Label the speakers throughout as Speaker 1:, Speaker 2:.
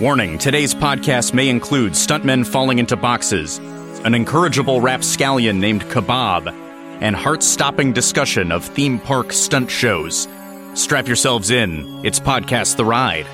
Speaker 1: Warning today's podcast may include stuntmen falling into boxes, an incorrigible rapscallion named Kebab, and heart stopping discussion of theme park stunt shows. Strap yourselves in. It's Podcast The Ride.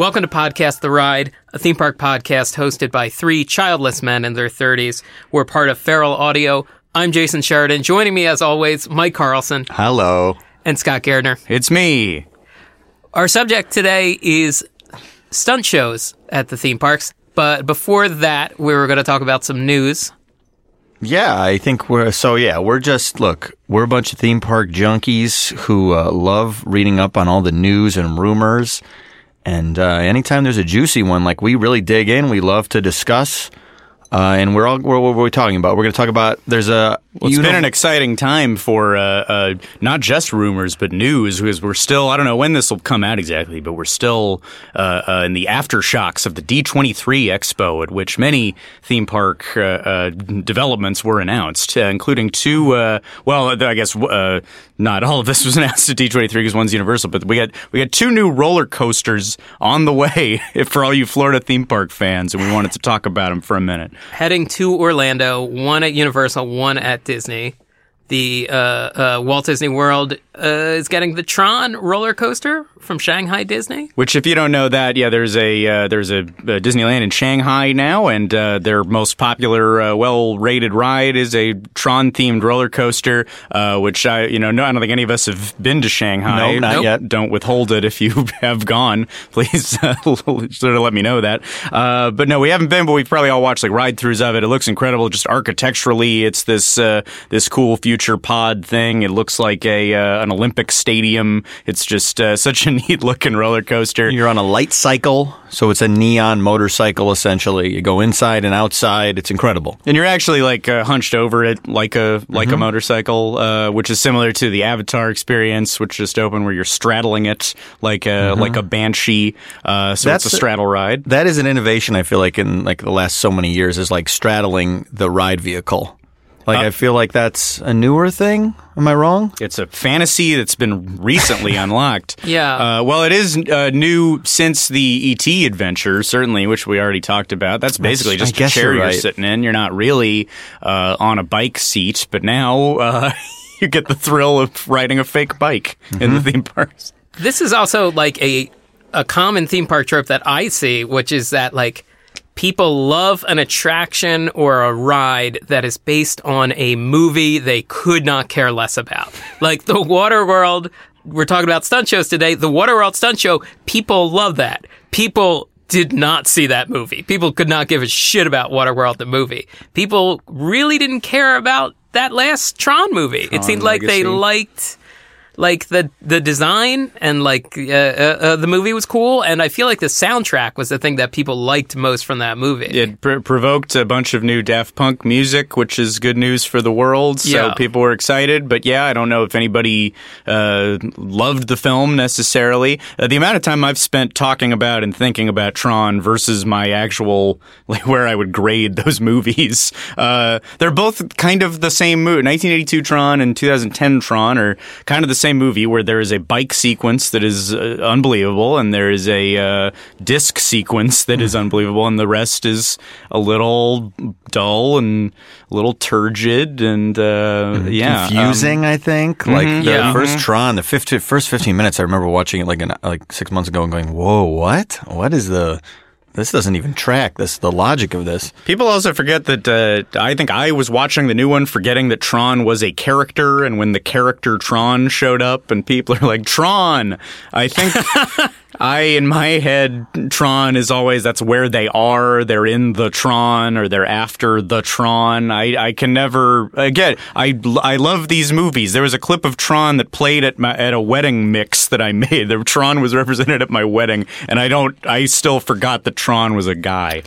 Speaker 2: Welcome to Podcast The Ride, a theme park podcast hosted by three childless men in their 30s. We're part of Feral Audio. I'm Jason Sheridan. Joining me, as always, Mike Carlson
Speaker 3: Hello.
Speaker 2: and Scott Gairdner.
Speaker 1: It's me.
Speaker 2: Our subject today is stunt shows at the theme parks. But before that, we were going to talk about some news.
Speaker 3: Yeah, I think we're so. Yeah, we're just look. We're a bunch of theme park junkies who uh, love reading up on all the news and rumors. And uh, anytime there's a juicy one, like we really dig in, we love to discuss. Uh, and we're all we're, what are we talking about? We're going to talk about. There's a.
Speaker 1: Well, it's been an exciting time for uh, uh, not just rumors, but news, because we're still, I don't know when this will come out exactly, but we're still uh, uh, in the aftershocks of the D23 Expo, at which many theme park uh, uh, developments were announced, uh, including two, uh, well, I guess uh, not all of this was announced at D23 because one's Universal, but we got, we got two new roller coasters on the way for all you Florida theme park fans, and we wanted to talk about them for a minute.
Speaker 2: Heading to Orlando, one at Universal, one at Disney. The uh, uh, Walt Disney World uh, is getting the Tron roller coaster from Shanghai Disney.
Speaker 1: Which, if you don't know that, yeah, there's a uh, there's a, uh Disneyland in Shanghai now, and uh, their most popular, uh, well-rated ride is a Tron-themed roller coaster. Uh, which I, you know, no, I don't think any of us have been to Shanghai.
Speaker 3: No, not Nope. yet.
Speaker 1: Don't withhold it if you have gone. Please uh, sort of let me know that. Uh, but no, we haven't been, but we've probably all watched like ride-throughs of it. It looks incredible, just architecturally. It's this uh, this cool future pod thing. It looks like a uh, an Olympic stadium. It's just uh, such a neat looking roller coaster.
Speaker 3: You're on a light cycle, so it's a neon motorcycle essentially. You go inside and outside. It's incredible.
Speaker 1: And you're actually like uh, hunched over it like a like
Speaker 3: Mm-hmm.
Speaker 1: a motorcycle, uh, which is similar to the Avatar experience, which just opened where you're straddling it like a like a banshee. Uh, so
Speaker 3: Mm-hmm. That's
Speaker 1: it's a
Speaker 3: a-
Speaker 1: straddle ride.
Speaker 3: That is an innovation. I feel like in like the last so many years is like straddling the ride vehicle. Like
Speaker 1: Uh,
Speaker 3: I feel like that's a newer thing. Am I wrong?
Speaker 1: It's a fantasy that's been recently unlocked.
Speaker 2: Yeah.
Speaker 1: Uh, well, it is uh, new since the ET adventure, certainly, which we already talked about. That's basically
Speaker 3: That's-
Speaker 1: just
Speaker 3: I
Speaker 1: a chair
Speaker 3: you're
Speaker 1: you're sitting in. You're not really uh, on a bike seat, but now uh, you get the thrill of riding a fake bike in
Speaker 3: Mm-hmm.
Speaker 1: the theme parks.
Speaker 2: this is also like a a common theme park trope that I see, which is that like people love an attraction or a ride that is based on a movie they could not care less about. Like the Water World, we're talking about stunt shows today. The Water World stunt show, people love that. People did not see that movie. People could not give a shit about Waterworld the movie. People really didn't care about that last Tron movie. it seemed like they liked like the the design and like uh, uh, uh, the movie was cool and i feel like the soundtrack was the thing that people liked most from that movie
Speaker 1: It pr- provoked a bunch of new Daft Punk music, which is good news for the world. So
Speaker 2: Yeah.
Speaker 1: people were excited. But yeah, I don't know if anybody uh, loved the film necessarily. Uh, the amount of time I've spent talking about and thinking about Tron versus my actual, like, where I would grade those movies, uh, they're both kind of the same mood. 1982 Tron and 2010 Tron are kind of the same movie where there is a bike sequence that is uh, unbelievable and there is a uh, disc sequence that is unbelievable and the rest is a little dull and a little turgid and uh, yeah um,
Speaker 3: confusing. I think like the
Speaker 2: Yeah.
Speaker 3: first Tron, the 50, first fifteen minutes. I remember watching it like an, like six months ago and going, "Whoa, what? What is the? This doesn't even track. This the logic of this."
Speaker 1: People also forget that uh, I think I was watching the new one, forgetting that Tron was a character, and when the character Tron showed up, and people are like, Tron! I think I, in my head, Tron is always that's where they are. They're in the Tron, or they're after the Tron. I, I can never again. I, I love these movies. There was a clip of Tron that played at my at a wedding mix that I made. The Tron was represented at my wedding, and I don't. I still forgot that Tron was a guy.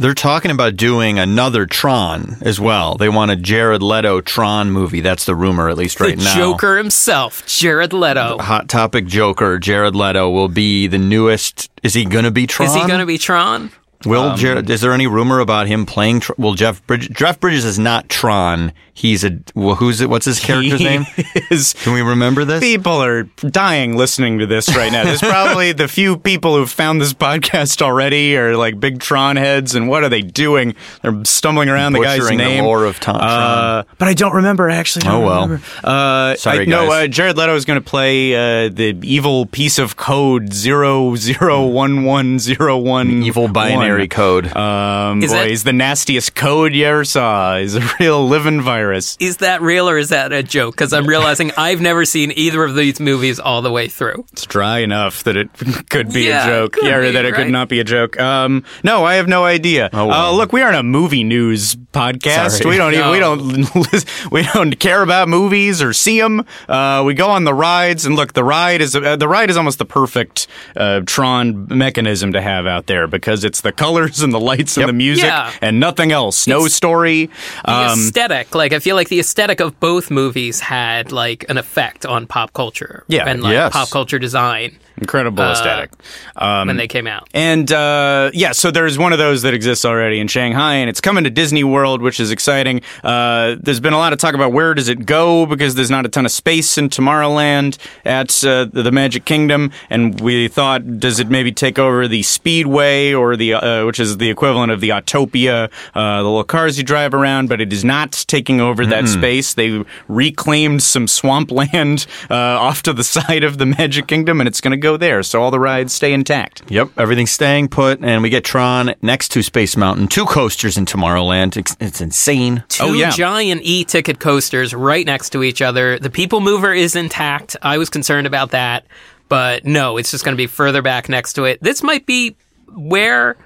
Speaker 3: They're talking about doing another Tron as well. They want a Jared Leto Tron movie. That's the rumor, at least right
Speaker 2: the
Speaker 3: now.
Speaker 2: Joker himself, Jared Leto.
Speaker 3: Hot topic Joker, Jared Leto will be the newest. Is he going to be Tron?
Speaker 2: Is he going to be Tron?
Speaker 3: Will Jared, is there any rumor about him playing? Tr- well, Jeff Bridges, Jeff Bridges is not Tron. He's a well, who's it? What's his character's name?
Speaker 1: is-
Speaker 3: Can we remember this?
Speaker 1: People are dying listening to this right now. There's probably the few people who've found this podcast already are like big Tron heads, and what are they doing? They're stumbling around the guy's
Speaker 3: Butchering the
Speaker 1: name.
Speaker 3: lore of
Speaker 1: Uh, but I don't remember actually. Don't
Speaker 3: Oh, well.
Speaker 1: remember. Uh,
Speaker 3: Sorry,
Speaker 1: I, no, uh, Jared Leto is going to play uh, the evil piece of code zero zero one one zero one.
Speaker 3: Evil binary code.
Speaker 1: Um,
Speaker 2: Is
Speaker 1: boy,
Speaker 2: that-
Speaker 1: he's the nastiest code you ever saw. He's a real living virus.
Speaker 2: Is that real or is that a joke? Because I'm realizing I've never seen either of these movies all the way through.
Speaker 1: It's dry enough that it could be
Speaker 2: Yeah,
Speaker 1: a joke. yeah, or
Speaker 2: be,
Speaker 1: that it could not be a joke. Um, no, I have no idea.
Speaker 3: Oh, wow.
Speaker 1: uh, look, we aren't a movie news podcast.
Speaker 3: Sorry.
Speaker 1: We don't even, we don't we don't care about movies or see them. Uh, we go on the rides and look. The ride is uh, the ride is almost the perfect uh, Tron mechanism to have out there because it's the colors and the lights and the music
Speaker 2: Yeah.
Speaker 1: and nothing else. No
Speaker 2: It's-
Speaker 1: story.
Speaker 2: The
Speaker 1: Um,
Speaker 2: aesthetic, like I feel like the aesthetic of both movies had like an effect on pop culture.
Speaker 1: Yeah,
Speaker 2: and like
Speaker 3: yes.
Speaker 2: pop culture design
Speaker 1: incredible aesthetic. Um,
Speaker 2: when they came out.
Speaker 1: And uh, yeah, so there's one of those that exists already in Shanghai, and it's coming to Disney World, which is exciting. Uh, there's been a lot of talk about where does it go because there's not a ton of space in Tomorrowland at uh, the Magic Kingdom, and we thought, does it maybe take over the Speedway or the uh, which is the equivalent of the Autopia, uh, the little cars you drive around, but it is not taking over that space. They reclaimed some swampland uh, off to the side of the Magic Kingdom, and it's going to go there, so all the rides stay intact.
Speaker 3: Yep, everything's staying put, and we get Tron next to Space Mountain. Two coasters in Tomorrowland. It's, it's insane.
Speaker 2: Two
Speaker 1: Oh, yeah.
Speaker 2: giant e-ticket coasters right next to each other. The People Mover is intact. I was concerned about that, but no, it's just going to be further back next to it. This might be where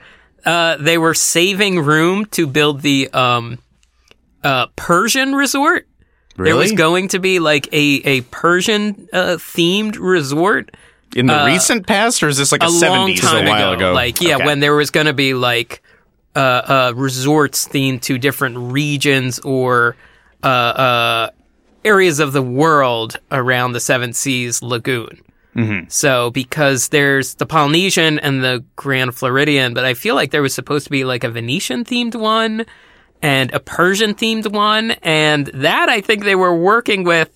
Speaker 2: uh, they were saving room to build the um, uh, Persian resort. There was going to be like a a Persian uh, themed resort
Speaker 1: In the recent past, or is this like a,
Speaker 2: a
Speaker 1: 70s
Speaker 2: time
Speaker 1: a while
Speaker 2: ago.
Speaker 1: ago?
Speaker 2: Like yeah,
Speaker 1: Okay.
Speaker 2: when there was going to be like uh, uh, resorts themed to different regions or uh, uh, areas of the world around the Seven Seas Lagoon.
Speaker 1: Mm-hmm.
Speaker 2: So because there's the Polynesian and the Grand Floridian, but I feel like there was supposed to be like a Venetian themed one and a Persian themed one, and that I think they were working with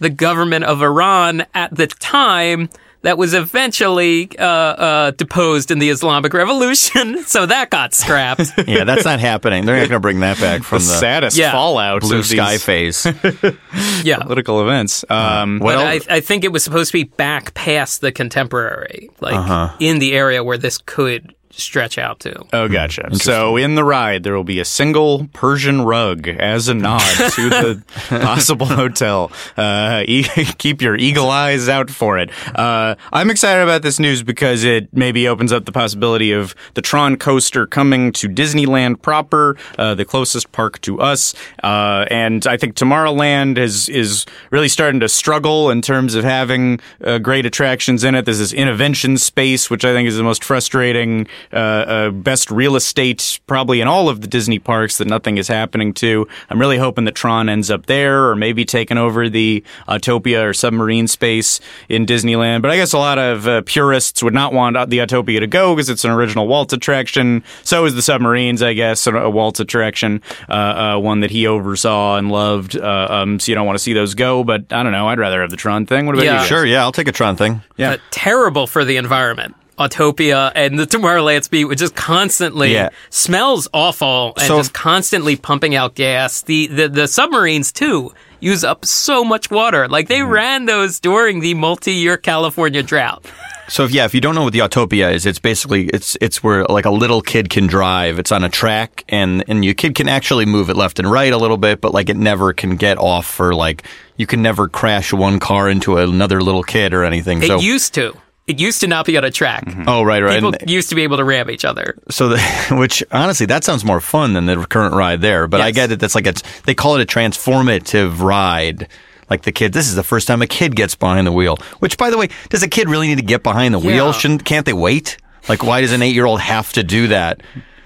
Speaker 2: the government of Iran at the time that was eventually uh, uh, deposed in the Islamic Revolution. so that got scrapped.
Speaker 3: Yeah, that's not happening. They're not going to bring that back from
Speaker 1: the
Speaker 3: the,
Speaker 1: saddest
Speaker 2: Yeah.
Speaker 1: fallout
Speaker 3: blue
Speaker 1: of
Speaker 3: sky
Speaker 1: these
Speaker 3: phase.
Speaker 2: yeah.
Speaker 1: political events. Um,
Speaker 2: But
Speaker 3: else?
Speaker 2: I, I think it was supposed to be back past the contemporary, like
Speaker 3: Uh-huh.
Speaker 2: in the area where this could stretch out to.
Speaker 1: Oh, gotcha. So in the ride, there will be a single Persian rug as a nod to the possible hotel. Uh, e- keep your eagle eyes out for it. Uh, I'm excited about this news because it maybe opens up the possibility of the Tron coaster coming to Disneyland proper, uh, the closest park to us. Uh, and I think Tomorrowland is is really starting to struggle in terms of having uh, great attractions in it. There's this Innoventions space, which I think is the most frustrating, uh, uh, best real estate probably in all of the Disney parks that nothing is happening to. I'm really hoping that Tron ends up there, or maybe taking over the Autopia or submarine space in Disneyland. But I guess a lot of uh, purists would not want the Autopia to go because it's an original Walt attraction. So is the submarines, I guess, a, a Walt attraction, uh, uh, one that he oversaw and loved. Uh, um, so you don't want to see those go. But I don't know. I'd rather have the Tron thing. What about
Speaker 2: Yeah.
Speaker 1: you? guys?
Speaker 3: sure, yeah, I'll take a Tron thing.
Speaker 1: Yeah.
Speaker 2: Uh, terrible for the environment. Autopia and the Tomorrowland Speed, which just constantly
Speaker 3: Yeah.
Speaker 2: smells awful and
Speaker 3: So-
Speaker 2: just constantly pumping out gas. The, the the submarines too use up so much water. Like they mm-hmm. ran those during the multi-year California drought.
Speaker 3: So if yeah, if you don't know what the Autopia is, it's basically it's it's where like a little kid can drive. It's on a track and and your kid can actually move it left and right a little bit, but like it never can get off for like you can never crash one car into another little kid or anything.
Speaker 2: It
Speaker 3: so
Speaker 2: used to. It used to not be on a track. Mm-hmm.
Speaker 3: oh right right.
Speaker 2: People
Speaker 3: And-
Speaker 2: used to be able to ram each other.
Speaker 3: so the, which honestly that sounds more fun than the current ride there. But I get it. That's like it's they call it a transformative ride. Like the kid, this is the first time a kid gets behind the wheel. Which, by the way, does a kid really need to get behind the wheel? Shouldn't can't they wait? Like, why does an eight year old have to do that?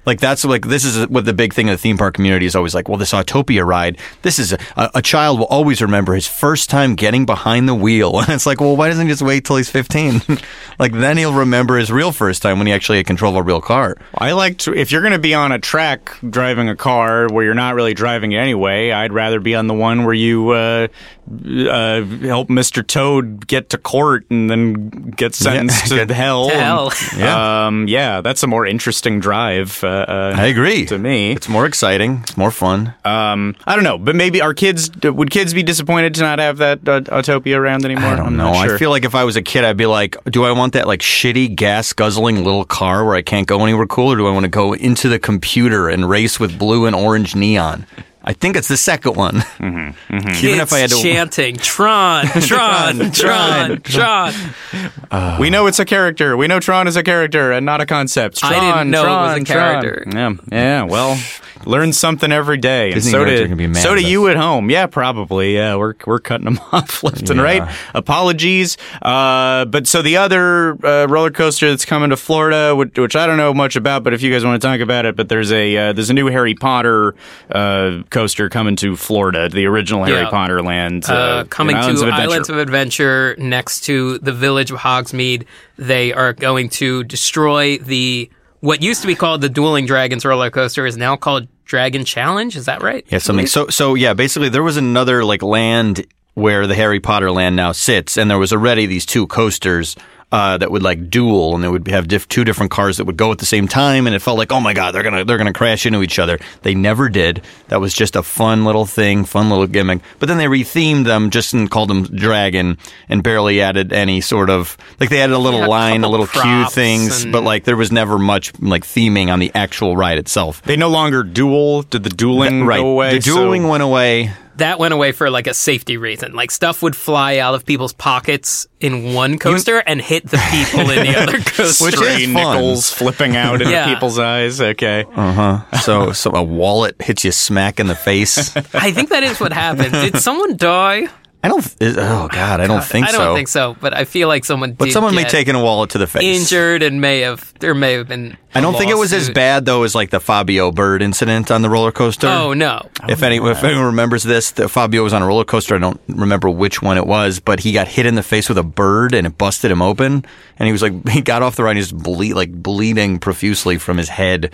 Speaker 3: Like that's like this is what the big thing in the theme park community is always like. Well, this Autopia ride, this is a, a, a child will always remember his first time getting behind the wheel, and it's like, well, why doesn't he just wait till he's 15? like then he'll remember his real first time when he actually had control of a real car.
Speaker 1: I like to, if you're going to be on a track driving a car where you're not really driving it anyway, I'd rather be on the one where you uh, uh, help Mr. Toad get to court and then get sentenced
Speaker 3: Yeah.
Speaker 1: to hell.
Speaker 2: To hell.
Speaker 3: Yeah.
Speaker 1: Um, yeah, that's a more interesting drive. Uh, uh,
Speaker 3: I agree.
Speaker 1: To me,
Speaker 3: it's more exciting. It's more fun.
Speaker 1: um, I don't know, but maybe our kids would kids be disappointed to not have that uh, Autopia around anymore?
Speaker 3: I don't
Speaker 1: am
Speaker 3: know.
Speaker 1: Not sure.
Speaker 3: I feel like if I was a kid, I'd be like, do I want that like shitty gas guzzling little car where I can't go anywhere cool, or do I want to go into the computer and race with blue and orange neon? I think it's the second one.
Speaker 1: Mm-hmm,
Speaker 3: Even
Speaker 2: Kids
Speaker 3: if I had to,
Speaker 2: chanting Tron, Tron, Tron, Tron.
Speaker 1: we know it's a character. We know Tron is a character and not a concept.
Speaker 2: I
Speaker 1: Tron,
Speaker 2: didn't know it was
Speaker 1: Tron,
Speaker 2: a
Speaker 1: Tron.
Speaker 2: character.
Speaker 1: Yeah, yeah. Well, learn something every day.
Speaker 3: Disney
Speaker 1: and so
Speaker 3: nerds
Speaker 1: do
Speaker 3: be mad
Speaker 1: so do you at home. Yeah, probably. Yeah, we're we're cutting them off left and right. Apologies. Uh, but so the other uh, roller coaster that's coming to Florida, which, which I don't know much about, but if you guys want to talk about it, but there's a uh, there's a new Harry Potter uh, coaster coming to Florida, the original Harry
Speaker 2: Yeah.
Speaker 1: Potter land,
Speaker 2: Uh, coming
Speaker 1: in
Speaker 2: to
Speaker 1: Islands of Adventure.
Speaker 2: Islands of Adventure next to the village of Hogsmeade. They are going to destroy the what used to be called the Dueling Dragons roller coaster is now called Dragon Challenge. Is that right?
Speaker 3: yeah, something. So, so yeah, basically, there was another like land where the Harry Potter land now sits, and there was already these two coasters. Uh, that would like duel, and they would have diff- two different cars that would go at the same time, and it felt like, oh my god, they're gonna they're gonna crash into each other. They never did. That was just a fun little thing, fun little gimmick. But then they rethemed them, just and called them Dragon, and barely added any sort of like they added a little
Speaker 2: Yeah,
Speaker 3: line, a
Speaker 2: couple
Speaker 3: little cue things,
Speaker 2: and-
Speaker 3: but like there was never much like theming on the actual ride itself.
Speaker 1: They no longer duel. Did the dueling
Speaker 3: right,
Speaker 1: go away?
Speaker 3: the dueling
Speaker 1: So-
Speaker 3: went away.
Speaker 2: That went away for like a safety reason. Like stuff would fly out of people's pockets in one coaster and hit the people in the other coaster.
Speaker 3: Which
Speaker 1: stray
Speaker 3: is fun.
Speaker 1: nickels flipping out into
Speaker 2: Yeah.
Speaker 1: people's eyes. Okay. Uh huh.
Speaker 3: So, so a wallet hits you smack in the face.
Speaker 2: I think that is what happened. Did someone die?
Speaker 3: I don't. Oh God, I don't think so.
Speaker 2: I don't think so, but I feel like someone
Speaker 3: But someone may
Speaker 2: get
Speaker 3: take in a wallet to the face.
Speaker 2: injured and may have there may have been. I
Speaker 3: don't think it was as bad though as like the Fabio Bird incident on the roller coaster.
Speaker 2: Oh no.
Speaker 3: If any, if anyone remembers this, the Fabio was on a roller coaster. I don't remember which one it was, but he got hit in the face with a bird and it busted him open. And he was like, he got off the ride, and he was bleed, like bleeding profusely from his head.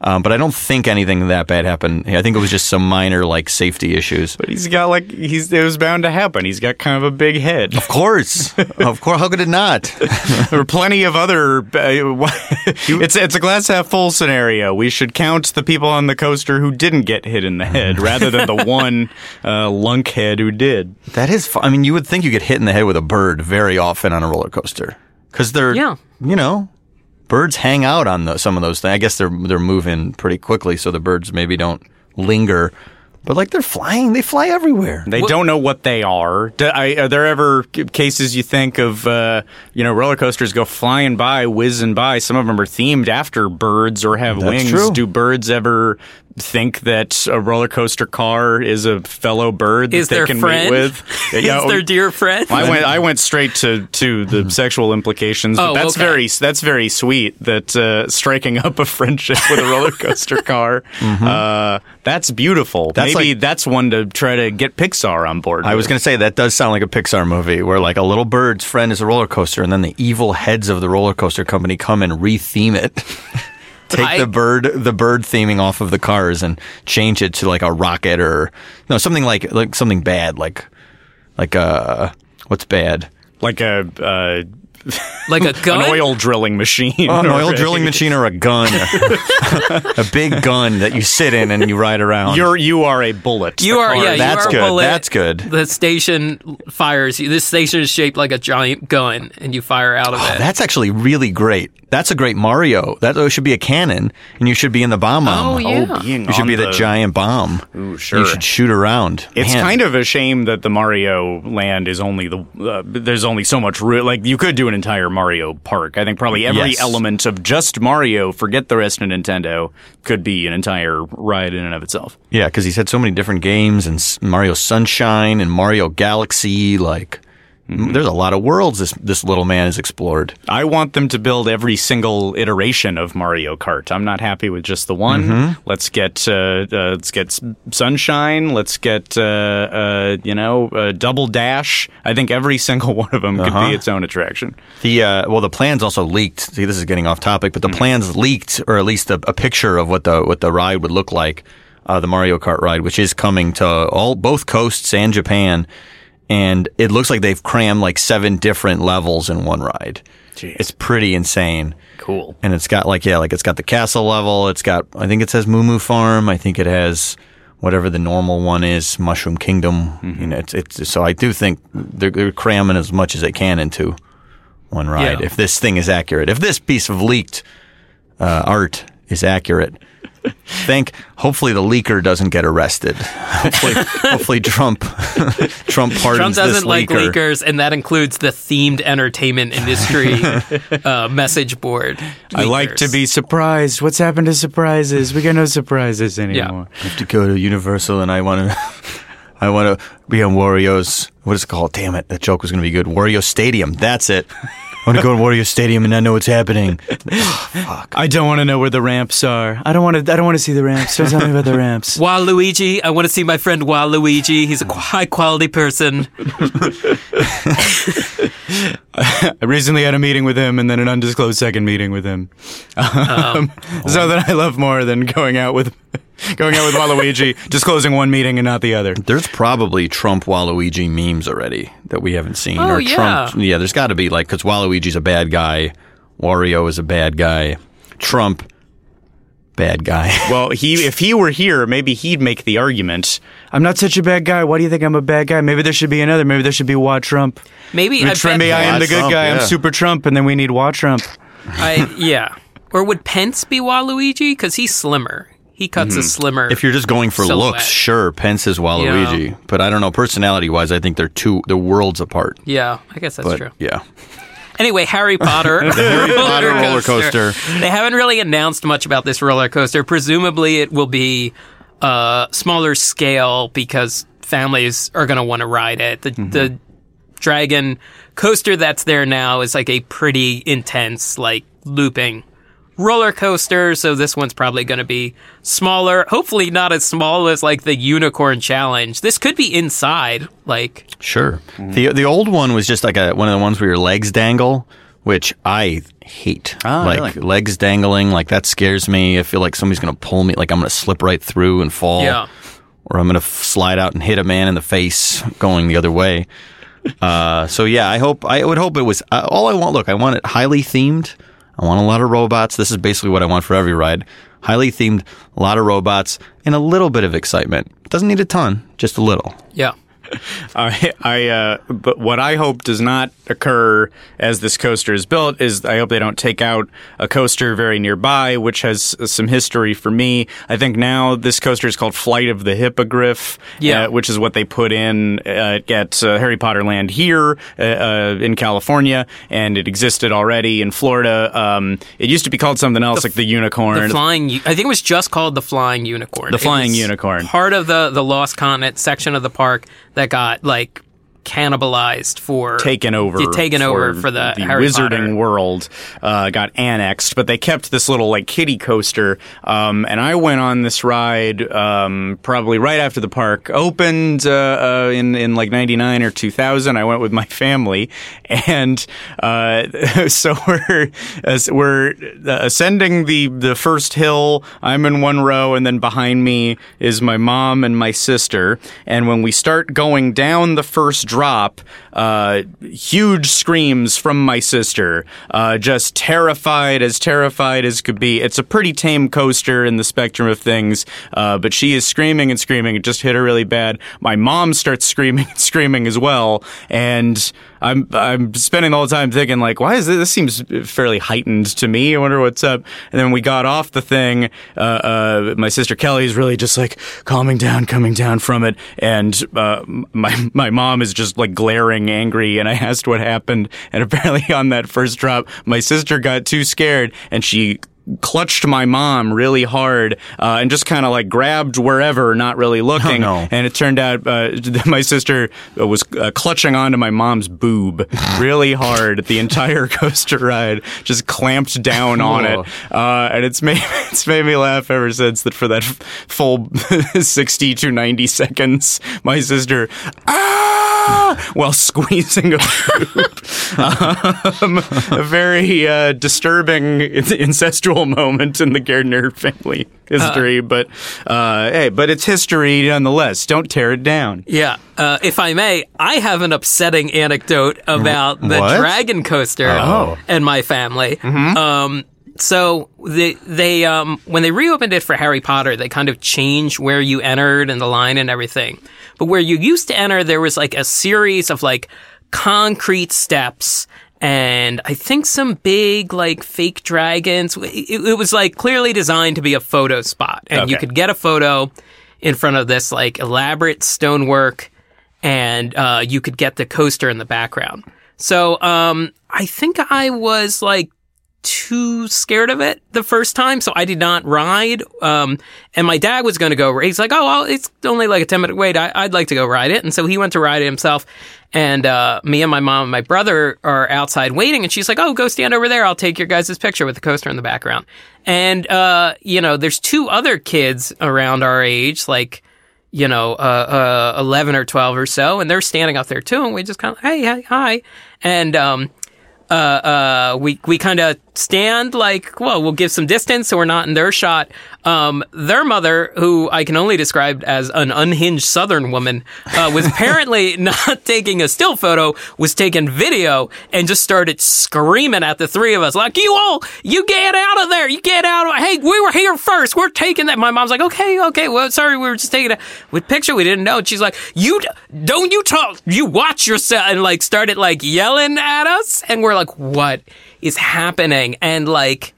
Speaker 3: Um, but I don't think anything that bad happened. I think it was just some minor like safety issues.
Speaker 1: But he's got like he's it was bound to happen. He's got kind of a big head.
Speaker 3: Of course, of course. How could it not?
Speaker 1: there are plenty of other. Uh, it's it's a glass half full scenario. We should count the people on the coaster who didn't get hit in the head, rather than the one uh, lunkhead who did.
Speaker 3: That is. Fu- I mean, you would think you get hit in the head with a bird very often on a roller coaster because they're,
Speaker 2: Yeah.
Speaker 3: you know, birds hang out on the, some of those things. I guess they're they're moving pretty quickly, so the birds maybe don't linger. But like they're flying, they fly everywhere.
Speaker 1: They don't know what they are. Do, I, are there ever cases you think of, uh, you know, roller coasters go flying by, whizzing by? Some of them are themed after birds or have
Speaker 3: That's
Speaker 1: wings.
Speaker 3: true.
Speaker 1: Do birds ever think that a roller coaster car is a fellow bird that
Speaker 2: Is
Speaker 1: they can
Speaker 2: friend?
Speaker 1: meet with?
Speaker 2: Is
Speaker 1: Yeah,
Speaker 2: their dear friend?
Speaker 1: I went. I went straight to, to the sexual implications. But
Speaker 2: Oh,
Speaker 1: that's
Speaker 2: okay.
Speaker 1: very that's very sweet. That uh, striking up a friendship with a roller coaster car. Uh, that's beautiful.
Speaker 3: That's
Speaker 1: Maybe
Speaker 3: like-
Speaker 1: that's one to try to get Pixar on board.
Speaker 3: I was going to say that does sound like a Pixar movie where like a little bird's friend is a roller coaster, and then the evil heads of the roller coaster company come and retheme it. Take
Speaker 2: I-
Speaker 3: the bird, the bird theming off of the cars and change it to like a rocket or no something like like something bad like like uh what's bad
Speaker 1: like a. Uh,
Speaker 2: like a gun.
Speaker 1: an oil drilling machine.
Speaker 3: Oh, an
Speaker 1: or
Speaker 3: oil
Speaker 1: a-
Speaker 3: drilling machine or a gun, a big gun that you sit in and you ride around.
Speaker 1: You're you are a bullet.
Speaker 2: You are,
Speaker 1: car-
Speaker 2: yeah.
Speaker 3: That's
Speaker 2: you are
Speaker 3: good,
Speaker 2: a bullet.
Speaker 3: that's good.
Speaker 2: The station fires you. This station is shaped like a giant gun, and you fire out of it.
Speaker 3: That's actually really great. That's a great Mario. That should be a cannon, and you should be in the Bob-omb.
Speaker 2: Oh, yeah.
Speaker 1: Oh, being
Speaker 3: You should
Speaker 1: on
Speaker 3: be the, giant bomb.
Speaker 1: Ooh, sure.
Speaker 3: You should shoot around.
Speaker 1: It's
Speaker 3: Man,
Speaker 1: kind of a shame that the Mario Land is only the uh, there's only so much room. Like you could do an entire Mario Park. I think probably every
Speaker 3: Yes.
Speaker 1: element of just Mario, forget the rest of Nintendo, could be an entire ride in and of itself.
Speaker 3: yeah, because he's had so many different games and Mario Sunshine and Mario Galaxy. Like, M- There's a lot of worlds this this little man has explored.
Speaker 1: I want them to build every single iteration of Mario Kart. I'm not happy with just the one.
Speaker 3: Mm-hmm.
Speaker 1: Let's get uh, uh, let's get Sunshine. Let's get uh, uh, you know uh, Double Dash. I think every single one of them could
Speaker 3: Uh-huh.
Speaker 1: be its own attraction.
Speaker 3: The uh, well, the plans also leaked. See, this is getting off topic, but the plans leaked, or at least a, a picture of what the what the ride would look like, uh, the Mario Kart ride, which is coming to all both coasts and Japan, and it looks like they've crammed like seven different levels in one ride.
Speaker 1: Jeez.
Speaker 3: It's pretty insane.
Speaker 1: Cool.
Speaker 3: and it's got like yeah, like it's got the castle level. It's got I think it says Moo Moo Farm. I think it has whatever the normal one is, Mushroom Kingdom. You know, it's it's so I do think they're, they're cramming as much as they can into one ride.
Speaker 2: Yeah.
Speaker 3: If this thing is accurate, if this piece of leaked uh, art is accurate. Think. Hopefully, the leaker doesn't get arrested. Hopefully, hopefully Trump Trump pardons
Speaker 2: Trump doesn't like
Speaker 3: leaker.
Speaker 2: leakers, and that includes the themed entertainment industry uh, message board.
Speaker 1: I like to be surprised. What's happened to surprises? We got no surprises anymore.
Speaker 3: I have to go to Universal and I want to. I want to be on Wario's. What is it called? Damn it! That joke was going to be good. Wario Stadium. That's it. I want to go to Wario Stadium and not know what's happening. Fuck.
Speaker 1: I don't want to know where the ramps are. I don't want to. I don't want to see the ramps. Don't tell me about the ramps.
Speaker 2: Waluigi. I want to see my friend Waluigi. He's a high quality person.
Speaker 1: I recently had a meeting with him, and then an undisclosed second meeting with him. Um, so that I love more than going out with going out with Waluigi, disclosing one meeting and not the other.
Speaker 3: There's probably Trump Waluigi memes already that we haven't seen.
Speaker 2: Oh,
Speaker 3: or
Speaker 2: yeah.
Speaker 3: Trump. Yeah, there's got to be like because Waluigi's a bad guy, Wario is a bad guy, Trump, bad guy.
Speaker 1: Well, he if he were here, maybe he'd make the argument. I'm not such a bad guy. Why do you think I'm a bad guy? Maybe there should be another. Maybe there should be Wa Trump.
Speaker 2: Maybe I
Speaker 1: Which for
Speaker 2: bet
Speaker 1: me, I am
Speaker 3: Wa
Speaker 1: the good
Speaker 3: Trump,
Speaker 1: guy. I'm super Trump, and then we need Wa Trump.
Speaker 2: I yeah. Or would Pence be Waluigi? Because he's slimmer. He cuts a slimmer.
Speaker 3: Mm-hmm. If you're just going for
Speaker 2: Silhouette.
Speaker 3: looks, sure, Pence is Waluigi, but I don't know personality wise. I think they're two they're worlds apart.
Speaker 2: yeah, I guess that's
Speaker 3: But
Speaker 2: true.
Speaker 3: yeah,
Speaker 2: Anyway, Harry Potter.
Speaker 3: Harry Potter roller coaster.
Speaker 2: They haven't really announced much about this roller coaster. Presumably, it will be uh, smaller scale because families are going to want to ride it. The,
Speaker 3: Mm-hmm.
Speaker 2: the dragon coaster that's there now is like a pretty intense, like looping roller coaster. So this one's probably going to be smaller. Hopefully, not as small as like the Unicorn Challenge. This could be inside, like.
Speaker 3: sure. The the old one was just like a one of the ones where your legs dangle, which I hate.
Speaker 1: Ah,
Speaker 3: like
Speaker 1: really?
Speaker 3: legs dangling, like that scares me. I feel like somebody's gonna pull me, like I'm gonna slip right through and fall.
Speaker 2: Yeah.
Speaker 3: or I'm going to slide out and hit a man in the face going the other way. Uh, so yeah, I hope I would hope it was uh, all I want. Look, I want it highly themed. I want a lot of robots. This is basically what I want for every ride. Highly themed, a lot of robots, and a little bit of excitement. Doesn't need a ton, just a little.
Speaker 2: Yeah.
Speaker 1: I, I, uh, but what I hope does not occur as this coaster is built is I hope they don't take out a coaster very nearby, which has some history for me. I think now this coaster is called Flight of the Hippogriff,
Speaker 2: Yeah.
Speaker 1: uh, which is what they put in uh, at uh, Harry Potter Land here uh, uh, in California, and it existed already in Florida. Um, it used to be called something else, like the Unicorn.
Speaker 2: The flying, I think it was just called the Flying Unicorn.
Speaker 1: The Flying Unicorn.
Speaker 2: Part of the the Lost Continent section of the park that got like cannibalized for
Speaker 1: taken over,
Speaker 2: Yeah, taken over for the, Harry
Speaker 1: wizarding
Speaker 2: Potter.
Speaker 1: world. Uh, got annexed, but they kept this little like kiddie coaster. Um, and I went on this ride um, probably right after the park opened uh, uh, in in like '99 or 2000. I went with my family, and uh, so we're as we're uh, ascending the the first hill. I'm in one row, and then behind me is my mom and my sister. And when we start going down the first drop, uh, huge screams from my sister, uh, just terrified as terrified as could be. It's a pretty tame coaster in the spectrum of things, uh, but she is screaming and screaming. It just hit her really bad. My mom starts screaming and screaming as well, and I'm I'm spending all the time thinking like, why is this? This seems fairly heightened to me. I wonder what's up. And then we got off the thing. Uh, uh, my sister Kelly's really just like calming down, coming down from it, and uh, my my mom is just like glaring, angry. And I asked what happened, and apparently on that first drop, my sister got too scared and she clutched my mom really hard uh, and just kind of like grabbed wherever, not really looking.
Speaker 3: no.
Speaker 1: And it turned out uh, my sister was uh, clutching onto my mom's boob really hard the entire coaster ride, just clamped down on it. Uh, and it's made it's made me laugh ever since that for that full 60 to 90 seconds, my sister ah while squeezing a boob. um, a very uh, disturbing incestual moment in the Gairdner family history, but uh, hey, but it's history nonetheless. Don't tear it down.
Speaker 2: Yeah. Uh, if I may, I have an upsetting anecdote about the
Speaker 3: What?
Speaker 2: dragon coaster
Speaker 3: Oh.
Speaker 2: and my family. Um, so they they um, when they reopened it for Harry Potter, they kind of changed where you entered and the line and everything. But where you used to enter, there was like a series of like concrete steps. And I think some big, like, fake dragons. It, it was, like, clearly designed to be a photo spot. And you could get a photo in front of this, like, elaborate stonework and uh, you could get the coaster in the background. So um, I think I was like too scared of it the first time, so I did not ride. Um, and my dad was going to go. He's like, "Oh, well, it's only like a ten minute wait. I- I'd like to go ride it." And so he went to ride it himself. And uh, me and my mom and my brother are outside waiting, and she's like, "Oh, go stand over there. I'll take your guys' picture with the coaster in the background." And uh, you know, there's two other kids around our age, like you know, uh, uh, 11 or 12 or so, and they're standing up there too, and we just kind of, hey, hi, hi. And, um, uh, uh, we, we kind of stand like, well, we'll give some distance so we're not in their shot. Um, their mother, who I can only describe as an unhinged southern woman, uh, was apparently not taking a still photo, was taking video and just started screaming at the three of us, like, you all, you get out of there, you get out. Of, hey, we were here first. We're taking that. My mom's like, okay, okay, well, sorry, we were just taking a with picture. We didn't know. And she's like, you don't you talk, you watch yourself, and like started like yelling at us, and we're like, what is happening? And like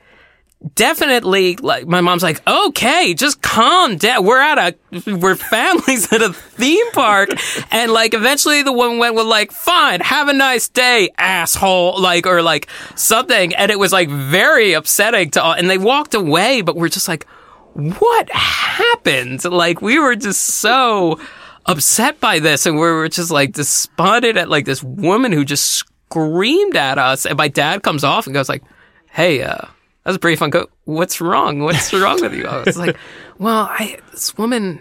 Speaker 2: definitely like my mom's like okay just calm down. We're at a we're families at a theme park. And like eventually the woman went with like fine have a nice day asshole like or like something. And it was like very upsetting to all and they walked away but we're just like what happened? Like we were just so upset by this. And we were just like despondent at like this woman who just screamed at us and my dad comes off and goes like hey uh that was pretty fun. Go, what's wrong? What's wrong with you? I was like, well, I this woman,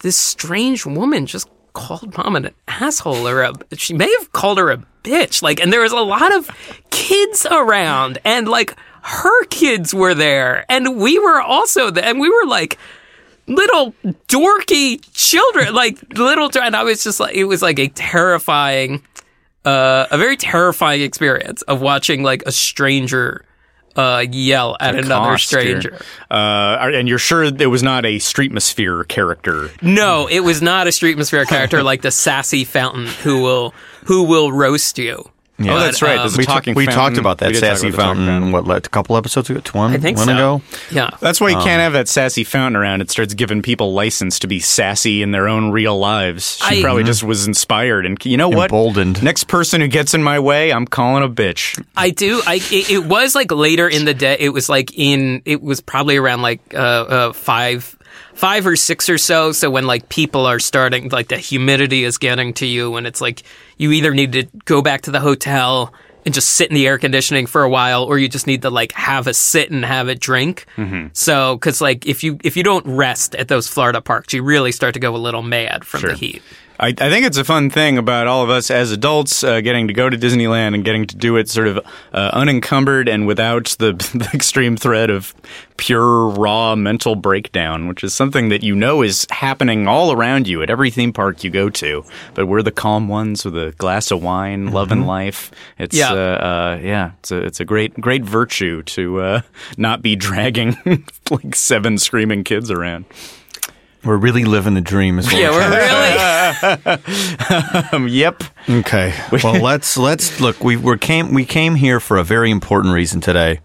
Speaker 2: this strange woman, just called mom an asshole or a. She may have called her a bitch. Like, and there was a lot of kids around, and like her kids were there, and we were also there, and we were like little dorky children, like little. And I was just like, it was like a terrifying, uh, a very terrifying experience of watching like a stranger uh, yell at another stranger.
Speaker 1: Uh, and you're sure it was not a Streetmosphere character?
Speaker 2: No, it was not a Streetmosphere character like the sassy fountain who will who will roast you.
Speaker 3: Yeah.
Speaker 1: Oh, that's right. There's a
Speaker 3: we, ta-
Speaker 1: talking
Speaker 3: we talked about that
Speaker 1: We
Speaker 3: sassy
Speaker 1: about the talking
Speaker 3: fountain, what, like, a couple episodes ago? One,
Speaker 2: I think
Speaker 3: one
Speaker 2: so.
Speaker 3: ago?
Speaker 2: Yeah.
Speaker 1: That's why you
Speaker 3: Um,
Speaker 1: can't have that sassy fountain around. It starts giving people license to be sassy in their own real lives. She
Speaker 2: I-
Speaker 1: probably just was inspired, and you know what?
Speaker 3: Emboldened.
Speaker 1: Next person who gets in my way, I'm calling a bitch.
Speaker 2: I do. I it, it was like later in the day. It was like in. It was probably around like uh, uh five. Five or six or so. So when like people are starting, like the humidity is getting to you, and it's like you either need to go back to the hotel and just sit in the air conditioning for a while, or you just need to like have a sit and have a drink. Mm-hmm. So because like if you if you don't rest at those Florida parks, you really start to go a little mad from the heat.
Speaker 1: I, I think it's a fun thing about all of us as adults uh, getting to go to Disneyland and getting to do it sort of uh, unencumbered and without the, the extreme threat of pure raw mental breakdown, which is something that you know is happening all around you at every theme park you go to. But we're the calm ones with a glass of wine, love, and life. It's
Speaker 2: Yeah.
Speaker 1: uh, uh, yeah, it's a it's a great great virtue to uh, not be dragging like seven screaming kids around.
Speaker 3: We're really living the dream as well.
Speaker 2: Yeah, we're really.
Speaker 1: Um, yep.
Speaker 3: Okay. Well, let's let's look. We were came we came here for a very important reason today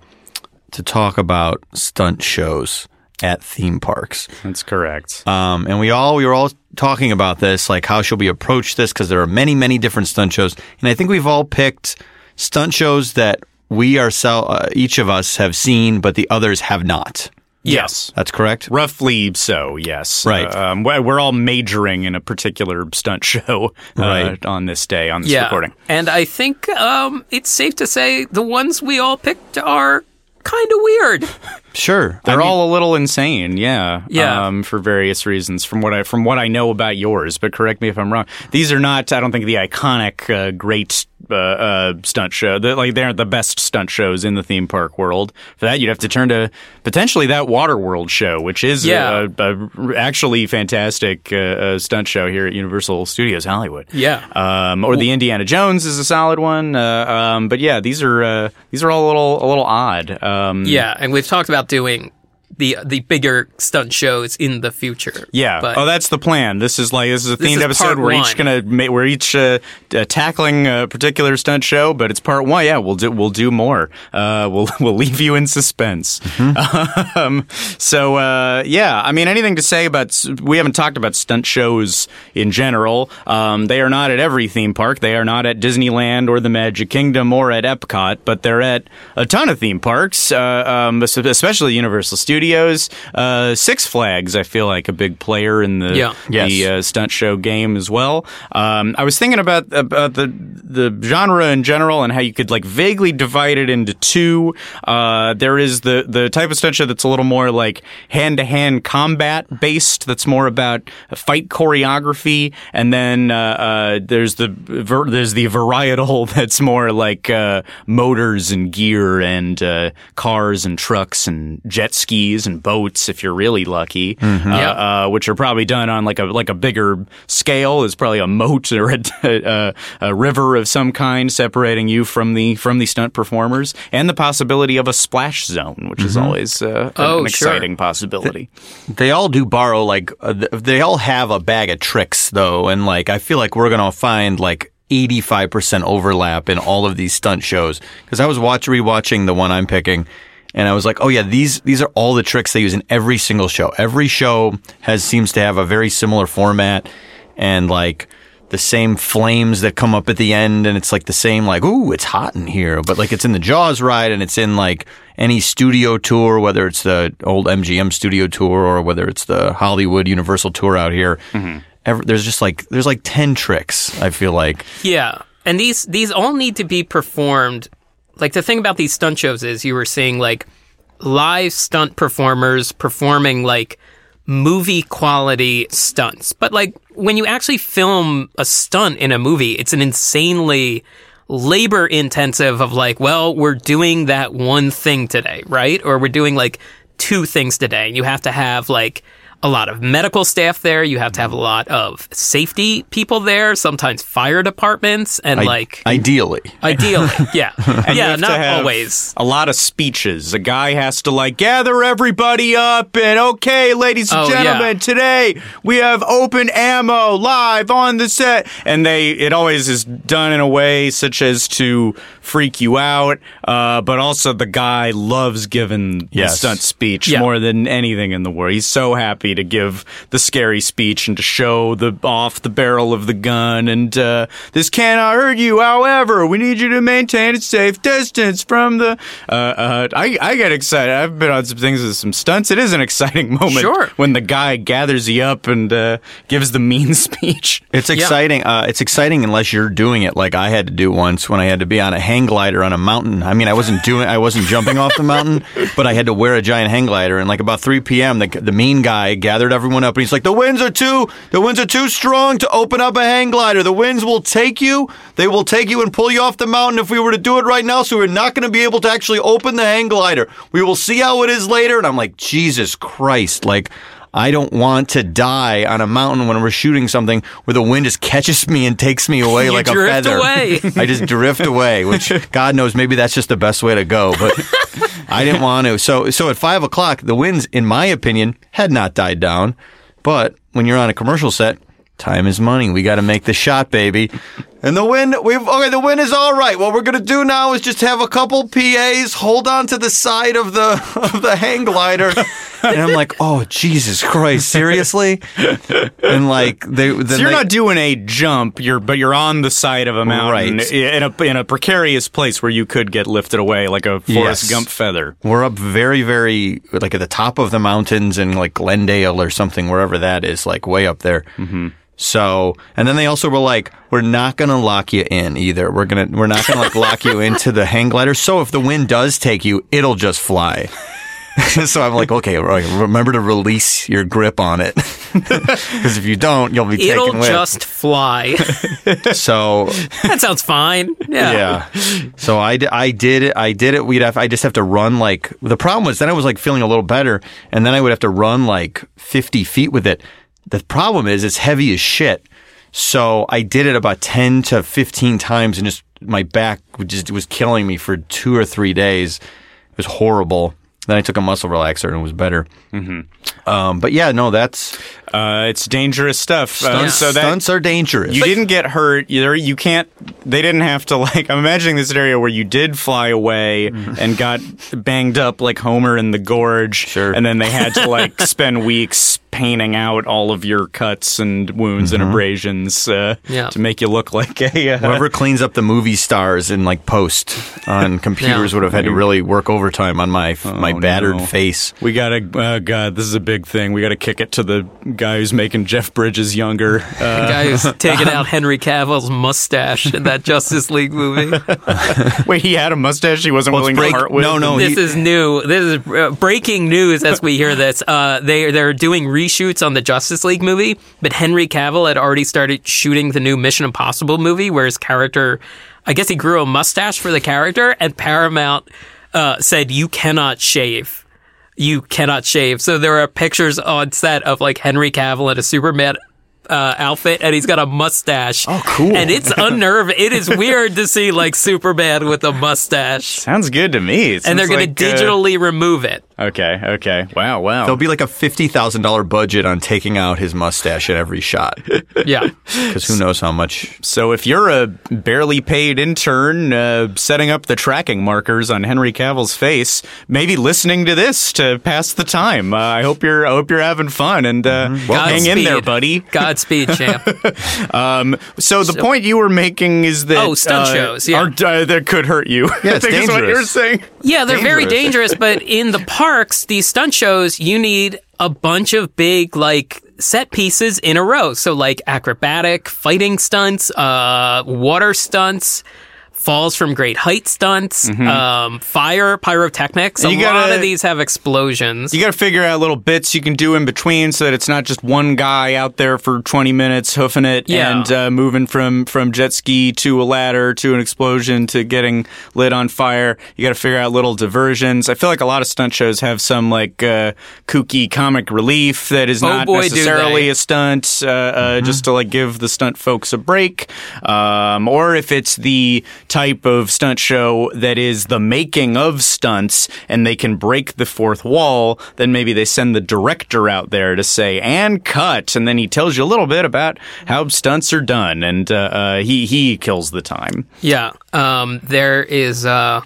Speaker 3: to talk about stunt shows at theme parks.
Speaker 1: That's correct.
Speaker 3: Um, and we all we were all talking about this, like how should we approach this? Because there are many many different stunt shows, and I think we've all picked stunt shows that we ourselves, uh, each of us have seen, but the others have not.
Speaker 1: Yes.
Speaker 3: That's correct.
Speaker 1: Roughly so, yes.
Speaker 3: Right.
Speaker 1: Uh, um, we're all majoring in a particular stunt show uh,
Speaker 3: Right.
Speaker 1: on this day, on this
Speaker 2: yeah.
Speaker 1: recording.
Speaker 2: And I think um, it's safe to say the ones we all picked are kind of weird.
Speaker 3: Sure.
Speaker 1: They're
Speaker 3: I mean,
Speaker 1: all a little insane, yeah.
Speaker 2: Yeah.
Speaker 1: Um, for various reasons, from what I from what I know about yours. But correct me if I'm wrong. These are not. I don't think the iconic, uh, great uh, uh, stunt show. They're, like they aren't the best stunt shows in the theme park world. For that, you'd have to turn to potentially that Waterworld show, which is
Speaker 2: Yeah.
Speaker 1: a, a actually fantastic uh, uh, stunt show here at Universal Studios Hollywood.
Speaker 2: Yeah.
Speaker 1: Um, or the Indiana Jones is a solid one. Uh, um, but yeah, these are uh, these are all a little a little odd. Um,
Speaker 2: Yeah, and we've talked about doing the the bigger stunt shows in the future.
Speaker 1: Yeah.
Speaker 2: but
Speaker 1: oh, that's the plan. This is like this is a themed
Speaker 2: is
Speaker 1: episode.
Speaker 2: part
Speaker 1: We're each gonna ma- we're each uh, uh, tackling a particular stunt show, but it's part one. Yeah, we'll do we'll do more. Uh, we'll we'll leave you in suspense.
Speaker 2: Mm-hmm.
Speaker 1: um, so uh, yeah, I mean, anything to say about? We haven't talked about stunt shows in general. Um, they are not at every theme park. They are not at Disneyland or the Magic Kingdom or at Epcot, but they're at a ton of theme parks, uh, um, especially Universal Studios. Uh, Six Flags, I feel like a big player in the
Speaker 2: Yeah.
Speaker 1: the uh, stunt show game as well. Um, I was thinking about about the the genre in general and how you could like vaguely divide it into two. Uh, there is the the type of stunt show that's a little more like hand to hand combat based. That's more about fight choreography, and then uh, uh, there's the ver- there's the varietal that's more like uh, motors and gear and uh, cars and trucks and jet skis and boats if you're really lucky, uh,
Speaker 2: Yeah.
Speaker 1: uh, which are probably done on like a like a bigger scale. Is probably a moat or a, a, a river of some kind separating you from the from the stunt performers, and the possibility of a splash zone, which is always uh,
Speaker 2: Oh,
Speaker 1: an
Speaker 2: sure.
Speaker 1: exciting possibility.
Speaker 3: They all do borrow like uh, they all have a bag of tricks though, and like I feel like we're gonna find like. 85% overlap in all of these stunt shows because I was watch rewatching the one I'm picking and I was like, "Oh yeah, these these are all the tricks they use in every single show. Every show has seems to have a very similar format and like the same flames that come up at the end and it's like the same like, "Ooh, it's hot in here." But like it's in the Jaws ride and it's in like any studio tour, whether it's the old MGM studio tour or whether it's the Hollywood Universal tour out here. Mm-hmm. Every, there's just like there's like 10 tricks, I feel like.
Speaker 2: Yeah, and these these all need to be performed. Like the thing about these stunt shows is you were seeing like live stunt performers performing like movie quality stunts. But like when you actually film a stunt in a movie, it's an insanely labor intensive of like, well, we're doing that one thing today, right? Or we're doing like two things today. And you have to have like a lot of medical staff there. You have to have a lot of safety people there, sometimes fire departments, and
Speaker 3: I-
Speaker 2: like
Speaker 3: ideally.
Speaker 2: ideally, yeah,
Speaker 1: And you
Speaker 2: yeah,
Speaker 1: have to
Speaker 2: not
Speaker 1: have
Speaker 2: always.
Speaker 1: A lot of speeches. A guy has to like gather everybody up and okay, ladies and
Speaker 2: Oh, yeah.
Speaker 1: gentlemen, today we have open ammo live on the set. And they it always is done in a way such as to freak you out, uh, but also the guy loves giving the stunt speech
Speaker 2: Yeah.
Speaker 1: more than anything in the world. He's so happy to give the scary speech and to show the off the barrel of the gun and uh, this cannot hurt you. However, we need you to maintain a safe distance from the. Uh, uh, I I get excited. I've been on some things with some stunts. It is an exciting moment
Speaker 2: Sure.
Speaker 1: when the guy gathers you up and uh, gives the mean speech.
Speaker 3: It's exciting. Uh, it's exciting unless you're doing it like I had to do once when I had to be on a hang glider on a mountain. I mean, I wasn't doing, I wasn't jumping off the mountain, but I had to wear a giant hang glider. And like about 3 p.m., the, the mean guy gathered everyone up and he's like, "The winds are too, the winds are too strong to open up a hang glider. The winds will take you. They will take you and pull you off the mountain if we were to do it right now. So we're not going to be able to actually open the hang glider. We will see how it is later." And I'm like, Jesus Christ, like. I don't want to die on a mountain when we're shooting something where the wind just catches me and takes me away like a feather.
Speaker 2: away.
Speaker 3: I just drift away, which God knows maybe that's just the best way to go, but I didn't want to. So, so at five o'clock, the winds, in my opinion, had not died down. But when you're on a commercial set, time is money. We got to make the shot, baby. And the wind, we've okay. The wind is all right. What we're gonna do now is just have a couple PAs hold on to the side of the of the hang glider, and I'm like, oh Jesus Christ, seriously? And like they,
Speaker 1: So you're
Speaker 3: they-
Speaker 1: not doing a jump, you're but you're on the side of a mountain
Speaker 3: Right.
Speaker 1: in a in a precarious place where you could get lifted away like a Forrest
Speaker 3: Yes.
Speaker 1: Gump feather.
Speaker 3: We're up very, very like at the top of the mountains in like Glendale or something, wherever that is, like way up there. Mm-hmm. So, and then they also were like, "We're not going to lock you in either. We're gonna, we're not going to like lock you into the hang glider. So if the wind does take you, it'll just fly." so I'm like, "Okay, remember to release your grip on it, because if you don't, you'll be
Speaker 2: It'll
Speaker 3: taken with."
Speaker 2: just fly.
Speaker 3: so
Speaker 2: that sounds fine. Yeah.
Speaker 3: yeah. So I, d- I did it. I did it. We'd have. I just have to run like. The problem was then I was like feeling a little better, and then I would have to run like 50 feet with it. The problem is it's heavy as shit. So I did it about 10 to 15 times, and just my back just was killing me for two or three days. It was horrible. Then I took a muscle relaxer and it was better. Mm-hmm. Um, but yeah, no, that's
Speaker 1: Uh, it's dangerous stuff. Uh,
Speaker 3: stunts,
Speaker 1: so that
Speaker 3: stunts are dangerous.
Speaker 1: you didn't get hurt. Either you can't. They didn't have to like. I'm imagining this scenario where you did fly away and got banged up like Homer in the gorge.
Speaker 3: Sure.
Speaker 1: And then they had to like spend weeks painting out all of your cuts and wounds and abrasions uh,
Speaker 2: Yeah.
Speaker 1: to make you look like a. Uh,
Speaker 3: Whoever cleans up the movie stars in like post on computers
Speaker 2: Yeah.
Speaker 3: would have had to really work overtime on my my
Speaker 1: Oh,
Speaker 3: battered
Speaker 1: no.
Speaker 3: face.
Speaker 1: We gotta, oh god, this is a big thing. We gotta kick it to the guy who's making Jeff Bridges younger.
Speaker 2: The
Speaker 1: Uh,
Speaker 2: guy who's taking out Henry Cavill's mustache in that Justice League movie.
Speaker 1: wait, he had a mustache. He wasn't
Speaker 3: Well, it's
Speaker 1: willing
Speaker 3: break-
Speaker 1: to part with.
Speaker 3: no, no,
Speaker 2: this
Speaker 3: he-
Speaker 2: is new. This is uh, breaking news as we hear this. Uh, they they're doing reshoots on the Justice League movie, but Henry Cavill had already started shooting the new Mission Impossible movie, where his character, I guess he grew a mustache for the character, and Paramount uh, said you cannot shave. You cannot shave. So there are pictures on set of like Henry Cavill in a Superman uh, outfit, and he's got a mustache. Oh,
Speaker 3: cool.
Speaker 2: And it's unnerving. It is weird to see like Superman with a mustache
Speaker 1: Sounds good to me.
Speaker 2: And they're
Speaker 1: seems
Speaker 2: going
Speaker 1: like,
Speaker 2: to
Speaker 1: uh,
Speaker 2: digitally remove it.
Speaker 1: Okay, okay. Wow, wow.
Speaker 3: There'll be like a fifty thousand dollar budget on taking out his mustache in every shot
Speaker 2: Yeah.
Speaker 3: because who knows how much.
Speaker 1: so if you're a barely paid intern uh, setting up the tracking markers on Henry Cavill's face, maybe listening to this to pass the time. Uh, I hope you're. I hope you're having fun and uh, well, hang in there, buddy.
Speaker 2: Godspeed, champ.
Speaker 1: Um, so the point you were making is that
Speaker 2: Oh, stunt
Speaker 1: uh,
Speaker 2: shows, yeah.
Speaker 1: are, uh, that could hurt you.
Speaker 3: Yeah,
Speaker 1: I
Speaker 3: it's
Speaker 1: think is what you were
Speaker 3: dangerous.
Speaker 1: saying.
Speaker 2: Yeah, they're very
Speaker 3: Dangerous.
Speaker 2: dangerous, but in the parks, these stunt shows, you need a bunch of big, like, set pieces in a row. So, like, acrobatic, fighting stunts, uh, water stunts, falls from great height stunts, um, fire, pyrotechnics. A
Speaker 1: You
Speaker 2: lot
Speaker 1: gotta-
Speaker 2: of these have explosions.
Speaker 1: You got to figure out little bits you can do in between so that it's not just one guy out there for 20 minutes hoofing it
Speaker 2: Yeah.
Speaker 1: and uh, moving from, from jet ski to a ladder to an explosion to getting lit on fire. You got to figure out little diversions. I feel like a lot of stunt shows have some like uh, kooky comic relief that is
Speaker 2: Oh
Speaker 1: not
Speaker 2: boy,
Speaker 1: necessarily a stunt, uh, uh, just to like give the stunt folks a break. Um, or if it's the type of stunt show that is the making of stunts and they can break the fourth wall, then maybe they send the director out there to say, and cut. And then he tells you a little bit about how stunts are done and uh, uh, he, he kills the time.
Speaker 2: Yeah. Um, there is. Uh...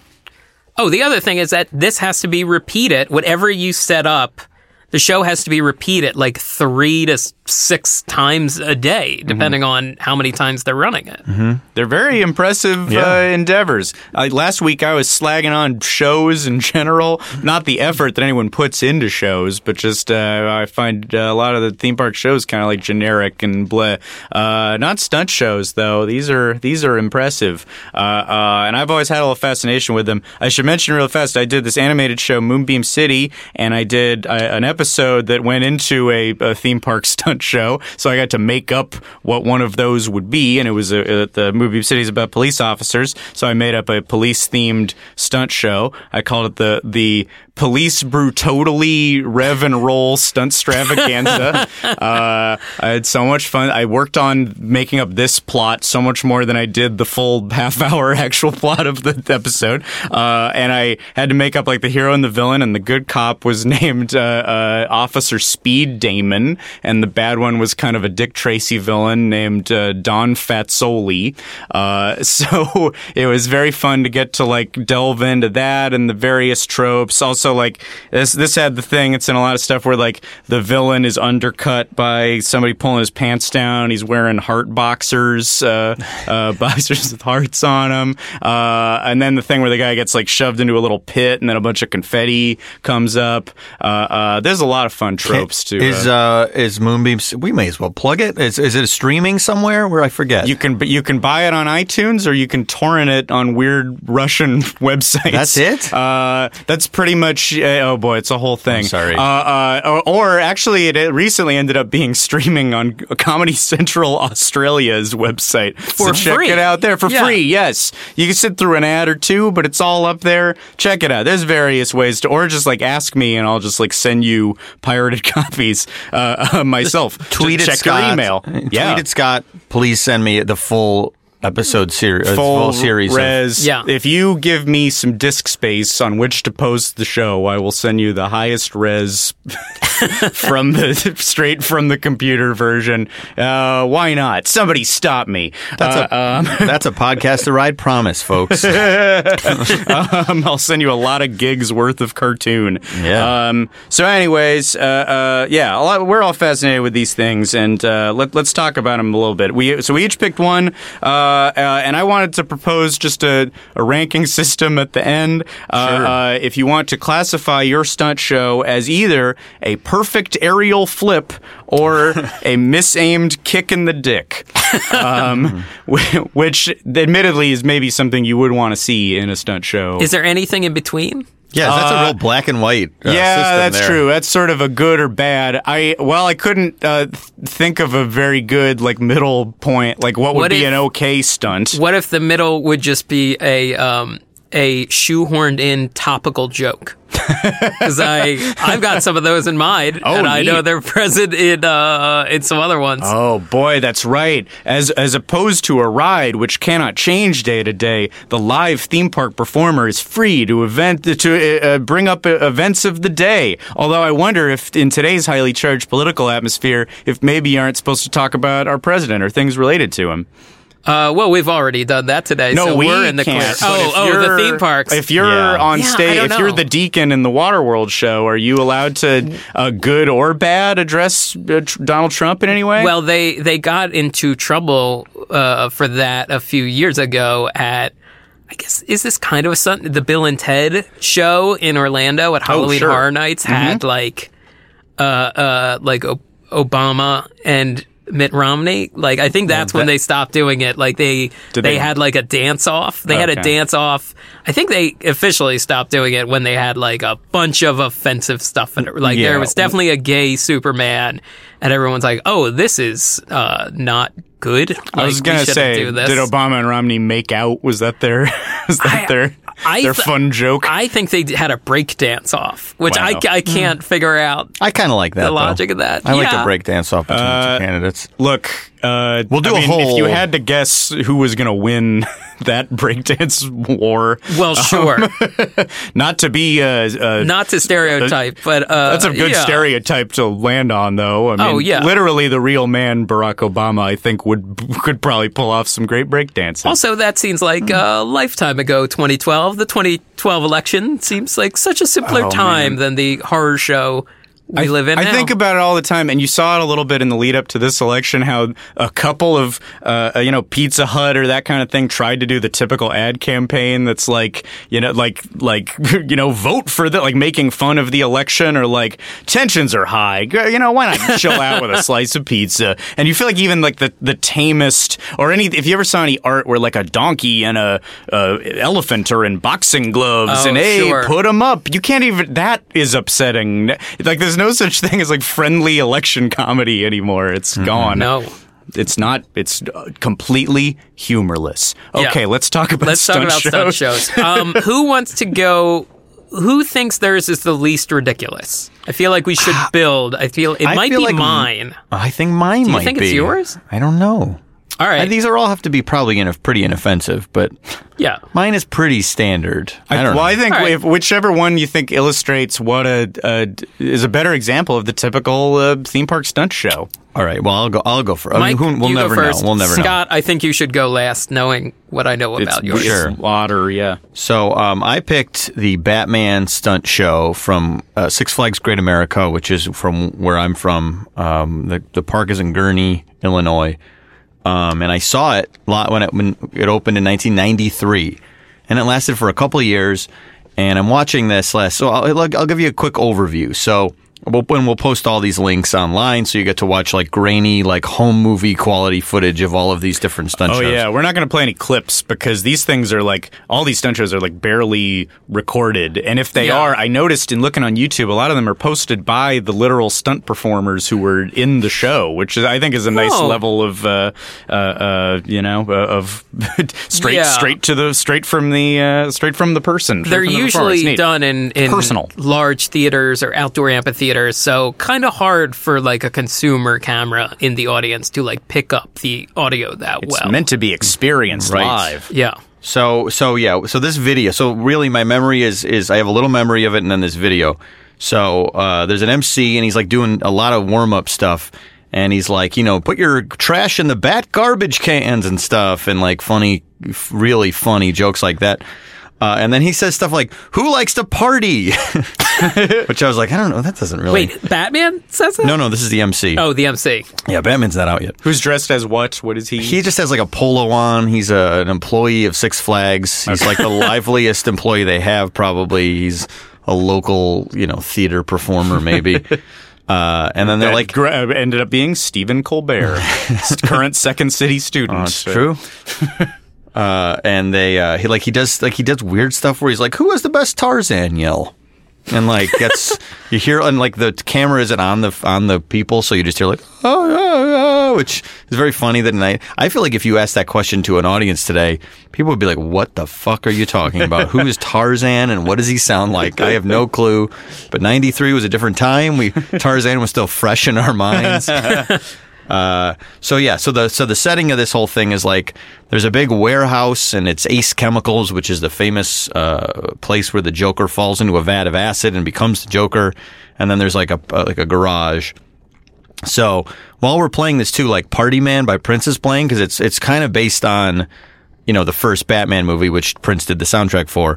Speaker 2: Oh, the other thing is that this has to be repeated. Whatever you set up, the show has to be repeated like three to six times a day, depending on how many times they're running it.
Speaker 1: They're very impressive
Speaker 3: Yeah.
Speaker 1: uh, endeavors. Uh, last week I was slagging on shows in general, not the effort that anyone puts into shows, but just uh, I find uh, a lot of the theme park shows kind of like generic and bleh. Uh, not stunt shows though. These are these are impressive, uh, uh, and I've always had a little fascination with them. I should mention real fast. I did this animated show Moonbeam City, and I did uh, an episode that went into a, a theme park stunt show. So I got to make up what one of those would be, and it was uh, a, a, the movie city is about police officers. So I made up a police themed stunt show. I called it the the police brutally rev and roll stunt stravaganza. uh, I had so much fun. I worked on making up this plot so much more than I did the full half hour actual plot of the episode. Uh, and I had to make up like the hero and the villain, and the good cop was named uh, uh, Officer Speed Damon, and the bad one was kind of a Dick Tracy villain named uh, Don Fatsoli. Uh, so it was very fun to get to like delve into that and the various tropes. Also, like this, this had the thing. It's in a lot of stuff where like the villain is undercut by somebody pulling his pants down. He's wearing heart boxers, uh, uh, boxers with hearts on them. Uh, and then the thing where the guy gets like shoved into a little pit and then a bunch of confetti comes up. Uh, uh, there's a lot of fun tropes too.
Speaker 3: Is uh, is Moonbeams? We may as well plug it. Is is it streaming somewhere where I forget?
Speaker 1: You can you can buy it on iTunes or you can torrent it on weird Russian websites.
Speaker 3: That's it?
Speaker 1: Uh, that's pretty much. Uh, oh boy, it's a whole thing.
Speaker 3: sorry.
Speaker 1: Uh, uh, or, or actually, it recently ended up being streaming on Comedy Central Australia's website.
Speaker 2: For
Speaker 1: so check
Speaker 2: free.
Speaker 1: it out there for
Speaker 2: Yeah.
Speaker 1: free. Yes, you can sit through an ad or two, but it's all up there. Check it out. There's various ways to, or just like ask me, and I'll just like send you pirated copies uh, uh, myself.
Speaker 3: tweet
Speaker 1: Just
Speaker 3: at
Speaker 1: check
Speaker 3: Scott.
Speaker 1: your email. Yeah.
Speaker 3: Tweet at Scott. Please send me the full episode series.
Speaker 1: full,
Speaker 3: full series. of-
Speaker 1: res.
Speaker 2: Yeah.
Speaker 1: If you give me some disk space on which to post the show, I will send you the highest res from the straight from the computer version. Uh, why not? Somebody stop me.
Speaker 3: That's
Speaker 1: Uh,
Speaker 3: a that's a podcast to ride. Promise, folks.
Speaker 1: um, I'll send you a lot of gigs worth of cartoon.
Speaker 3: Yeah.
Speaker 1: Um, so, anyways, uh, uh, yeah, a lot, we're all fascinated with these things, and uh, let, let's talk about them a little bit. We so we each picked one, uh, uh, and I wanted to propose just a, a ranking system at the end. Uh,
Speaker 3: Sure.
Speaker 1: uh, if you want to classify your stunt show as either a perfect aerial flip or a misaimed kick in the dick, um, which admittedly is maybe something you would want to see in a stunt show.
Speaker 2: Is there anything in between?
Speaker 3: Yeah, that's a
Speaker 1: Uh,
Speaker 3: real black and white. Uh,
Speaker 1: yeah,
Speaker 3: system
Speaker 1: that's
Speaker 3: there.
Speaker 1: true. That's sort of a good or bad. I well, I couldn't uh, th- think of a very good like middle point. Like what would
Speaker 2: What
Speaker 1: be
Speaker 2: if-
Speaker 1: an okay stunt?
Speaker 2: What if the middle would just be a um, a shoehorned in topical joke? Because I I've got some of those in mind,
Speaker 1: Oh,
Speaker 2: and I know they're present in uh, in some other ones.
Speaker 1: Oh boy, that's right. As as opposed to a ride which cannot change day to day, the live theme park performer is free to event to uh, bring up uh, events of the day. Although I wonder if in today's highly charged political atmosphere, if maybe you aren't supposed to talk about our president or things related to him.
Speaker 2: Uh, well, we've already done that today,
Speaker 1: No,
Speaker 2: so
Speaker 1: we
Speaker 2: we're in the
Speaker 1: can't.
Speaker 2: clear. Oh, oh, the theme parks.
Speaker 1: If you're
Speaker 3: Yeah.
Speaker 1: on
Speaker 2: Yeah,
Speaker 1: stage,
Speaker 2: don't
Speaker 1: if you're the deacon in the Waterworld show, are you allowed to, uh, good or bad, address uh, tr- Donald Trump in any way?
Speaker 2: Well, they they got into trouble uh, for that a few years ago at. I guess is this kind of a stunt? The Bill and Ted show in Orlando at Halloween
Speaker 1: Oh, sure. Mm-hmm.
Speaker 2: Horror Nights had like, uh, uh, like o- Obama and Mitt Romney. Like I think that's when
Speaker 1: that-
Speaker 2: they stopped doing it. Like they they,
Speaker 1: they-
Speaker 2: had like a dance off. They had a dance off. I think they officially stopped doing it when they had like a bunch of offensive stuff. In it. Like
Speaker 1: Yeah.
Speaker 2: there was definitely a gay Superman, and everyone's like, "Oh, this is uh, not good." Like,
Speaker 1: I was gonna say,
Speaker 2: do this.
Speaker 1: did Obama and Romney make out? Was that their, was that
Speaker 2: I-
Speaker 1: their,
Speaker 2: I
Speaker 1: their
Speaker 2: th-
Speaker 1: fun joke?
Speaker 2: I think they had a break dance off, which I,
Speaker 1: Wow.
Speaker 2: I can't figure out.
Speaker 3: I kind of like that.
Speaker 2: The
Speaker 3: though.
Speaker 2: logic of that.
Speaker 3: I like
Speaker 2: Yeah.
Speaker 3: to break dance off between
Speaker 1: Uh,
Speaker 3: the two candidates.
Speaker 1: Look, uh,
Speaker 3: We'll do
Speaker 1: I
Speaker 3: a
Speaker 1: mean, If you had to guess who was going to win that breakdance war,
Speaker 2: Well, sure,
Speaker 1: not to be uh, uh,
Speaker 2: not to stereotype, but uh,
Speaker 1: That's a good
Speaker 2: yeah.
Speaker 1: stereotype to land on, though. I mean,
Speaker 2: Oh, yeah.
Speaker 1: literally, the real man, Barack Obama, I think would could probably pull off some great breakdancing.
Speaker 2: Also, that seems like a lifetime ago, 2012. The 2012 election seems like such a simpler
Speaker 1: Oh,
Speaker 2: time than the horror show we live in
Speaker 1: I
Speaker 2: now.
Speaker 1: think about it all the time, and you saw it a little bit in the lead up to this election. How a couple of, uh, you know, Pizza Hut or that kind of thing tried to do the typical ad campaign that's like, you know, like, like, you know, vote for the, like, making fun of the election or like tensions are high. You know, why not chill out with a slice of pizza? And you feel like even like the the tamest or any, if you ever saw any art where like a donkey and a, uh elephant are in boxing gloves
Speaker 2: Oh,
Speaker 1: and hey,
Speaker 2: sure.
Speaker 1: put them up. You can't even. That is upsetting. Like, there's no such thing as like friendly election comedy anymore. It's gone.
Speaker 2: no.
Speaker 1: it's not. It's uh, completely humorless.
Speaker 2: Yeah.
Speaker 1: Okay, let's talk about
Speaker 2: Let's talk about
Speaker 1: shows.
Speaker 2: stunt shows. Um, who wants to go who thinks theirs is the least ridiculous? I feel like we should build. I feel it
Speaker 3: I
Speaker 2: might
Speaker 3: feel
Speaker 2: be
Speaker 3: like
Speaker 2: mine.
Speaker 3: I think mine might be.
Speaker 2: you
Speaker 3: might
Speaker 2: think
Speaker 3: be.
Speaker 2: it's yours?
Speaker 3: I don't know.
Speaker 2: All
Speaker 3: Uh,
Speaker 2: right.
Speaker 3: These are all have to be probably in pretty inoffensive, but
Speaker 2: yeah.
Speaker 3: mine is pretty standard. I, don't
Speaker 1: well,
Speaker 3: know.
Speaker 1: I think
Speaker 2: All right.
Speaker 1: if whichever one you think illustrates what a, a is a better example of the typical uh, theme park stunt show.
Speaker 3: all right. Well, I'll go. I'll go for. I
Speaker 2: Mike,
Speaker 3: mean, who, we'll
Speaker 2: you
Speaker 3: never
Speaker 2: go first.
Speaker 3: know. We'll never know.
Speaker 2: Scott, I think you should go last, knowing what I know about yours.
Speaker 3: Sure.
Speaker 1: Water, yeah.
Speaker 3: So um, I picked the Batman stunt show from uh, Six Flags Great America, which is from where I'm from. Um, the the park is in Gurnee, Illinois, um, and I saw it a lot when it when it opened in 1993, and it lasted for a couple of years. And I'm watching this last, so I'll, I'll give you a quick overview. So. We'll, and we'll post all these links online, so you get to watch like grainy, like home movie quality footage of all of these different stunt
Speaker 1: Oh
Speaker 3: shows.
Speaker 1: yeah, we're not going to play any clips because these things are like all these stunt shows are like barely recorded, and if they
Speaker 2: Yeah.
Speaker 1: are, I noticed in looking on YouTube, a lot of them are posted by the literal stunt performers who were in the show, which is, I think is a nice
Speaker 2: Oh.
Speaker 1: level of uh, uh, uh, you know uh, of straight
Speaker 2: Yeah.
Speaker 1: straight to the straight from the uh, straight from the person.
Speaker 2: They're
Speaker 1: from the
Speaker 2: usually done in, in
Speaker 1: Personal.
Speaker 2: large theaters or outdoor amphitheaters, so kind of hard for like a consumer camera in the audience to like pick up the audio that
Speaker 1: It's
Speaker 2: well.
Speaker 1: It's meant to be experienced
Speaker 3: Right.
Speaker 1: live.
Speaker 2: yeah.
Speaker 3: So so yeah, so this video. So really, my memory is is I have a little memory of it, and then this video. So uh, there's an MC, and he's like doing a lot of warm up stuff, and he's like, you know, put your trash in the bat garbage cans and stuff, and like funny, really funny jokes like that. Uh, and then he says stuff like, "Who likes to party?" Which I was like, I don't know. That doesn't really.
Speaker 2: Wait, Batman says that?
Speaker 3: No, no, this is the MC.
Speaker 2: Oh, the MC.
Speaker 3: Yeah, Batman's not out yet.
Speaker 1: Who's dressed as what? What is he?
Speaker 3: He just has like a polo on. He's a, an employee of Six Flags. He's like the liveliest employee they have, probably. He's a local, you know, theater performer, maybe. Uh, and then they're
Speaker 1: That
Speaker 3: like,
Speaker 1: gra- uh, ended up being Stephen Colbert, current Second City student.
Speaker 3: That's true. Uh, and they, uh, he like he does like he does weird stuff where he's like, "Who has the best Tarzan yell?" And like gets you hear and like the camera isn't on the on the people, so you just hear like oh, oh, oh which is very funny. That night, I feel like if you asked that question to an audience today, people would be like, "What the fuck are you talking about? Who is Tarzan and what does he sound like?" I have no clue. But '93 was a different time. We Tarzan was still fresh in our minds. Uh, so yeah, so the so the setting of this whole thing is like there's a big warehouse and it's Ace Chemicals, which is the famous uh, place where the Joker falls into a vat of acid and becomes the Joker, and then there's like a uh, like a garage. So while we're playing this too, like Party Man by Prince is playing because it's it's kind of based on you know the first Batman movie, which Prince did the soundtrack for,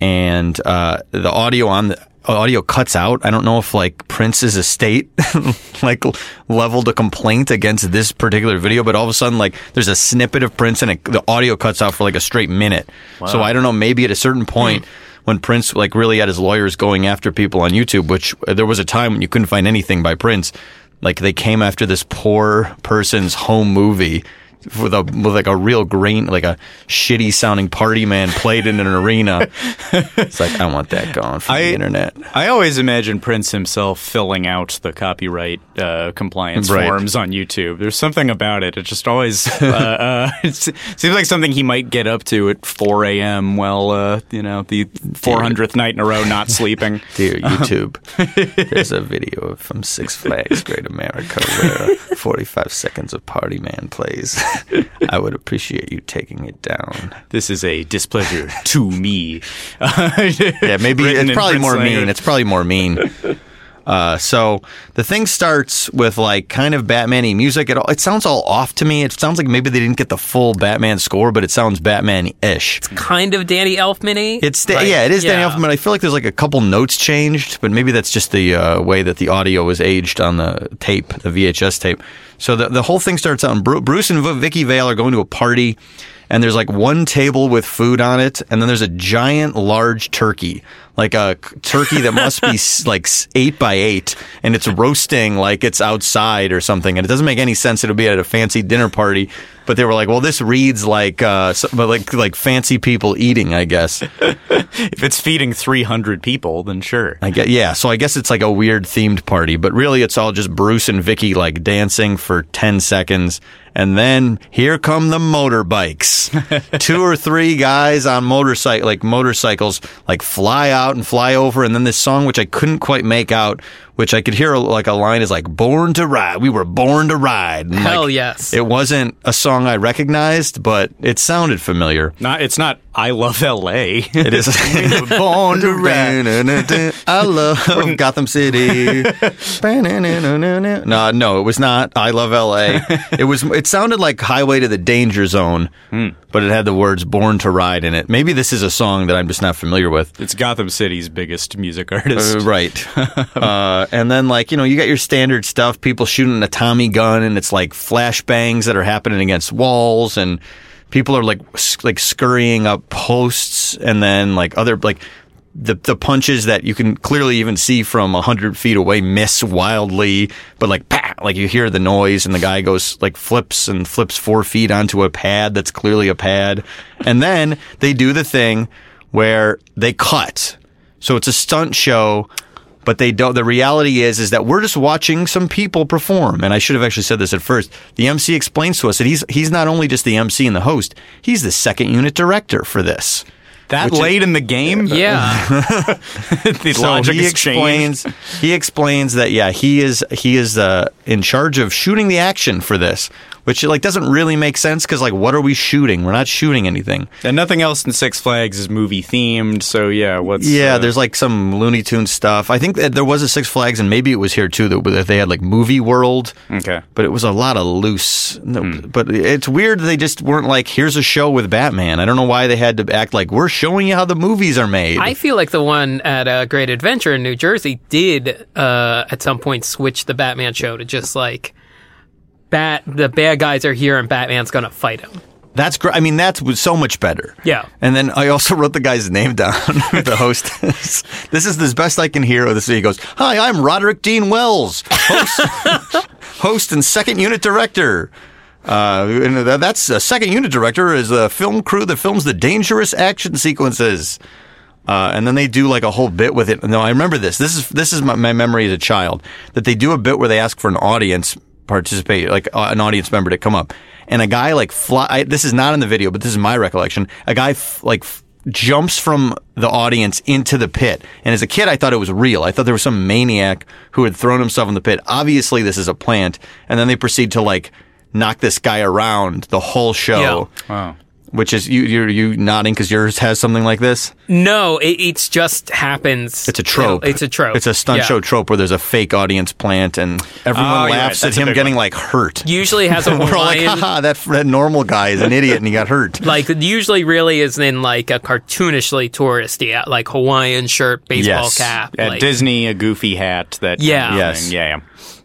Speaker 3: and uh, the audio on the audio cuts out. I don't know if like Prince's estate like leveled a complaint against this particular video, but all of a sudden like there's a snippet of Prince and it, the audio cuts out for like a straight minute. So I don't know. Maybe at a certain point. When Prince like really had his lawyers going after people on YouTube, which uh, there was a time when you couldn't find anything by Prince, like they came after this poor person's home movie with a with like a real grain like a shitty sounding party man played in an arena it's like i want that gone from
Speaker 1: I-
Speaker 3: the internet
Speaker 1: I always imagine Prince himself filling out the copyright uh, compliance
Speaker 3: Right.
Speaker 1: forms on YouTube. There's something about it. It just always uh, uh, it seems like something he might get up to at 4 a.m. while uh, you know the 400th night in a row not sleeping.
Speaker 3: dear youtube there's a video from six flags great america where 45 seconds of party man plays i would appreciate you taking it down
Speaker 1: This is a displeasure to me.
Speaker 3: yeah, maybe
Speaker 1: Written
Speaker 3: it's probably more mean. It's probably more mean. Uh, so the thing starts with like kind of Batman-y music. It all, it sounds all off to me. It sounds like maybe they didn't get the full Batman score, but it sounds Batman-ish.
Speaker 2: It's kind of Danny Elfman
Speaker 3: It's da- yeah, it is Danny Elfman. I feel like there's like a couple notes changed, but maybe that's just the uh, way that the audio was aged on the tape, the VHS tape. So the the whole thing starts out. Bruce and V- Vicki Vale are going to a party, and there's like one table with food on it, and then there's a giant, large turkey, like a turkey that must be like eight by eight, and it's roasting like it's outside or something, and it doesn't make any sense. It'll be at a fancy dinner party. But they were like, well, this reads like, uh, so- but like, like fancy people eating, I guess.
Speaker 1: If it's feeding 300 people, then sure.
Speaker 3: I get yeah. So I guess it's like a weird themed party, but really it's all just Bruce and Vicki like dancing for ten seconds, and then here come the motorbikes. Two or three guys on motorcycle like motorcycles like fly out out and fly over, and then this song which I couldn't quite make out, which I could hear like a line is like "Born to Ride." We were born to ride. And,
Speaker 2: Hell
Speaker 3: like,
Speaker 2: yes.
Speaker 3: It wasn't a song I recognized, but it sounded familiar.
Speaker 1: Not, it's not I love L.A.
Speaker 3: It is.
Speaker 1: Born to ride.
Speaker 3: I love Gotham City. no, no, it was not. I love L.A. It was. It sounded like Highway to the Danger Zone, but it had the words "Born to Ride" in it. Maybe this is a song that I'm just not familiar with.
Speaker 1: It's Gotham City's biggest music artist.
Speaker 3: Uh, right. uh, and then, like, you know, you got your standard stuff people shooting a Tommy gun, and it's like flashbangs that are happening against walls, and people are like, like scurrying up posts, and then, like, other, like, the, the punches that you can clearly even see from a hundred feet away miss wildly, but like pat, like you hear the noise and the guy goes like flips and flips four feet onto a pad that's clearly a pad, and then they do the thing where they cut. So it's a stunt show, but they don't. The reality is, is that we're just watching some people perform. And I should have actually said this at first. The MC explains to us that he's he's not only just the MC and the host; he's the second unit director for this.
Speaker 1: that late in the game?
Speaker 2: yeah.
Speaker 1: the
Speaker 3: So
Speaker 1: logic
Speaker 3: he
Speaker 1: has
Speaker 3: explains. He explains that yeah, he is he is uh, in charge of shooting the action for this, which like doesn't really make sense because like what are we shooting? We're not shooting anything.
Speaker 1: And nothing else in Six Flags is movie themed, so yeah, what's
Speaker 3: Yeah,
Speaker 1: uh,
Speaker 3: there's like some Looney Tunes stuff. I think that there was a Six Flags, and maybe it was here too. That that they had like Movie World,
Speaker 1: Okay.
Speaker 3: but it was a lot of loose. No, But it's weird they just weren't like, here's a show with Batman. I don't know why they had to act like we're showing you how the movies are made.
Speaker 2: I feel like the one at uh, Great Adventure in New Jersey did uh, at some point switch the Batman show to just like bat the bad guys are here and Batman's gonna fight him.
Speaker 3: That's great. I mean, that's was so much better.
Speaker 2: Yeah.
Speaker 3: And then I also wrote the guy's name down, the hostess. this is the best I can hear of this. He goes, Hi, I'm Roderick Dean Wells, host, host and second unit director. Uh, and that- that's a second unit director is a film crew that films the dangerous action sequences. Uh, and then they do like a whole bit with it. No, I remember this. This is this is my, my memory as a child that they do a bit where they ask for an audience participate, like uh, an audience member to come up, and a guy like fly. I, this is not in the video, but this is my recollection. A guy f- like f- jumps from the audience into the pit, and as a kid, I thought it was real. I thought there was some maniac who had thrown himself in the pit. Obviously, this is a plant, and then they proceed to like knock this guy around the whole show.
Speaker 1: Wow.
Speaker 3: Which is you you're you nodding because yours has something like this.
Speaker 2: No, it it's just happens.
Speaker 3: It's a trope.
Speaker 2: It's a trope.
Speaker 3: It's a stunt
Speaker 2: Yeah.
Speaker 3: show trope where there's a fake audience plant and everyone
Speaker 1: Oh,
Speaker 3: laughs
Speaker 1: right.
Speaker 3: at him getting
Speaker 1: one.
Speaker 3: like hurt.
Speaker 2: Usually has a
Speaker 3: We're all like,
Speaker 2: Hawaiian.
Speaker 3: haha, that, that normal guy is an idiot and he got hurt.
Speaker 2: like usually really is in like a cartoonishly touristy uh, like Hawaiian shirt, baseball
Speaker 3: Yes.
Speaker 2: cap.
Speaker 1: At
Speaker 2: like,
Speaker 1: Disney, a goofy hat. That
Speaker 2: Yeah.
Speaker 3: Yes.
Speaker 1: yeah, yeah.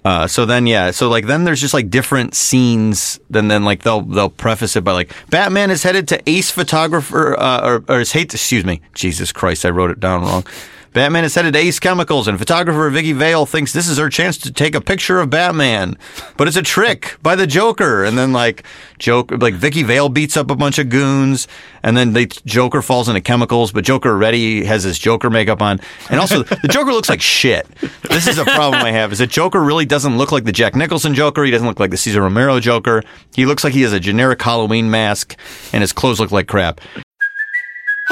Speaker 3: Uh, so then, yeah, so like then there's just like different scenes. Then then like they'll they'll preface it by like Batman is headed to Ace Photographer uh, or, or is hate. Excuse me, Jesus Christ, I wrote it down wrong. Batman is headed to Ace Chemicals, and photographer Vicki Vale thinks this is her chance to take a picture of Batman, but it's a trick by the Joker. And then like Joker, like Vicki Vale beats up a bunch of goons, and then the Joker falls into chemicals, but Joker already has his Joker makeup on, and also the Joker looks like shit. This is a problem I have: is that Joker really doesn't look like the Jack Nicholson Joker. He doesn't look like the Cesar Romero Joker. He looks like he has a generic Halloween mask, and his clothes look like crap.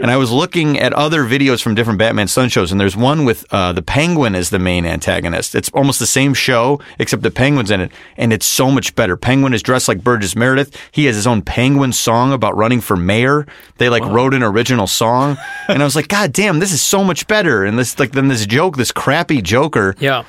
Speaker 3: And I was looking at other videos from different Batman stunt shows, and there's one with uh, the Penguin as the main antagonist. It's almost the same show, except the Penguin's in it, and it's so much better. Penguin is dressed like Burgess Meredith. He has his own Penguin song about running for mayor. They like wrote an original song, and I was like, God damn, this is so much better. And this like then this joke, this crappy Joker,
Speaker 2: Yeah.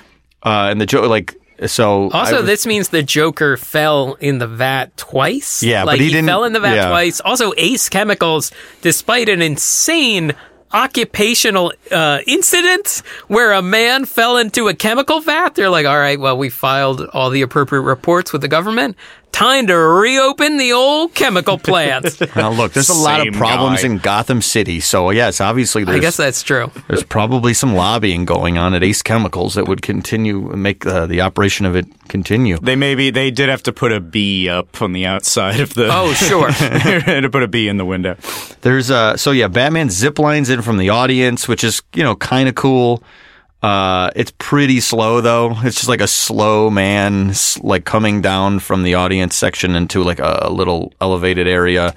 Speaker 3: uh, and the joke like so.
Speaker 2: Also,
Speaker 3: I-
Speaker 2: this means the Joker fell in the vat twice.
Speaker 3: Yeah,
Speaker 2: like
Speaker 3: but he didn't-
Speaker 2: fell in the vat
Speaker 3: yeah.
Speaker 2: twice. Also, Ace Chemicals, despite an insane occupational uh, incident where a man fell into a chemical vat, they're like, "All right, well, we filed all the appropriate reports with the government." Time to reopen the old chemical plant.
Speaker 3: Now, look, there's a lot of
Speaker 1: Same
Speaker 3: problems
Speaker 1: guy.
Speaker 3: in Gotham City. So, yes, obviously
Speaker 2: I guess that's true.
Speaker 3: there's probably some lobbying going on at Ace Chemicals that would continue, make uh, the operation of it continue.
Speaker 1: They maybe they did have to put a B up on the outside of the.
Speaker 2: Oh, sure.
Speaker 1: to put a B in the window.
Speaker 3: There's uh so yeah, Batman zip lines in from the audience, which is you know kind of cool. Uh, it's pretty slow though. It's just like a slow man, like coming down from the audience section into like a, a little elevated area,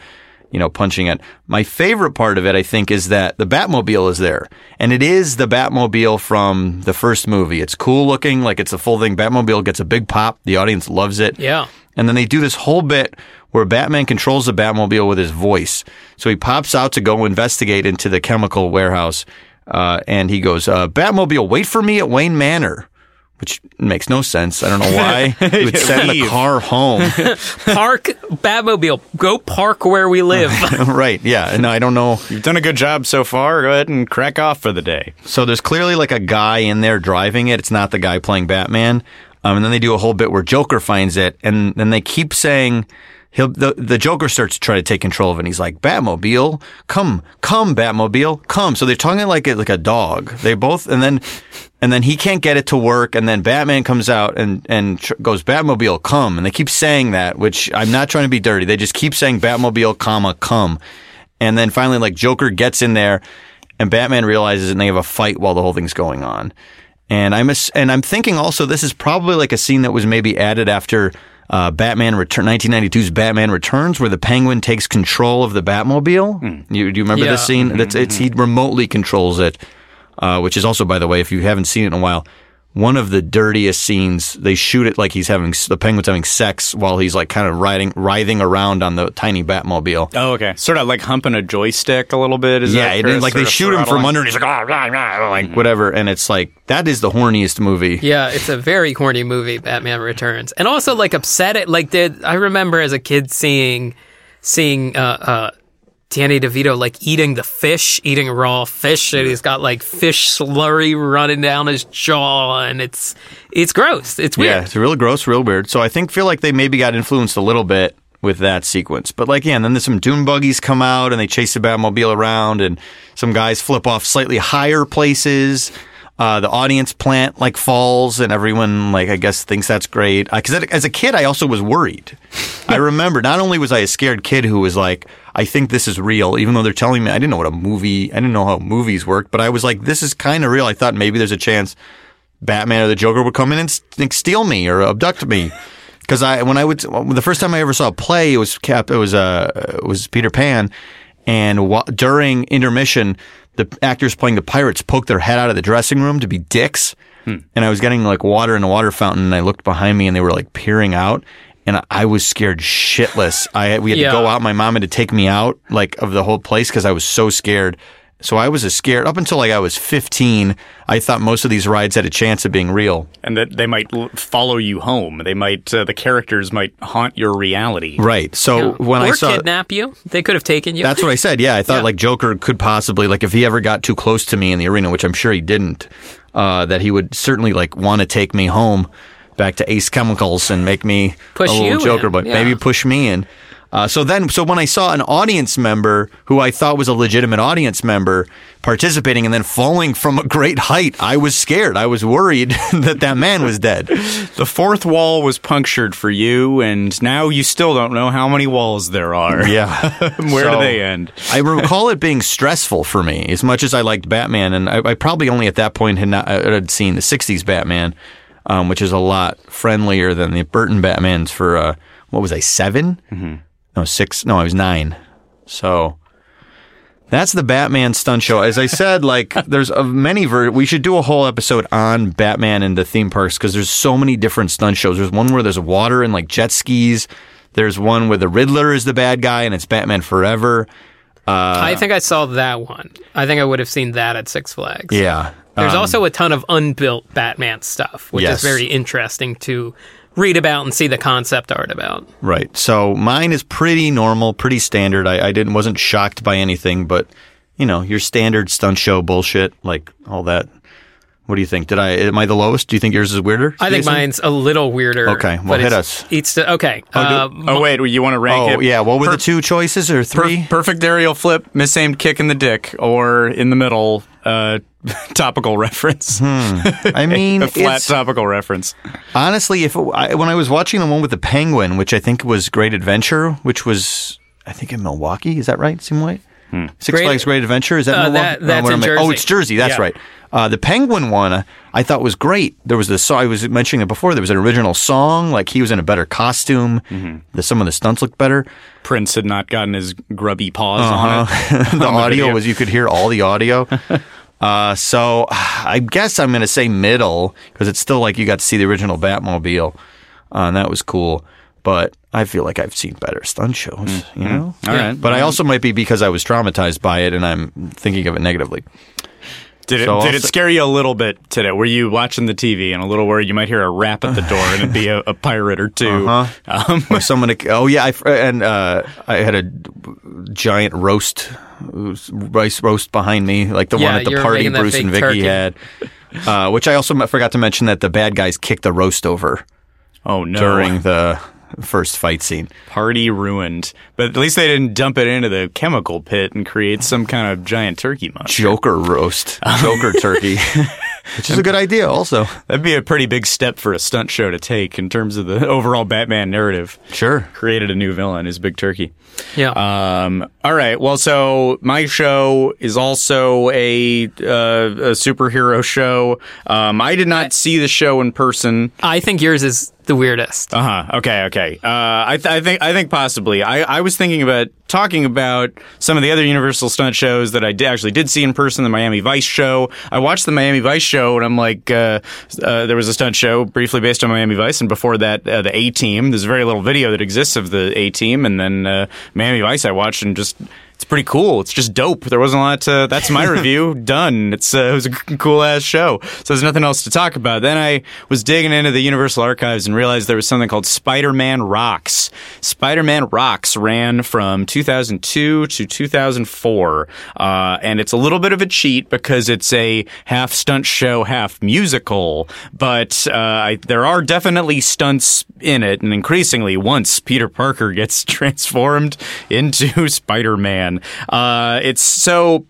Speaker 3: you know, punching it. My favorite part of it, I think, is that the Batmobile is there, and it is the Batmobile from the first movie. It's cool looking, like it's a full thing. Batmobile gets a big pop. The audience loves it.
Speaker 2: Yeah.
Speaker 3: And then they do this whole bit where Batman controls the Batmobile with his voice. So he pops out to go investigate into the chemical warehouse. Uh, and he goes, uh, Batmobile, wait for me at Wayne Manor. Which makes no sense. I don't know why. He would send the car home.
Speaker 2: Park Batmobile. Go park where we live.
Speaker 3: right. Yeah. And I don't know.
Speaker 1: You've done a good job so far. Go ahead and crack off for the day.
Speaker 3: So there's clearly like a guy in there driving it. It's not the guy playing Batman. Um, and then they do a whole bit where Joker finds it, and then they keep saying he'll the, the Joker starts to try to take control of it. And he's like, "Batmobile, come, come, Batmobile, come." So they're talking like a, like a dog. They both, and then and then he can't get it to work, and then Batman comes out and and tr- goes, "Batmobile, come," and they keep saying that, which I'm not trying to be dirty. They just keep saying Batmobile, comma, come, and then finally, like Joker gets in there, and Batman realizes, and they have a fight while the whole thing's going on. And I'm and I'm thinking also this is probably like a scene that was maybe added after uh, Batman Return 1992's Batman Returns, where the Penguin takes control of the Batmobile. You, do you remember
Speaker 2: Yeah.
Speaker 3: this scene? That's it's he remotely controls it, uh, which is also, by the way, if you haven't seen it in a while. One of the dirtiest scenes. They shoot it like he's having the penguin's having sex while he's like kind of riding, writhing around on the tiny Batmobile.
Speaker 1: Oh, okay. Sort of like humping a joystick a little bit. Is
Speaker 3: Yeah,
Speaker 1: that
Speaker 3: and
Speaker 1: Chris?
Speaker 3: then, like they shoot him from under, and he's like, "Ah, rah, rah," like whatever, and it's like that is the horniest movie.
Speaker 2: Yeah, it's a very corny movie, Batman Returns, and also like upset it. Like did I remember as a kid seeing seeing uh, uh, Danny DeVito like eating the fish, eating raw fish, and he's got like fish slurry running down his jaw, and it's it's gross. It's weird.
Speaker 3: Yeah, it's real gross, real weird. So I think feel like they maybe got influenced a little bit with that sequence. But like, yeah, and then there's some dune buggies come out and they chase the Batmobile around, and some guys flip off slightly higher places. Uh, the audience plant like falls, and everyone like I guess thinks that's great. Because as a kid, I also was worried. I remember not only was I a scared kid who was like, I think this is real, even though they're telling me I didn't know what a movie, I didn't know how movies work, but I was like, this is kind of real. I thought maybe there's a chance Batman or the Joker would come in and st- steal me or abduct me. Because I, when I would, the first time I ever saw a play, it was Cap, it was uh, it was Peter Pan, and wa- during intermission, the actors playing the pirates poked their head out of the dressing room to be dicks, and I was getting like water in a water fountain, and I looked behind me, and they were like peering out. And I was scared shitless. I we had
Speaker 2: Yeah.
Speaker 3: to go out. My mom had to take me out like of the whole place because I was so scared. So I was a scared up until like I was 15. I thought most of these rides had a chance of being real.
Speaker 1: and that they might l- follow you home. They might, uh, the characters might haunt your reality.
Speaker 3: Right. So when
Speaker 2: or
Speaker 3: I saw
Speaker 2: kidnap you. They could have taken you.
Speaker 3: That's what I said. Yeah, I thought
Speaker 2: Yeah.
Speaker 3: like Joker could possibly like if he ever got too close to me in the arena, which I'm sure he didn't, uh, that he would certainly like want to take me home back to Ace Chemicals and make me
Speaker 2: Push
Speaker 3: a little Joker,
Speaker 2: in,
Speaker 3: but
Speaker 2: yeah.
Speaker 3: maybe push me in. Uh, so then, so when I saw an audience member who I thought was a legitimate audience member participating and then falling from a great height, I was scared. I was worried that that man was dead.
Speaker 1: The fourth wall was punctured for you, and now you still don't know how many walls there are.
Speaker 3: Yeah.
Speaker 1: Where
Speaker 3: So-
Speaker 1: do they end?
Speaker 3: I recall it being stressful for me as much as I liked Batman, and I, I probably only at that point had not uh, had seen the '60s Batman, um, which is a lot friendlier than the Burton Batmans. For uh, what was I 7 Mm-hmm. No, six. No, I was nine. So that's the Batman stunt show. As I said, like there's a many. Ver- we should do a whole episode on Batman and the theme parks because there's so many different stunt shows. There's one where there's water and like jet skis. There's one where the Riddler is the bad guy and it's Batman Forever.
Speaker 2: I think I saw that one. I think I would have seen that at Six Flags.
Speaker 3: Yeah.
Speaker 2: There's
Speaker 3: Um,
Speaker 2: also a ton of unbuilt Batman stuff, which
Speaker 3: Yes.
Speaker 2: is very interesting to read about and see the concept art about.
Speaker 3: right. So mine is pretty normal, pretty standard. I, I didn't wasn't shocked by anything, but you know, your standard stunt show bullshit, like all that What do you think? Did I am I the lowest? Do you think yours is weirder?
Speaker 2: I think
Speaker 3: Jason?
Speaker 2: mine's a little weirder.
Speaker 3: Okay, well,
Speaker 2: but
Speaker 3: hit
Speaker 2: it's-
Speaker 3: us.
Speaker 2: It's okay. uh,
Speaker 1: Oh wait, you want to rank
Speaker 3: Oh
Speaker 1: it?
Speaker 3: yeah. What were
Speaker 1: Per-
Speaker 3: the two choices or
Speaker 1: per-
Speaker 3: three?
Speaker 1: perfect aerial flip, misaimed kick in the dick, or in the middle, uh, topical reference.
Speaker 3: I mean,
Speaker 1: a flat
Speaker 3: it's,
Speaker 1: topical reference.
Speaker 3: honestly, if it, I, when I was watching the one with the penguin, which I think was Great Adventure, which was I think in Milwaukee, is that right? Seem right? Six
Speaker 2: Great-
Speaker 3: Flags Great Adventure is that
Speaker 2: Uh,
Speaker 3: Milwaukee?
Speaker 2: that- that's
Speaker 3: what
Speaker 2: in
Speaker 3: am I- Oh, it's Jersey. That's
Speaker 2: Yeah.
Speaker 3: right. Uh, the penguin one uh, I thought was great. There was the song I was mentioning it before. There was an original song. Like he was in a better costume.
Speaker 2: Mm-hmm.
Speaker 3: The, some of the stunts looked better.
Speaker 1: Prince had not gotten his grubby paws on it.
Speaker 3: the
Speaker 1: on
Speaker 3: audio
Speaker 1: video.
Speaker 3: was you could hear all the audio. Uh, so I guess I'm going to say middle because it's still like you got to see the original Batmobile, uh, and that was cool. But I feel like I've seen better stunt shows, you know.
Speaker 1: All right.
Speaker 3: But I also might be because I was traumatized by it and I'm thinking of it negatively.
Speaker 1: Did it
Speaker 3: So
Speaker 1: did
Speaker 3: I'll
Speaker 1: it scare you a little bit today? Were you watching the TV and a little worried you might hear a rap at the door and it'd be a, a pirate or 2
Speaker 3: Uh-huh.
Speaker 1: Um,
Speaker 3: Or someone, oh yeah, I, and uh, I had a giant roast, rice roast behind me, like the
Speaker 2: Yeah,
Speaker 3: one at the party Bruce and
Speaker 2: fake
Speaker 3: Vicki
Speaker 2: turkey.
Speaker 3: had. Uh, which I also forgot to mention that the bad guys kicked the roast over
Speaker 1: oh no!
Speaker 3: during the first fight scene.
Speaker 1: party ruined. But at least they didn't dump it into the chemical pit and create some kind of giant turkey monster.
Speaker 3: Joker roast, Joker turkey, which is a good idea. Also,
Speaker 1: That'd be a pretty big step for a stunt show to take in terms of the overall Batman narrative.
Speaker 3: sure.
Speaker 1: Created a new villain, is Big Turkey.
Speaker 2: yeah.
Speaker 1: Um, all right. Well, so my show is also a, uh, a superhero show. Um, I did not see the show in person.
Speaker 2: I think yours is the weirdest.
Speaker 1: Uh huh. Okay. Okay. Uh, I, th- I think I think possibly. I, I was thinking about talking about some of the other Universal stunt shows that I actually did see in person. The Miami Vice show. I watched the Miami Vice show, and I'm like, uh, uh, there was a stunt show briefly based on Miami Vice, and before that, uh, the A Team. There's very little video that exists of the A Team, and then uh, Miami Vice I watched, and just. It's pretty cool. It's just dope. There wasn't a lot to. That's my review. Done. It's uh, it was a cool ass show. So there's nothing else to talk about. Then I was digging into the Universal Archives and realized there was something called Spider-Man Rocks. Spider-Man Rocks ran from 2002 to 2004, uh, and it's a little bit of a cheat because it's a half stunt show, half musical. But uh, I, there are definitely stunts in it, and increasingly once Peter Parker gets transformed into Uh, it's so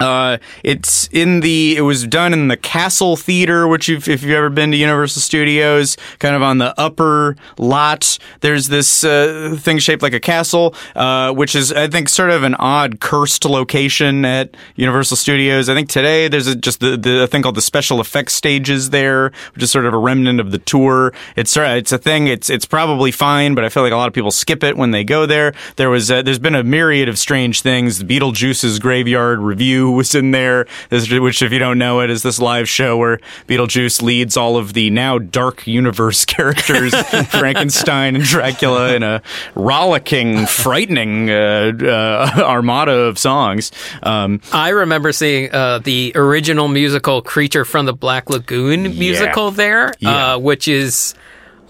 Speaker 1: uh, it's in the. It was done in the Castle Theater, which you've, if you've ever been to Universal Studios, kind of on the upper lot. There's this uh, thing shaped like a castle, uh, which is I think sort of an odd cursed location at Universal Studios. I think today there's a, just the, the thing called the special effects stages there, which is sort of a remnant of the tour. It's it's a thing. It's it's probably fine, but I feel like a lot of people skip it when they go there. There was uh, there's been a myriad of strange things. The Beetlejuice's Graveyard Revue was in there, this- which if you don't know it is this live show where Beetlejuice leads all of the now dark universe characters, Frankenstein and Dracula, in a rollicking, frightening uh, uh, armada of songs. Um,
Speaker 2: I remember seeing uh, the original musical Creature from the Black Lagoon musical there,
Speaker 1: Yeah.
Speaker 2: uh, which is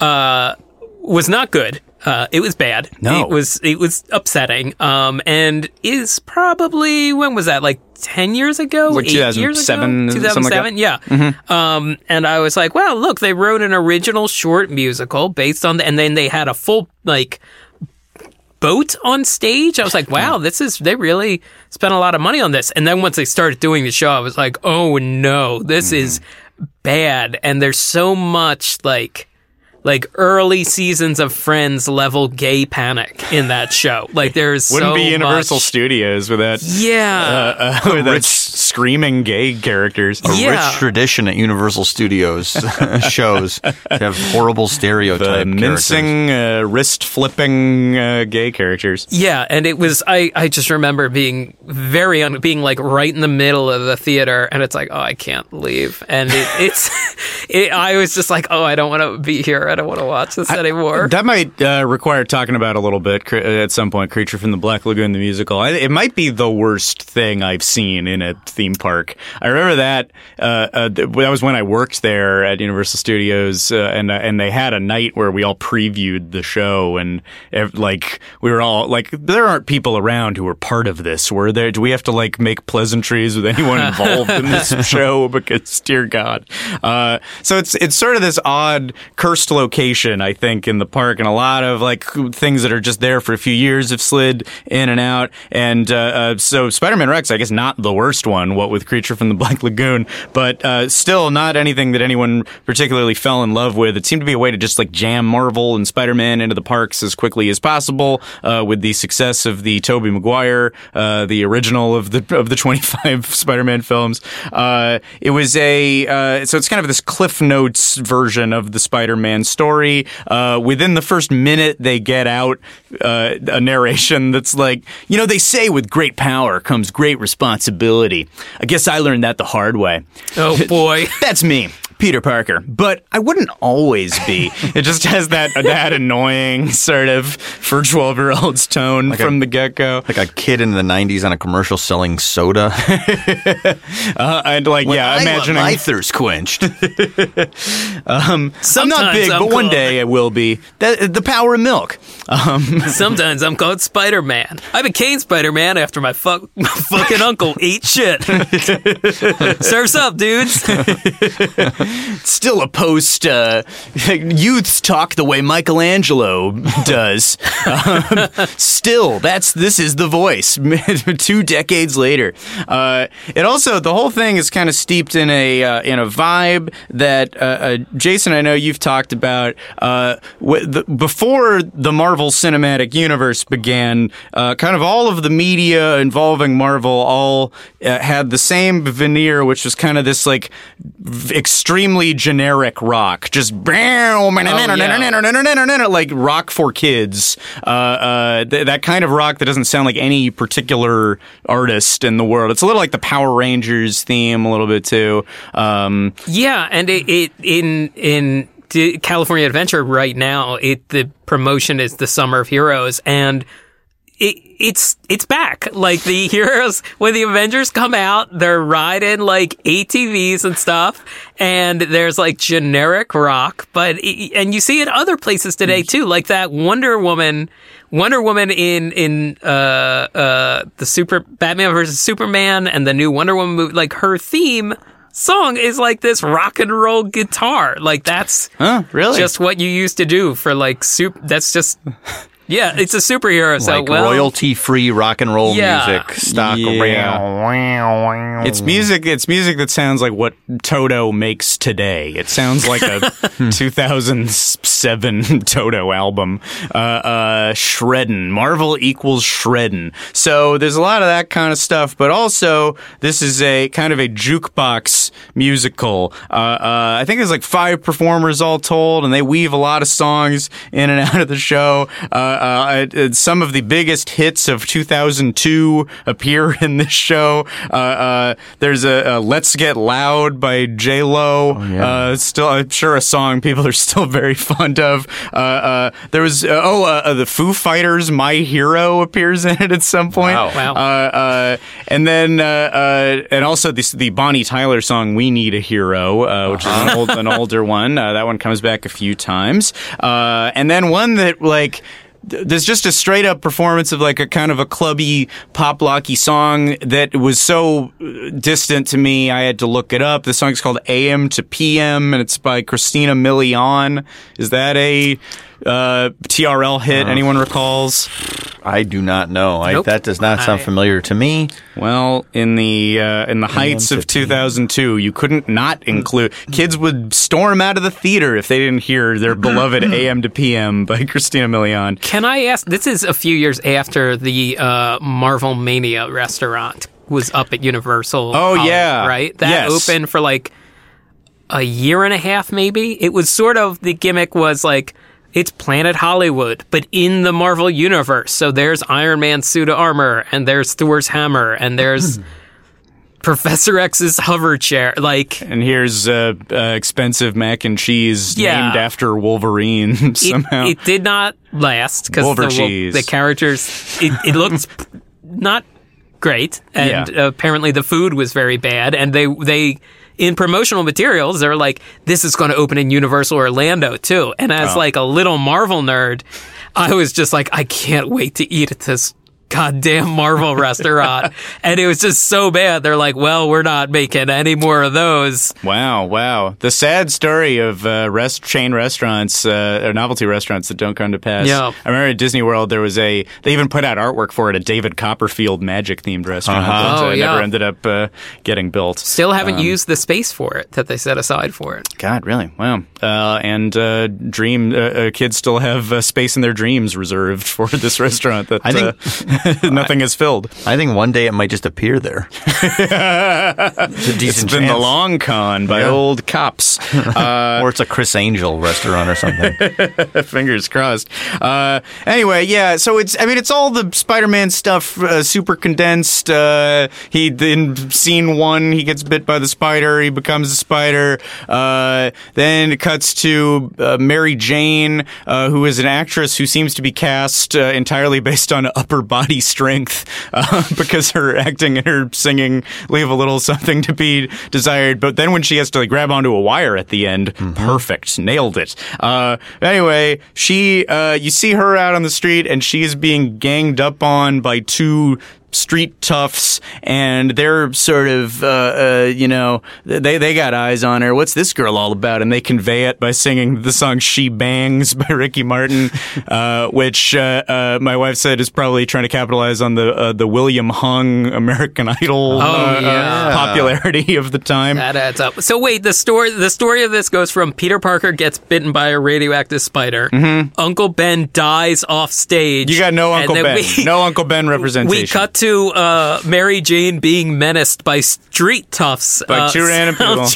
Speaker 2: uh, was not good. Uh, it was bad.
Speaker 1: No.
Speaker 2: it was it was upsetting. Um, and is probably when was that? Like ten years ago,
Speaker 1: Like
Speaker 2: Eight years ago?
Speaker 1: 2007, something like that?
Speaker 2: 2007, yeah. Um, and I was like, well, look, they wrote an original short musical based on, the, and then they had a full like boat on stage. I was like, wow, this is, they really spent a lot of money on this. And then once they started doing the show, I was like, oh no, this is bad. And there's so much like, like early seasons of Friends level gay panic in that show. Like there's
Speaker 1: wouldn't
Speaker 2: so
Speaker 1: be Universal
Speaker 2: much-
Speaker 1: Studios without
Speaker 2: Yeah.
Speaker 1: uh, with that screaming gay characters.
Speaker 3: A
Speaker 2: Yeah.
Speaker 3: rich tradition at Universal Studios shows to have horrible stereotype
Speaker 1: The mincing, uh, wrist flipping uh, gay characters.
Speaker 2: Yeah, and it was I, I just remember being very un, being like right in the middle of the theater, and it's like oh I can't leave, and it, it's it, I was just like oh I don't want to be here, I don't want to watch this anymore.
Speaker 1: That might uh, require talking about a little bit cre- at some point. Creature from the Black Lagoon, the musical. I, it might be the worst thing I've seen in a theme park. I remember that uh, uh, that was when I worked there at Universal Studios, uh, and uh, and they had a night where we all previewed the show, and like we were all like, there aren't people around who were part of this. Were there? Do we have to like make pleasantries with anyone involved in this show? Because dear God, uh, so it's it's sort of this odd cursed location, I think, in the park, and a lot of like things that are just there for a few years have slid in and out, and uh, uh, so Spider-Man Rocks, I guess, not the worst one. What with Creature from the Black Lagoon, but uh, still not anything that anyone particularly fell in love with. It seemed to be a way to just like jam Marvel and Spider-Man into the parks as quickly as possible. Uh, with the success of the Tobey Maguire, uh, the original of the of the 25 Spider-Man films, uh, it was a uh, so it's kind of this Cliff Notes version of the Spider-Man story. Uh, within the first minute, they get out a narration that's like, you know, they say with great power comes great responsibility. I guess I learned that the hard way.
Speaker 2: Oh boy.
Speaker 1: That's me. Peter Parker, but I wouldn't always be. It just has that that annoying sort of for twelve year olds tone from the get go.
Speaker 3: Like a kid in the '90s on a commercial selling soda.
Speaker 1: Uh, and like, yeah, imagining
Speaker 3: my thirst quenched.
Speaker 1: I'm not big,
Speaker 2: I'm
Speaker 1: but one day I will be. That, the power of milk.
Speaker 2: Sometimes I'm called Spider Man. I became Spider Man after my fuck, my fucking uncle ate shit. Surfs up, dudes.
Speaker 1: Still a post. Uh, youths talk the way Michelangelo does. Um, still, that's this is the voice. Two decades later, uh, it also the whole thing is kind of steeped in a uh, in a vibe that uh, uh, Jason. I know you've talked about uh, w- the, before the Marvel Cinematic Universe began. Kind of all of the media involving Marvel all had the same veneer, which was kind of this like v- extremely generic rock, just like rock for kids. Uh, uh, th- that kind of rock that doesn't sound like any particular artist in the world. It's a little like the Power Rangers theme, a little bit too. Um,
Speaker 2: Yeah, and it, it in in California Adventure right now, it the promotion is the Summer of Heroes, and it it's it's back. Like the heroes when the Avengers come out, they're riding like ATVs and stuff, and there's like generic rock, but it, and you see it other places today too, like that Wonder Woman. Wonder Woman in in uh uh the Super Batman versus Superman and the new Wonder Woman movie, like her theme song is like this rock and roll guitar. Like that's
Speaker 1: huh? Really?
Speaker 2: just what you used to do for like soup. That's just yeah, it's a superhero. So
Speaker 3: like
Speaker 2: well,
Speaker 3: royalty-free rock and roll
Speaker 2: Yeah.
Speaker 3: music stock.
Speaker 1: Yeah. It's music. It's music that sounds like what Toto makes today. It sounds like a 2007 Toto album. Uh, uh, shreddin'. Marvel equals shreddin'. So there's a lot of that kind of stuff, but also this is a kind of a jukebox musical. Uh, uh, I think there's like five performers all told, and they weave a lot of songs in and out of the show. Uh, uh, some of the biggest hits of 2002 appear in this show. Uh, uh, there's a, a "Let's Get Loud" by J Lo. uh, still, I'm sure a song people are still very fond of. Uh, uh, there was uh, oh, the Foo Fighters' "My Hero" appears in it at some point.
Speaker 3: Wow.
Speaker 2: Wow.
Speaker 1: Uh, uh, and then uh, uh, and also this the Bonnie Tyler song "We Need a Hero," uh, which is an, old, an older one. Uh, that one comes back a few times. Uh, and then one that like. Th- There's just a straight up performance of like a kind of a clubby pop locky song that was so uh, distant to me. I had to look it up. The song's called AM to PM and it's by Christina Milian. Is that a uh, TRL hit? Anyone recalls?
Speaker 3: I do not know. I, that does not sound
Speaker 2: I-
Speaker 3: familiar to me.
Speaker 1: Well, in the uh, in the heights of 2002, you couldn't not include kids would storm out of the theater if they didn't hear their beloved AM to PM by Christina Milian.
Speaker 2: Can I ask? This is a few years after the uh, Marvel Mania restaurant was up at Universal.
Speaker 1: Oh,
Speaker 2: Hollywood,
Speaker 1: yeah.
Speaker 2: right. That
Speaker 1: Yes.
Speaker 2: opened for like a year and a half, maybe. It was sort of the gimmick was like it's Planet Hollywood, but in the Marvel universe. So there's Iron Man's suit of armor, and there's Thor's hammer, and there's Professor X's hover chair. Like
Speaker 1: And here's uh, uh, expensive mac and cheese
Speaker 2: Yeah.
Speaker 1: named after Wolverine somehow.
Speaker 2: it did not last because the, the characters it, it looked not great, and
Speaker 1: Yeah.
Speaker 2: apparently the food was very bad, and they they. In promotional materials, they're like, "This is going to open in Universal Orlando too." And as
Speaker 1: Oh.
Speaker 2: like a little Marvel nerd, I was just like, "I can't wait to eat at this goddamn Marvel restaurant." And it was just so bad. They're like, "Well, we're not making any more of those."
Speaker 1: Wow, wow. The sad story of uh, rest chain restaurants uh, or novelty restaurants that don't come to pass.
Speaker 2: Yeah.
Speaker 1: I remember at Disney World there was a they even put out artwork for it a David Copperfield magic themed restaurant that
Speaker 2: Oh,
Speaker 1: uh,
Speaker 2: yeah.
Speaker 1: never ended up uh, getting built.
Speaker 2: Still haven't
Speaker 1: Um,
Speaker 2: used the space for it that they set aside for it.
Speaker 1: God, really? Wow. Uh, and uh, dream uh, uh, kids still have uh, space in their dreams reserved for this restaurant that
Speaker 3: I think-
Speaker 1: nothing is filled.
Speaker 3: I think one day it might just appear there. it's a
Speaker 1: It's been the long con by
Speaker 3: Yeah.
Speaker 1: old cops. Uh,
Speaker 3: or it's a Criss Angel restaurant or something.
Speaker 1: Fingers crossed. Uh, anyway, yeah. So it's, I mean, it's all the Spider-Man stuff, uh, super condensed. Uh, he in scene one, he gets bit by the spider. He becomes a spider. Uh, then it cuts to uh, Mary Jane, uh, who is an actress who seems to be cast uh, entirely based on upper body strength, uh, because her acting and her singing leave a little something to be desired. But then when she has to like, grab onto a wire at the end, perfect, nailed it. Uh, anyway, she, uh, you see her out on the street and she is being ganged up on by two street toughs and they're sort of uh, uh, you know they they got eyes on her what's this girl all about and they convey it by singing the song she bangs by ricky martin uh, which uh, uh, my wife said is probably trying to capitalize on the uh, the william hung american idol uh,
Speaker 2: yeah.
Speaker 1: popularity of the time
Speaker 2: That adds up. So wait, the story the story of this goes from Peter Parker gets bitten by a radioactive spider. Uncle Ben dies off stage.
Speaker 1: Mm-hmm. you got no uncle ben
Speaker 2: we-
Speaker 1: no uncle ben representation
Speaker 2: We cut to uh, Mary Jane being menaced by street toughs.
Speaker 1: By
Speaker 2: uh,
Speaker 1: two random people.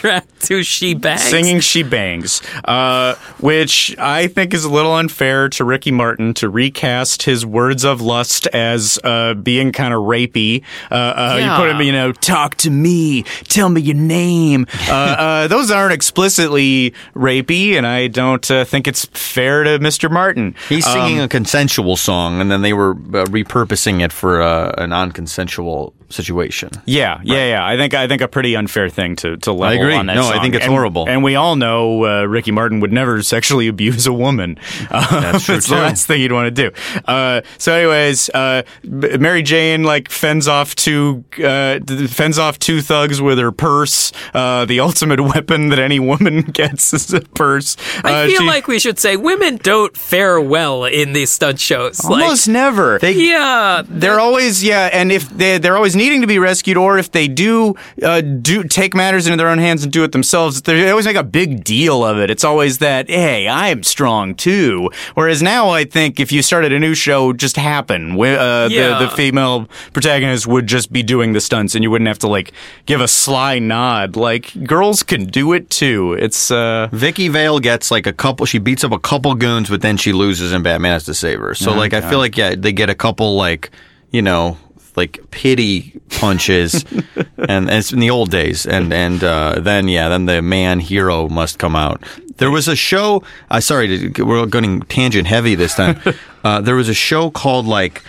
Speaker 2: to She Bangs.
Speaker 1: Singing She Bangs, uh, which I think is a little unfair to Ricky Martin to recast his words of lust as uh, being kind of rapey. Uh, uh, You put him, you know, talk to me, tell me your name. uh, uh, those aren't explicitly rapey, and I don't uh, think it's fair to Mr. Martin.
Speaker 3: He's singing a consensual song, and then they were uh, repurposing it for uh, a non-consensual situation.
Speaker 1: Yeah, yeah, yeah. I think I think a pretty unfair thing to to level I
Speaker 3: agree.
Speaker 1: on that
Speaker 3: No, I think it's
Speaker 1: And-
Speaker 3: horrible.
Speaker 1: And we all know uh, Ricky Martin would never sexually abuse a woman. Uh,
Speaker 3: That's true,
Speaker 1: the
Speaker 3: too.
Speaker 1: last thing he'd want to do. Uh, so, anyways, uh, Mary Jane like fends off two uh, fends off two thugs with her purse. Uh, the ultimate weapon that any woman gets is a purse.
Speaker 2: I feel
Speaker 1: she-
Speaker 2: like we should say women don't fare well in these stunt shows.
Speaker 1: almost never.
Speaker 2: like, yeah,
Speaker 1: They're always yeah, and if they they're always needing to be rescued, or if they do uh, do take matters into their own hands and do it themselves, they always make a big deal of it. It's always that hey, I'm strong too. Whereas now, I think if you started a new show, just happen. Uh,
Speaker 2: Yeah.
Speaker 1: the the female protagonist would just be doing the stunts, and you wouldn't have to like give a sly nod. Like girls can do it too. It's uh.
Speaker 3: Vicki Vale gets like a couple. She beats up a couple goons, but then she loses, and Batman has to save her. So like, I feel like yeah, they get a couple like you know like pity punches, and, and it's in the old days, and and uh, then yeah, then the man hero must come out. There was a show. I uh, sorry, we're going tangent heavy this time. uh, there was a show called like.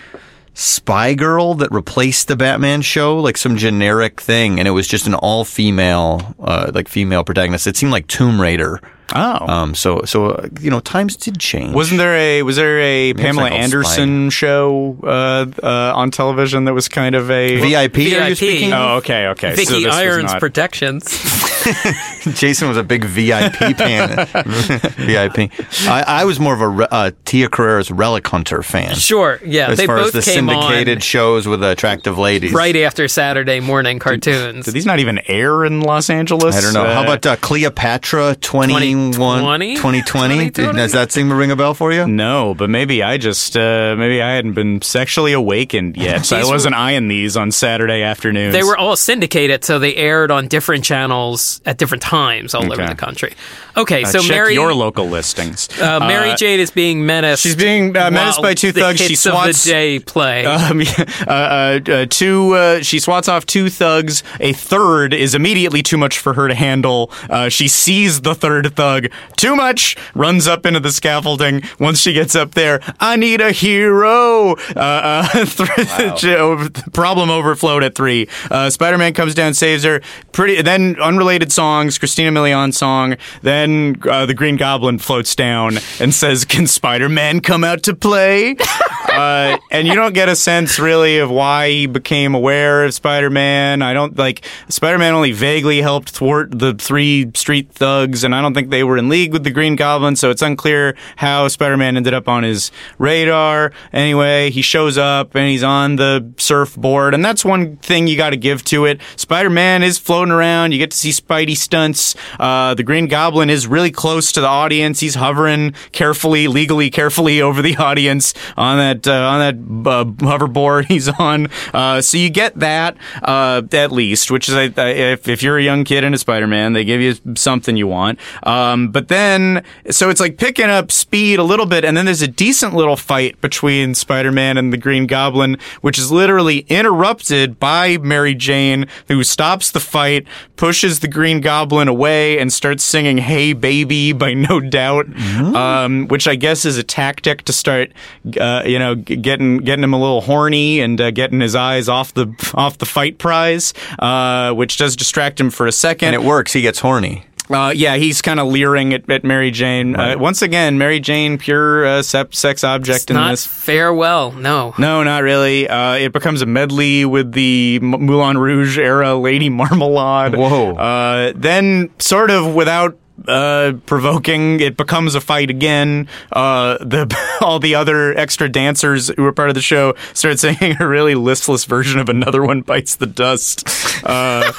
Speaker 3: Spy Girl that replaced the Batman show, like some generic thing, and it was just an all female, uh, like female protagonist. It seemed like Tomb Raider.
Speaker 1: Oh.
Speaker 3: Um, so, so uh, you know, times did change.
Speaker 1: Wasn't there a was there a Pamela
Speaker 3: not called
Speaker 1: Anderson show uh, uh, on television that was kind of a
Speaker 3: VIP? Are you speaking?
Speaker 1: Oh, okay, okay. so
Speaker 2: Vicki
Speaker 1: this
Speaker 2: Irons
Speaker 1: not-
Speaker 2: protections.
Speaker 3: Jason was a big VIP fan. VIP. I, I was more of a re- uh, Tia Carrere's Relic Hunter fan.
Speaker 2: Sure, yeah,
Speaker 3: As
Speaker 2: they
Speaker 3: far
Speaker 2: both
Speaker 3: as the
Speaker 2: came
Speaker 3: syndicated shows with attractive ladies.
Speaker 2: right after Saturday morning cartoons.
Speaker 1: Did these not even air in Los Angeles?
Speaker 3: I don't know. How about uh, Cleopatra 21,
Speaker 2: 2020?
Speaker 3: 2020?
Speaker 2: 2020?
Speaker 3: Does that seem to ring a bell for you?
Speaker 1: No, but maybe I just uh, maybe I hadn't been sexually awakened yet. so I wasn't eyeing these on Saturday afternoons.
Speaker 2: They were all syndicated, so they aired on different channels at different times all over the country. Okay,
Speaker 1: Uh,
Speaker 2: so
Speaker 1: check
Speaker 2: Mary
Speaker 1: your local listings.
Speaker 2: uh, Mary
Speaker 1: Uh,
Speaker 2: Jane is being menaced.
Speaker 1: she's being, uh, menaced by two
Speaker 2: the
Speaker 1: thugs. She swats-
Speaker 2: of the day play.
Speaker 1: Um, yeah, uh, uh, uh, two. Uh, she swats off two thugs. A third is immediately too much for her to handle. Uh, she sees the third thug thug. Too much. Runs up into the scaffolding. Once she gets up there, I need a hero. Uh, uh, problem overflowed at three. Uh, Spider Man comes down, saves her. Pretty. Then unrelated songs. Christina Milian song. Then uh, the Green Goblin floats down and says, "Can Spider Man come out to play?" uh, and you don't get a sense really of why he became aware of Spider-Man. I don't like Spider-Man only vaguely helped thwart the three street thugs, and I don't think they were in league with the Green Goblin, so it's unclear how Spider-Man ended up on his radar. Anyway, he shows up and he's on the surfboard, and that's one thing you got to give to it. Spider-Man is floating around. You get to see Spidey stunts. Uh, the Green Goblin is really close to the audience. He's hovering carefully, legally carefully over the audience on that uh, on that uh, hoverboard he's on. Uh, so you get that uh, at least, which is if if you're a young kid into Spider-Man, they give you something you want. Um, but then so it's like picking up speed a little bit, and then there's a decent little fight between Spider-Man and the Green Goblin, which is literally interrupted by Mary Jane, who stops the fight, pushes the Green Goblin away, and starts singing "Hey Baby" by No Doubt, um, which I guess is a tactic to start, uh, you know, getting getting him a little horny and uh, getting his eyes off the off the fight prize, uh, which does distract him for a second.
Speaker 3: And it works. He gets horny.
Speaker 1: Uh, yeah, he's kind of leering at, at Mary Jane. Uh, once again, Mary Jane, pure uh, sep- sex object in
Speaker 2: Not
Speaker 1: this.
Speaker 2: farewell. No.
Speaker 1: No, not really. Uh, it becomes a medley with the M- Moulin Rouge era Lady Marmalade.
Speaker 3: Whoa.
Speaker 1: Uh, then, sort of without uh, provoking, it becomes a fight again. Uh, the all the other extra dancers who were part of the show start singing a really listless version of "Another One Bites the Dust." Uh,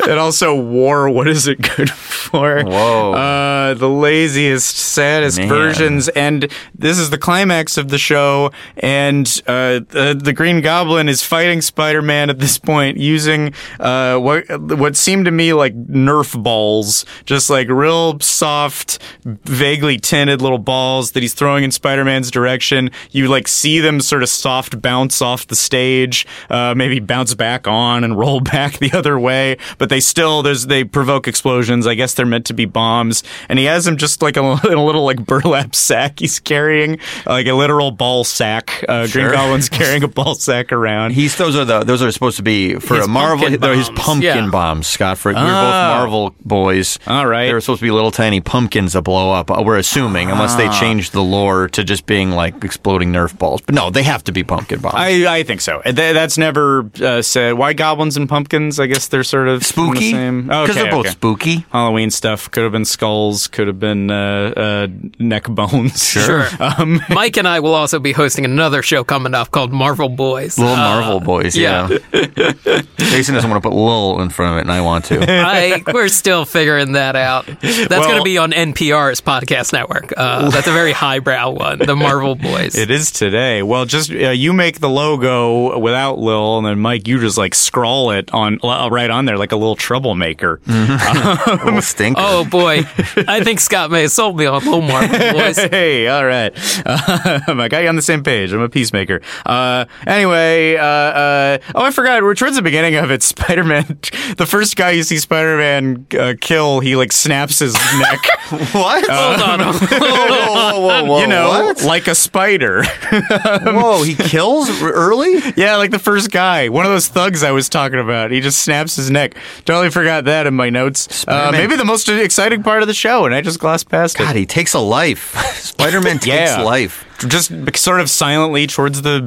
Speaker 1: it also wore "What Is It Good For?"
Speaker 3: Whoa.
Speaker 1: Uh, the laziest, saddest
Speaker 3: Man.
Speaker 1: versions, and this is the climax of the show. And uh, the, the Green Goblin is fighting Spider-Man at this point using uh, what what seemed to me like Nerf balls, just like real soft, vaguely tinted little balls that he's throwing in Spider-Man's direction. You like see them sort of soft bounce off the stage, uh, maybe bounce back on and roll back the other way, but they still there's they provoke explosions. I guess they're meant to be bombs, and he has them just like a, in a little like burlap sack he's carrying, like a literal ball sack. Uh, Green Goblin's carrying a ball sack around.
Speaker 3: He's those are the those are supposed to be for
Speaker 2: His
Speaker 3: a Marvel.
Speaker 2: pumpkin
Speaker 3: They're his pumpkin
Speaker 2: yeah.
Speaker 3: bombs, Scott. For we're both
Speaker 1: Ah.
Speaker 3: Marvel boys.
Speaker 1: All right.
Speaker 3: They were supposed to be little tiny pumpkins that blow up. uh, We're assuming, unless
Speaker 1: Ah.
Speaker 3: they changed the lore to just being like exploding Nerf balls. But no, they have to be pumpkin bombs.
Speaker 1: I, I think so. Th- That's never uh, said. Why goblins and pumpkins? I guess they're sort of in the
Speaker 3: spooky because
Speaker 1: Okay,
Speaker 3: they're both
Speaker 1: okay.
Speaker 3: spooky.
Speaker 1: Halloween stuff could have been skulls, could have been uh, uh, neck bones.
Speaker 2: Sure.
Speaker 1: Um,
Speaker 2: Mike and I will also be hosting another show coming up called Marvel Boys.
Speaker 3: Little
Speaker 2: Uh,
Speaker 3: Marvel boys.
Speaker 2: yeah.
Speaker 3: Yeah. Jason doesn't want to put "lil" in front of it, and I want to.
Speaker 2: I we're still figuring that out. That's
Speaker 1: Well-
Speaker 2: going to be on NPR's podcast network. Uh, that's a very highbrow one, the Marvel Boys.
Speaker 1: It is today. Well, just uh, you make the logo without Lil, and then Mike, you just like scrawl it on uh, right on there like a little troublemaker.
Speaker 3: Little stinker.
Speaker 2: Oh boy, I think Scott may have sold me on Little Marvel Boys.
Speaker 1: hey, all right. Uh, I got you on the same page. I'm a peacemaker. Uh, anyway, uh, uh, oh, I forgot. We're towards the beginning of it. Spider-Man. The first guy you see Spider-Man uh, kill, he like snaps his neck.
Speaker 3: what?
Speaker 2: Hold on.
Speaker 3: whoa, whoa, whoa, whoa,
Speaker 1: you know,
Speaker 3: what?
Speaker 1: like a spider.
Speaker 3: Whoa, he kills early?
Speaker 1: yeah, like the first guy, one of those thugs I was talking about. He just snaps his neck. Totally forgot that in my notes. Uh, maybe the most exciting part of the show, and I just glossed past
Speaker 3: God,
Speaker 1: it.
Speaker 3: he takes a life. Spider-Man takes
Speaker 1: Yeah.
Speaker 3: life.
Speaker 1: Just sort of silently towards the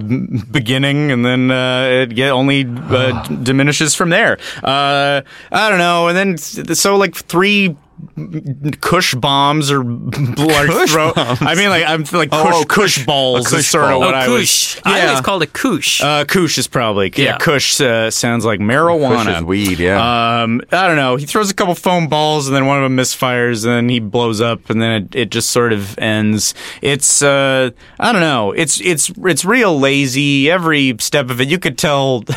Speaker 1: beginning, and then uh, it get only uh, diminishes from there. Uh, I don't know, and then so like three. Kush bombs or blood
Speaker 3: Kush
Speaker 1: throw.
Speaker 3: bombs?
Speaker 1: I mean, like I'm like
Speaker 3: Oh,
Speaker 1: kush,
Speaker 3: oh,
Speaker 1: kush
Speaker 3: kush-
Speaker 1: balls
Speaker 3: a kush
Speaker 1: is sort of what
Speaker 2: Oh,
Speaker 1: I
Speaker 2: Kush.
Speaker 1: was.
Speaker 2: I
Speaker 1: Yeah.
Speaker 2: always called it Kush.
Speaker 1: Uh, Kush is probably yeah.
Speaker 2: Yeah.
Speaker 1: Kush uh, sounds like marijuana.
Speaker 3: Kush is weed, yeah.
Speaker 1: Um, I don't know. He throws a couple foam balls, and then one of them misfires, and then he blows up, and then it, it just sort of ends. It's uh, I don't know. It's it's it's real lazy. Every step of it, you could tell.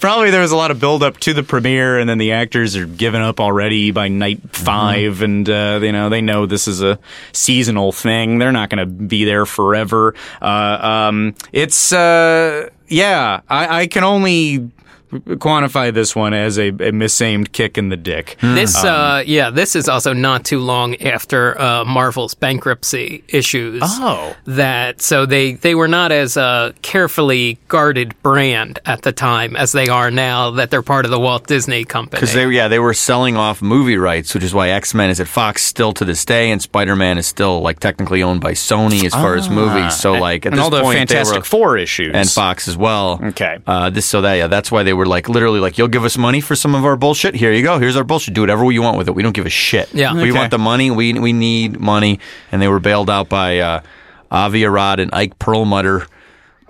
Speaker 1: Probably there was a lot of build up to the premiere, and then the actors are given up already by night 5 and uh, you know they know this is a seasonal thing. They're not going to be there forever. Uh, um, it's uh, yeah, I, I can only quantify this one as a, a misaimed kick in the dick.
Speaker 2: This, uh, yeah, this is also not too long after uh, Marvel's bankruptcy issues.
Speaker 1: Oh.
Speaker 2: that so they they were not as uh, carefully guarded brand at the time as they are now that they're part of the Walt Disney Company.
Speaker 3: Because they, yeah, they were selling off movie rights, which is why X Men is at Fox still to this day, and Spider Man is still like technically owned by Sony as far as movies. So like at
Speaker 1: and
Speaker 3: this
Speaker 1: all the
Speaker 3: point, they
Speaker 1: Fantastic
Speaker 3: were-
Speaker 1: Four issues.
Speaker 3: and Fox as well.
Speaker 1: Okay.
Speaker 3: Uh, this so that yeah, that's why they were like literally like, you'll give us money for some of our bullshit. Here you go. Here's our bullshit. Do whatever you want with it. We don't give a shit.
Speaker 2: Yeah.
Speaker 3: we
Speaker 1: Okay.
Speaker 3: want the money. We we need money. And they were bailed out by uh, Avi Arad and Ike Perlmutter,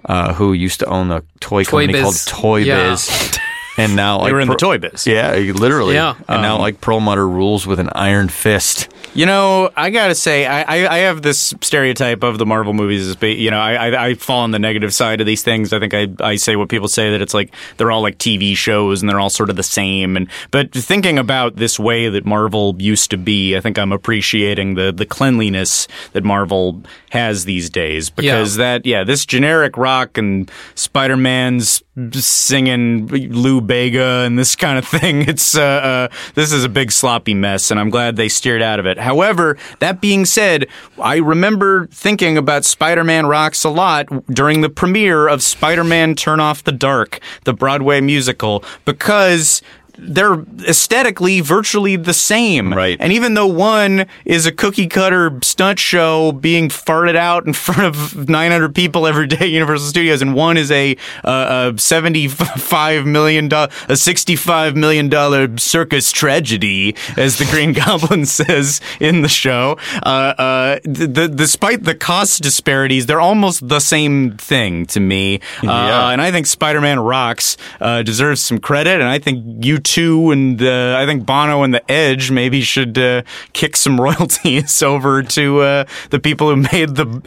Speaker 3: uh, who used to own a toy,
Speaker 2: Toy
Speaker 3: company
Speaker 2: Biz.
Speaker 3: called Toy
Speaker 2: Yeah.
Speaker 3: Biz. And now
Speaker 1: They
Speaker 3: Ike
Speaker 1: were in the toy biz.
Speaker 3: Yeah, literally.
Speaker 2: Yeah.
Speaker 3: And now um, like Perlmutter rules with an iron fist.
Speaker 1: You know, I gotta say, I, I, I have this stereotype of the Marvel movies as, be, you know, I, I, I fall on the negative side of these things. I think I, I say what people say that it's like they're all like TV shows and they're all sort of the same. And but thinking about this way that Marvel used to be, I think I'm appreciating the the cleanliness that Marvel has these days because that yeah, this generic rock and Spider Man's singing Lou Bega and this kind of thing. It's uh, uh, this is a big sloppy mess, and I'm glad they steered out of it. However, that being said, I remember thinking about Spider-Man Rocks a lot during the premiere of Spider-Man Turn Off the Dark, the Broadway musical, because. They're aesthetically virtually the same.
Speaker 3: Right.
Speaker 1: And even though one is a cookie cutter stunt show being farted out in front of 900 people every day at Universal Studios, and one is a, uh, a 75 million dollar, a 65 million dollar circus tragedy, as the Green Goblin says in the show. Uh, uh, th- th- despite the cost disparities, they're almost the same thing to me. Uh,
Speaker 3: Yeah.
Speaker 1: and I think Spider-Man Rocks uh, deserves some credit, and I think you two and uh, I think Bono and the Edge maybe should uh, kick some royalties over to uh, the people who made the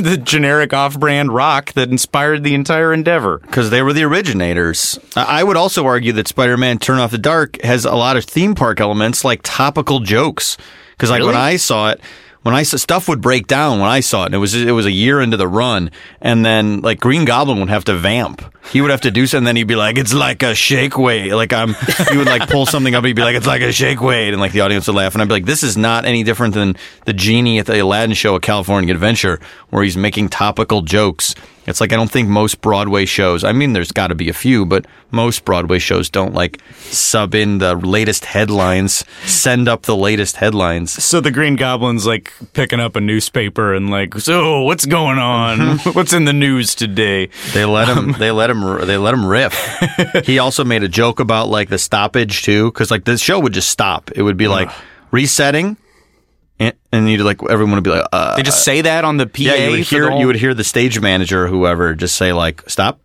Speaker 1: the generic off-brand rock that inspired the entire endeavor.
Speaker 3: because they were the originators. I I would also argue that Spider-Man: Turn Off the Dark has a lot of theme park elements, like topical jokes. Because like when I saw it, when I saw stuff would break down when I saw it, and it was it was a year into the run, and then like Green Goblin would have to vamp. He would have to do something, then he'd be like, "It's like a shake weight." Like I'm, he would like pull something up, he'd be like, "It's like a shake weight," and like the audience would laugh, and I'd be like, "This is not any different than the genie at the Aladdin show at California Adventure, where he's making topical jokes." It's like I don't think most Broadway shows. I mean, there's got to be a few, but most Broadway shows don't like sub in the latest headlines, send up the latest headlines.
Speaker 1: So the Green Goblin's like picking up a newspaper and like, so what's going on? Mm-hmm. what's in the news today?
Speaker 3: They let him. Um, they let him. They let him riff. he also made a joke about like the stoppage too, because like the show would just stop. It would be like resetting, and, and you'd like everyone would be like, uh,
Speaker 1: They just say that on the PA.
Speaker 3: yeah. You would hear
Speaker 1: the whole-
Speaker 3: you would hear the stage manager, or whoever, just say like, stop.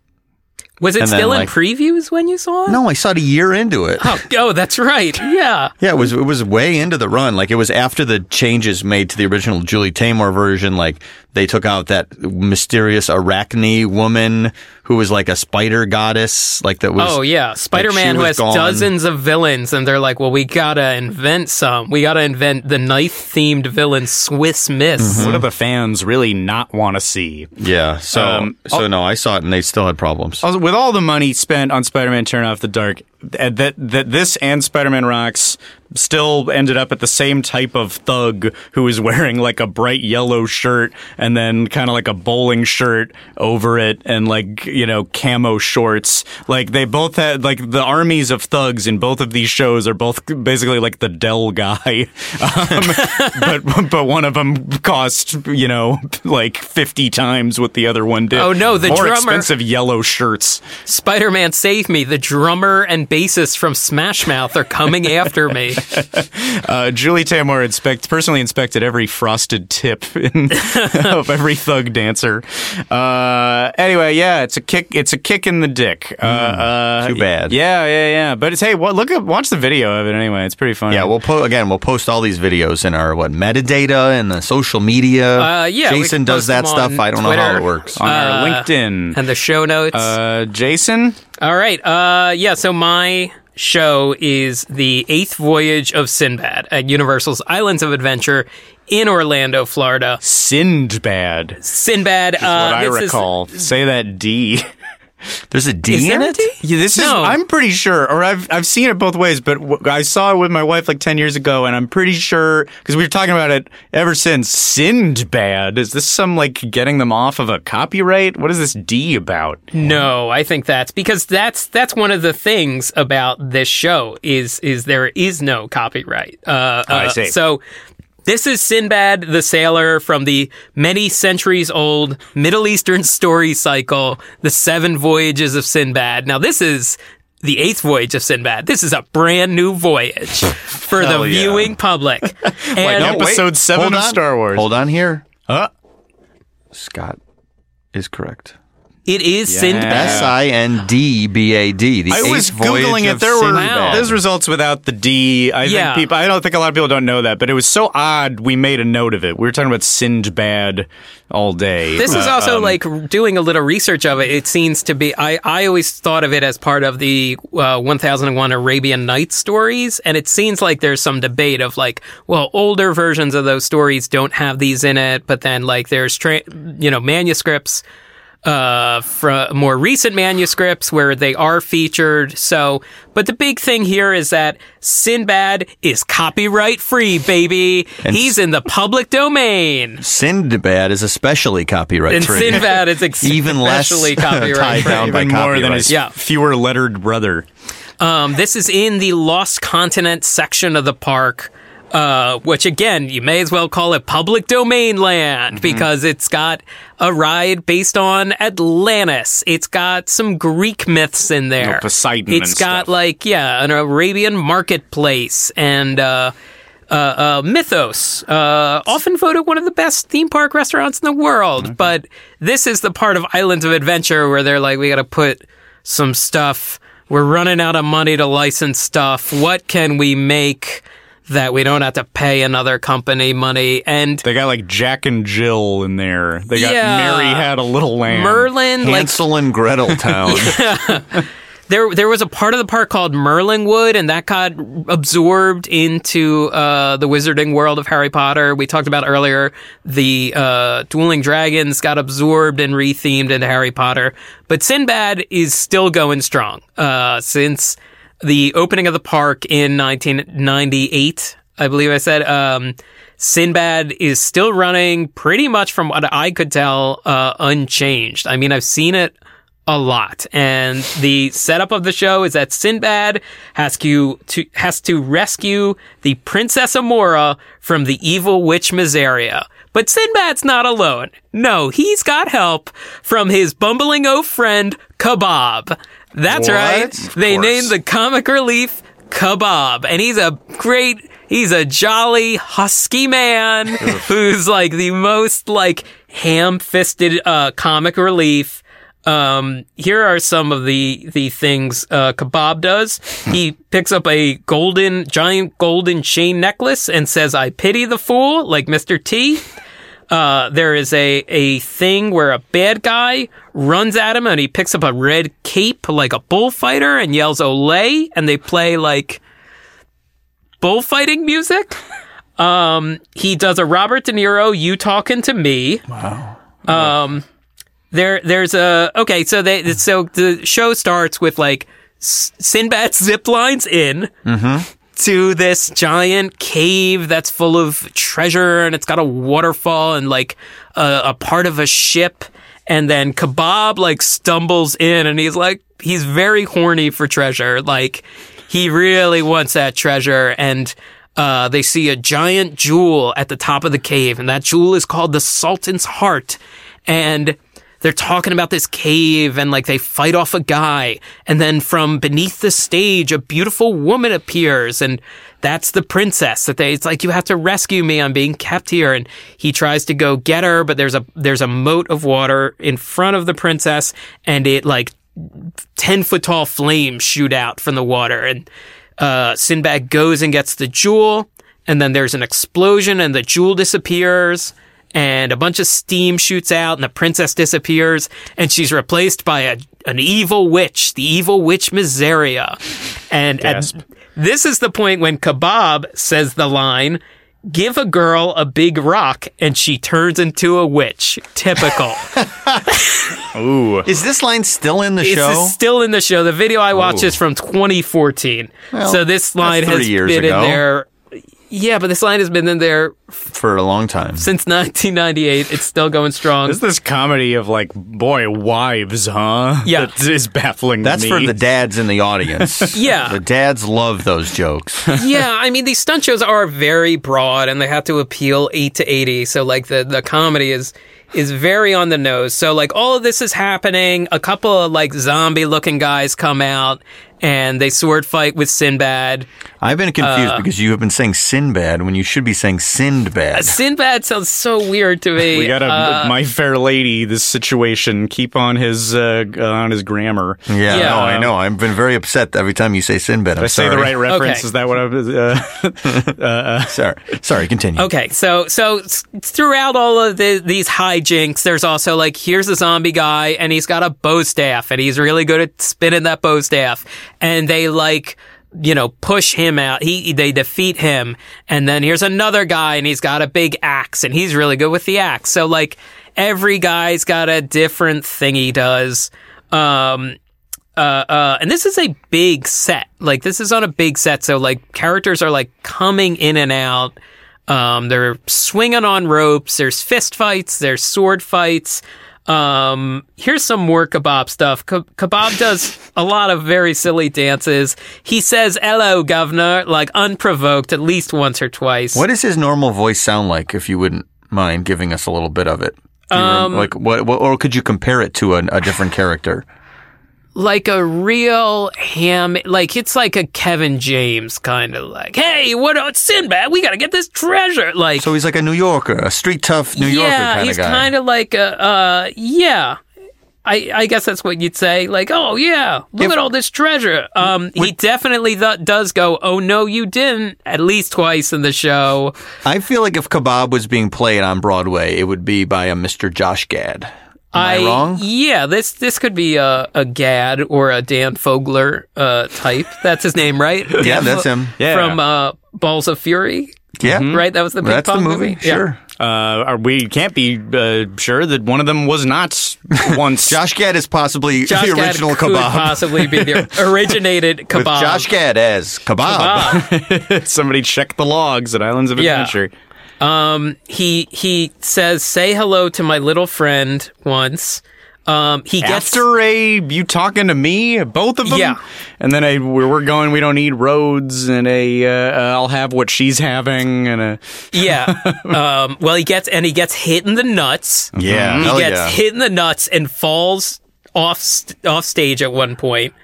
Speaker 2: Was it
Speaker 3: and then,
Speaker 2: still in
Speaker 3: like-
Speaker 2: previews when you saw it?
Speaker 3: No, I saw it a year into it.
Speaker 2: Oh, oh, that's right. Yeah.
Speaker 3: Yeah, it was it was way into the run. Like it was after the changes made to the original Julie Taymor version. Like they took out that mysterious Arachne woman who was like a spider goddess. Like that was.
Speaker 2: Oh yeah, Spider-Man
Speaker 3: she
Speaker 2: who has
Speaker 3: gone.
Speaker 2: dozens of villains, and they're like, "Well, we gotta invent some. We gotta invent the knife-themed villain Swiss Miss."
Speaker 1: What do the fans really not want to see?
Speaker 3: Yeah. So
Speaker 1: Um,
Speaker 3: so no, I saw it and they still had problems.
Speaker 1: With all the money spent on Spider-Man: Turn Off the Dark, th- that that this and Spider-Man Rocks still ended up at the same type of thug who was wearing like a bright yellow shirt and then kind of like a bowling shirt over it and like you know camo shorts. Like they both had like the armies of thugs in both of these shows are both basically like the Dell guy, um, but but one of them cost you know like fifty times what the otother one did.
Speaker 2: Oh, no, the
Speaker 1: more
Speaker 2: drummer-
Speaker 1: expensive yellow shirts.
Speaker 2: Spider-Man, save me! The drummer and bassist from Smash Mouth are coming after me.
Speaker 1: Uh, Julie Taymor inspect personally inspected every frosted tip in, of every thug dancer. Uh, anyway, yeah, it's a kick. It's a kick in the dick. Uh, uh,
Speaker 3: too bad.
Speaker 1: Yeah, yeah, yeah. But it's hey, what? Look up, watch the video of it anyway. It's pretty funny.
Speaker 3: Yeah, we'll po- again. We'll post all these videos in our what metadata and the social media.
Speaker 2: Uh, yeah,
Speaker 3: Jason does that stuff. I don't know how it works.
Speaker 1: on our
Speaker 2: Uh,
Speaker 1: LinkedIn.
Speaker 2: And the show notes.
Speaker 1: Uh, Jason,
Speaker 2: All right. Uh, yeah. So my show is the eighth voyage of Sinbad at Universal's Islands of Adventure in Orlando, Florida.
Speaker 1: Sindbad.
Speaker 2: Sinbad.
Speaker 1: What
Speaker 2: Uh,
Speaker 1: I
Speaker 2: this is-
Speaker 1: recall. Say that D.
Speaker 3: There's a D
Speaker 2: Is
Speaker 3: in it.
Speaker 1: Yeah, this is. I'm pretty sure, or I've I've seen it both ways, but w- I saw it with my wife like ten years ago, and I'm pretty sure because we were talking about it ever since. Sindbad is this some like getting them off of a copyright? What is this D about?
Speaker 2: No, I think that's because that's that's one of the things about this show is is there is no copyright. Uh,
Speaker 1: I
Speaker 2: uh,
Speaker 1: see.
Speaker 2: So this is Sinbad the sailor from the many centuries old Middle Eastern story cycle, The Seven Voyages of Sinbad. Now this is the eighth voyage of Sinbad. This is a brand new voyage for the
Speaker 3: yeah.
Speaker 2: viewing public. And
Speaker 3: No, wait.
Speaker 1: Episode seven
Speaker 3: Hold
Speaker 1: of
Speaker 3: on.
Speaker 1: Star Wars.
Speaker 3: Hold on here.
Speaker 1: Huh?
Speaker 3: Scott is correct.
Speaker 2: It is Sinbad.
Speaker 3: S I N D B A D. The
Speaker 1: I was googling it. There were
Speaker 3: Sinbad.
Speaker 1: there's results without the D. I
Speaker 2: Yeah.
Speaker 1: think people. I don't think a lot of people don't know that, but it was so odd. We made a note of it. We were talking about Sindbad all day.
Speaker 2: This is
Speaker 1: Uh,
Speaker 2: also
Speaker 1: um,
Speaker 2: like doing a little research of it. It seems to be. I, I always thought of it as part of the uh, 1001 Arabian Nights stories, and it seems like there's some debate of like, well, older versions of those stories don't have these in it, but then like there's tra- you know manuscripts uh, from more recent manuscripts where they are featured. So, but the big thing here is that Sinbad is copyright free, baby. He's in the public domain.
Speaker 3: Sinbad is especially copyright
Speaker 2: And
Speaker 3: free.
Speaker 2: Sinbad is
Speaker 3: Even less
Speaker 2: especially
Speaker 3: tied
Speaker 2: copyright
Speaker 3: down by
Speaker 1: even more than
Speaker 3: copyright.
Speaker 1: his
Speaker 2: Yeah.
Speaker 1: fewer lettered brother.
Speaker 2: Um, this is in the Lost Continent section of the park. Uh, which again, you may as well call it public domain land because it's got a ride based on Atlantis. It's got some Greek myths in there.
Speaker 1: Poseidon
Speaker 2: It's got
Speaker 1: stuff.
Speaker 2: like yeah, an Arabian marketplace and uh, uh, uh, Mythos, uh, often voted one of the best theme park restaurants in the world. But this is the part of Islands of Adventure where they're like, we got to put some stuff. We're running out of money to license stuff. What can we make that we don't have to pay another company money? And
Speaker 1: They got like Jack and Jill in there. They got
Speaker 2: Yeah.
Speaker 1: Mary had a little lamb.
Speaker 2: Merlin, like
Speaker 3: Hansel and Gretel Town.
Speaker 2: there there was a part of the park called Merlinwood, and that got absorbed into uh, the Wizarding World of Harry Potter. We talked about earlier the uh, Dueling Dragons got absorbed and rethemed into Harry Potter, but Sinbad is still going strong uh, since the opening of the park in 1998. I believe I said. Um, Sinbad is still running pretty much from what I could tell, uh, unchanged. I mean, I've seen it a lot. And the setup of the show is that Sinbad has to, to has to rescue the Princess Amora from the evil witch Miseria. But Sinbad's not alone. No, he's got help from his bumbling old friend, Kebab. That's
Speaker 3: What?
Speaker 2: right. They named the comic relief Kebab. And he's a great, he's a jolly, husky man who's like the most like ham-fisted, uh, comic relief. Um, here are some of the, the things, uh, Kebab does. He picks up a golden, giant golden chain necklace and says, I pity the fool, like Mr. T. Uh, there is a, a thing where a bad guy runs at him and he picks up a red cape like a bullfighter and yells Olay and they play like bullfighting music. Um, he does a Robert De Niro, you talking to me. Wow. Um, there, there's a, okay, so they, so the show starts with like Sinbad zip lines in to this giant cave that's full of treasure and it's got a waterfall and like a, a part of a ship. And then Kebab like stumbles in and he's like, he's very horny for treasure. Like he really wants that treasure. And, uh, they see a giant jewel at the top of the cave and that jewel is called the Sultan's Heart. And they're talking about this cave and like they fight off a guy. And then from beneath the stage a beautiful woman appears. And that's the princess that they it's like you have to rescue me. I'm being kept here. And he tries to go get her but there's a there's a moat of water in front of the princess and it like 10 foot tall flames shoot out from the water. And uh sinbad goes and gets the jewel. And then there's an explosion and the jewel disappears and a bunch of steam shoots out and the princess disappears and she's replaced by a, an evil witch, the evil witch Miseria. And at, this is the point when Kebab says the line, give a girl a big rock and she turns into a witch. Typical.
Speaker 1: Ooh.
Speaker 3: Is this line still in the
Speaker 2: This
Speaker 3: show?
Speaker 2: is still in the show. The video I watched
Speaker 3: Ooh.
Speaker 2: is from 2014.
Speaker 3: Well,
Speaker 2: so this line has been
Speaker 3: ago.
Speaker 2: in there. Yeah, but this line has been in there
Speaker 3: for a long time.
Speaker 2: since 1998. It's still going strong.
Speaker 1: Is this comedy of like, boy, wives, huh?
Speaker 2: Yeah.
Speaker 1: That is baffling
Speaker 3: That's
Speaker 1: me.
Speaker 3: for the dads in the audience.
Speaker 2: Yeah.
Speaker 3: The dads love those jokes.
Speaker 2: yeah, I mean these stunt shows are very broad and they have to appeal 8 to 80. So like the the comedy is is very on the nose. So like all of this is happening. A couple of like zombie looking guys come out and they sword fight with Sinbad.
Speaker 3: I've been confused
Speaker 2: Uh,
Speaker 3: because you have been saying Sinbad when you should be saying Sindbad.
Speaker 2: Sinbad sounds so weird to me.
Speaker 1: we got a
Speaker 2: Uh,
Speaker 1: My Fair Lady. This situation. Keep on his uh, on his grammar.
Speaker 3: Yeah,
Speaker 2: Yeah.
Speaker 3: no, I know. I've been very upset every time you say Sinbad. I'm
Speaker 1: I say the right reference?
Speaker 2: Okay.
Speaker 1: Is that what I was? Uh,
Speaker 3: Sorry, sorry. Continue.
Speaker 2: Okay, so so throughout all of the, these hijinks, there's also like here's a zombie guy, and he's got a bow staff, and he's really good at spinning that bow staff, and they like you know push him out. He they defeat him, and then here's another guy, and he's got a big axe, and he's really good with the axe. So like every guy's got a different thing he does. Um, uh, uh, and this is a big set. Like this is on a big set, so like characters are like coming in and out. Um, they're swinging on ropes. There's fist fights. There's sword fights. Um, here's some more kebab stuff. Ke- kebab does a lot of very silly dances. He says "Hello, governor," like unprovoked, at least once or twice.
Speaker 3: What does his normal voice sound like? If you wouldn't mind giving us a little bit of it. Do you rem-
Speaker 2: Um,
Speaker 3: like what, what? Or could you compare it to a, a different character?
Speaker 2: Like a real ham like it's like a Kevin James kind of like hey what it's Sinbad we got to get this treasure like
Speaker 3: So he's like a New Yorker, a street tough New Yorker
Speaker 2: yeah
Speaker 3: kind
Speaker 2: he's
Speaker 3: of guy.
Speaker 2: kind of like a uh yeah I, I guess that's what you'd say. Like, oh yeah, look
Speaker 3: If-
Speaker 2: at all this treasure. Um, he definitely th- does go. Oh no, you didn't. At least twice in the show.
Speaker 3: I feel like if Kebab was being played on Broadway, it would be by a Mr. Josh Gad. Am I, wrong?
Speaker 2: Yeah, this this could be a, a Gad or a Dan Fogler uh, type. That's his name, right?
Speaker 3: Yeah,
Speaker 2: Dan
Speaker 3: that's him.
Speaker 1: Yeah.
Speaker 2: From uh, Balls of Fury,
Speaker 3: Yeah,
Speaker 2: right? That was the big
Speaker 3: That's the
Speaker 2: pong
Speaker 3: movie.
Speaker 2: Yeah.
Speaker 3: Sure.
Speaker 1: uh, are- we can't be uh, sure that one of them was not once.
Speaker 3: Josh Gad is possibly
Speaker 2: Josh
Speaker 3: the
Speaker 2: Gad
Speaker 3: original
Speaker 2: could
Speaker 3: Kebab.
Speaker 2: possibly be the originated
Speaker 3: With
Speaker 2: kebab.
Speaker 3: Josh Gad as Kebab.
Speaker 2: Kebab.
Speaker 1: Somebody check the logs at Islands of
Speaker 2: Yeah.
Speaker 1: Adventure.
Speaker 2: Um, he he says, "Say hello to my little friend." Once, um, he gets
Speaker 1: After a you talking to me, both of them,
Speaker 2: Yeah.
Speaker 1: and then a we're, we're going. We don't need roads, and a uh, uh, I'll have what she's having, and a
Speaker 2: yeah. Um, well, he gets and he gets hit in the nuts.
Speaker 3: Yeah,
Speaker 2: he
Speaker 3: hell
Speaker 2: gets
Speaker 3: yeah.
Speaker 2: hit in the nuts and falls off st- off stage at one point,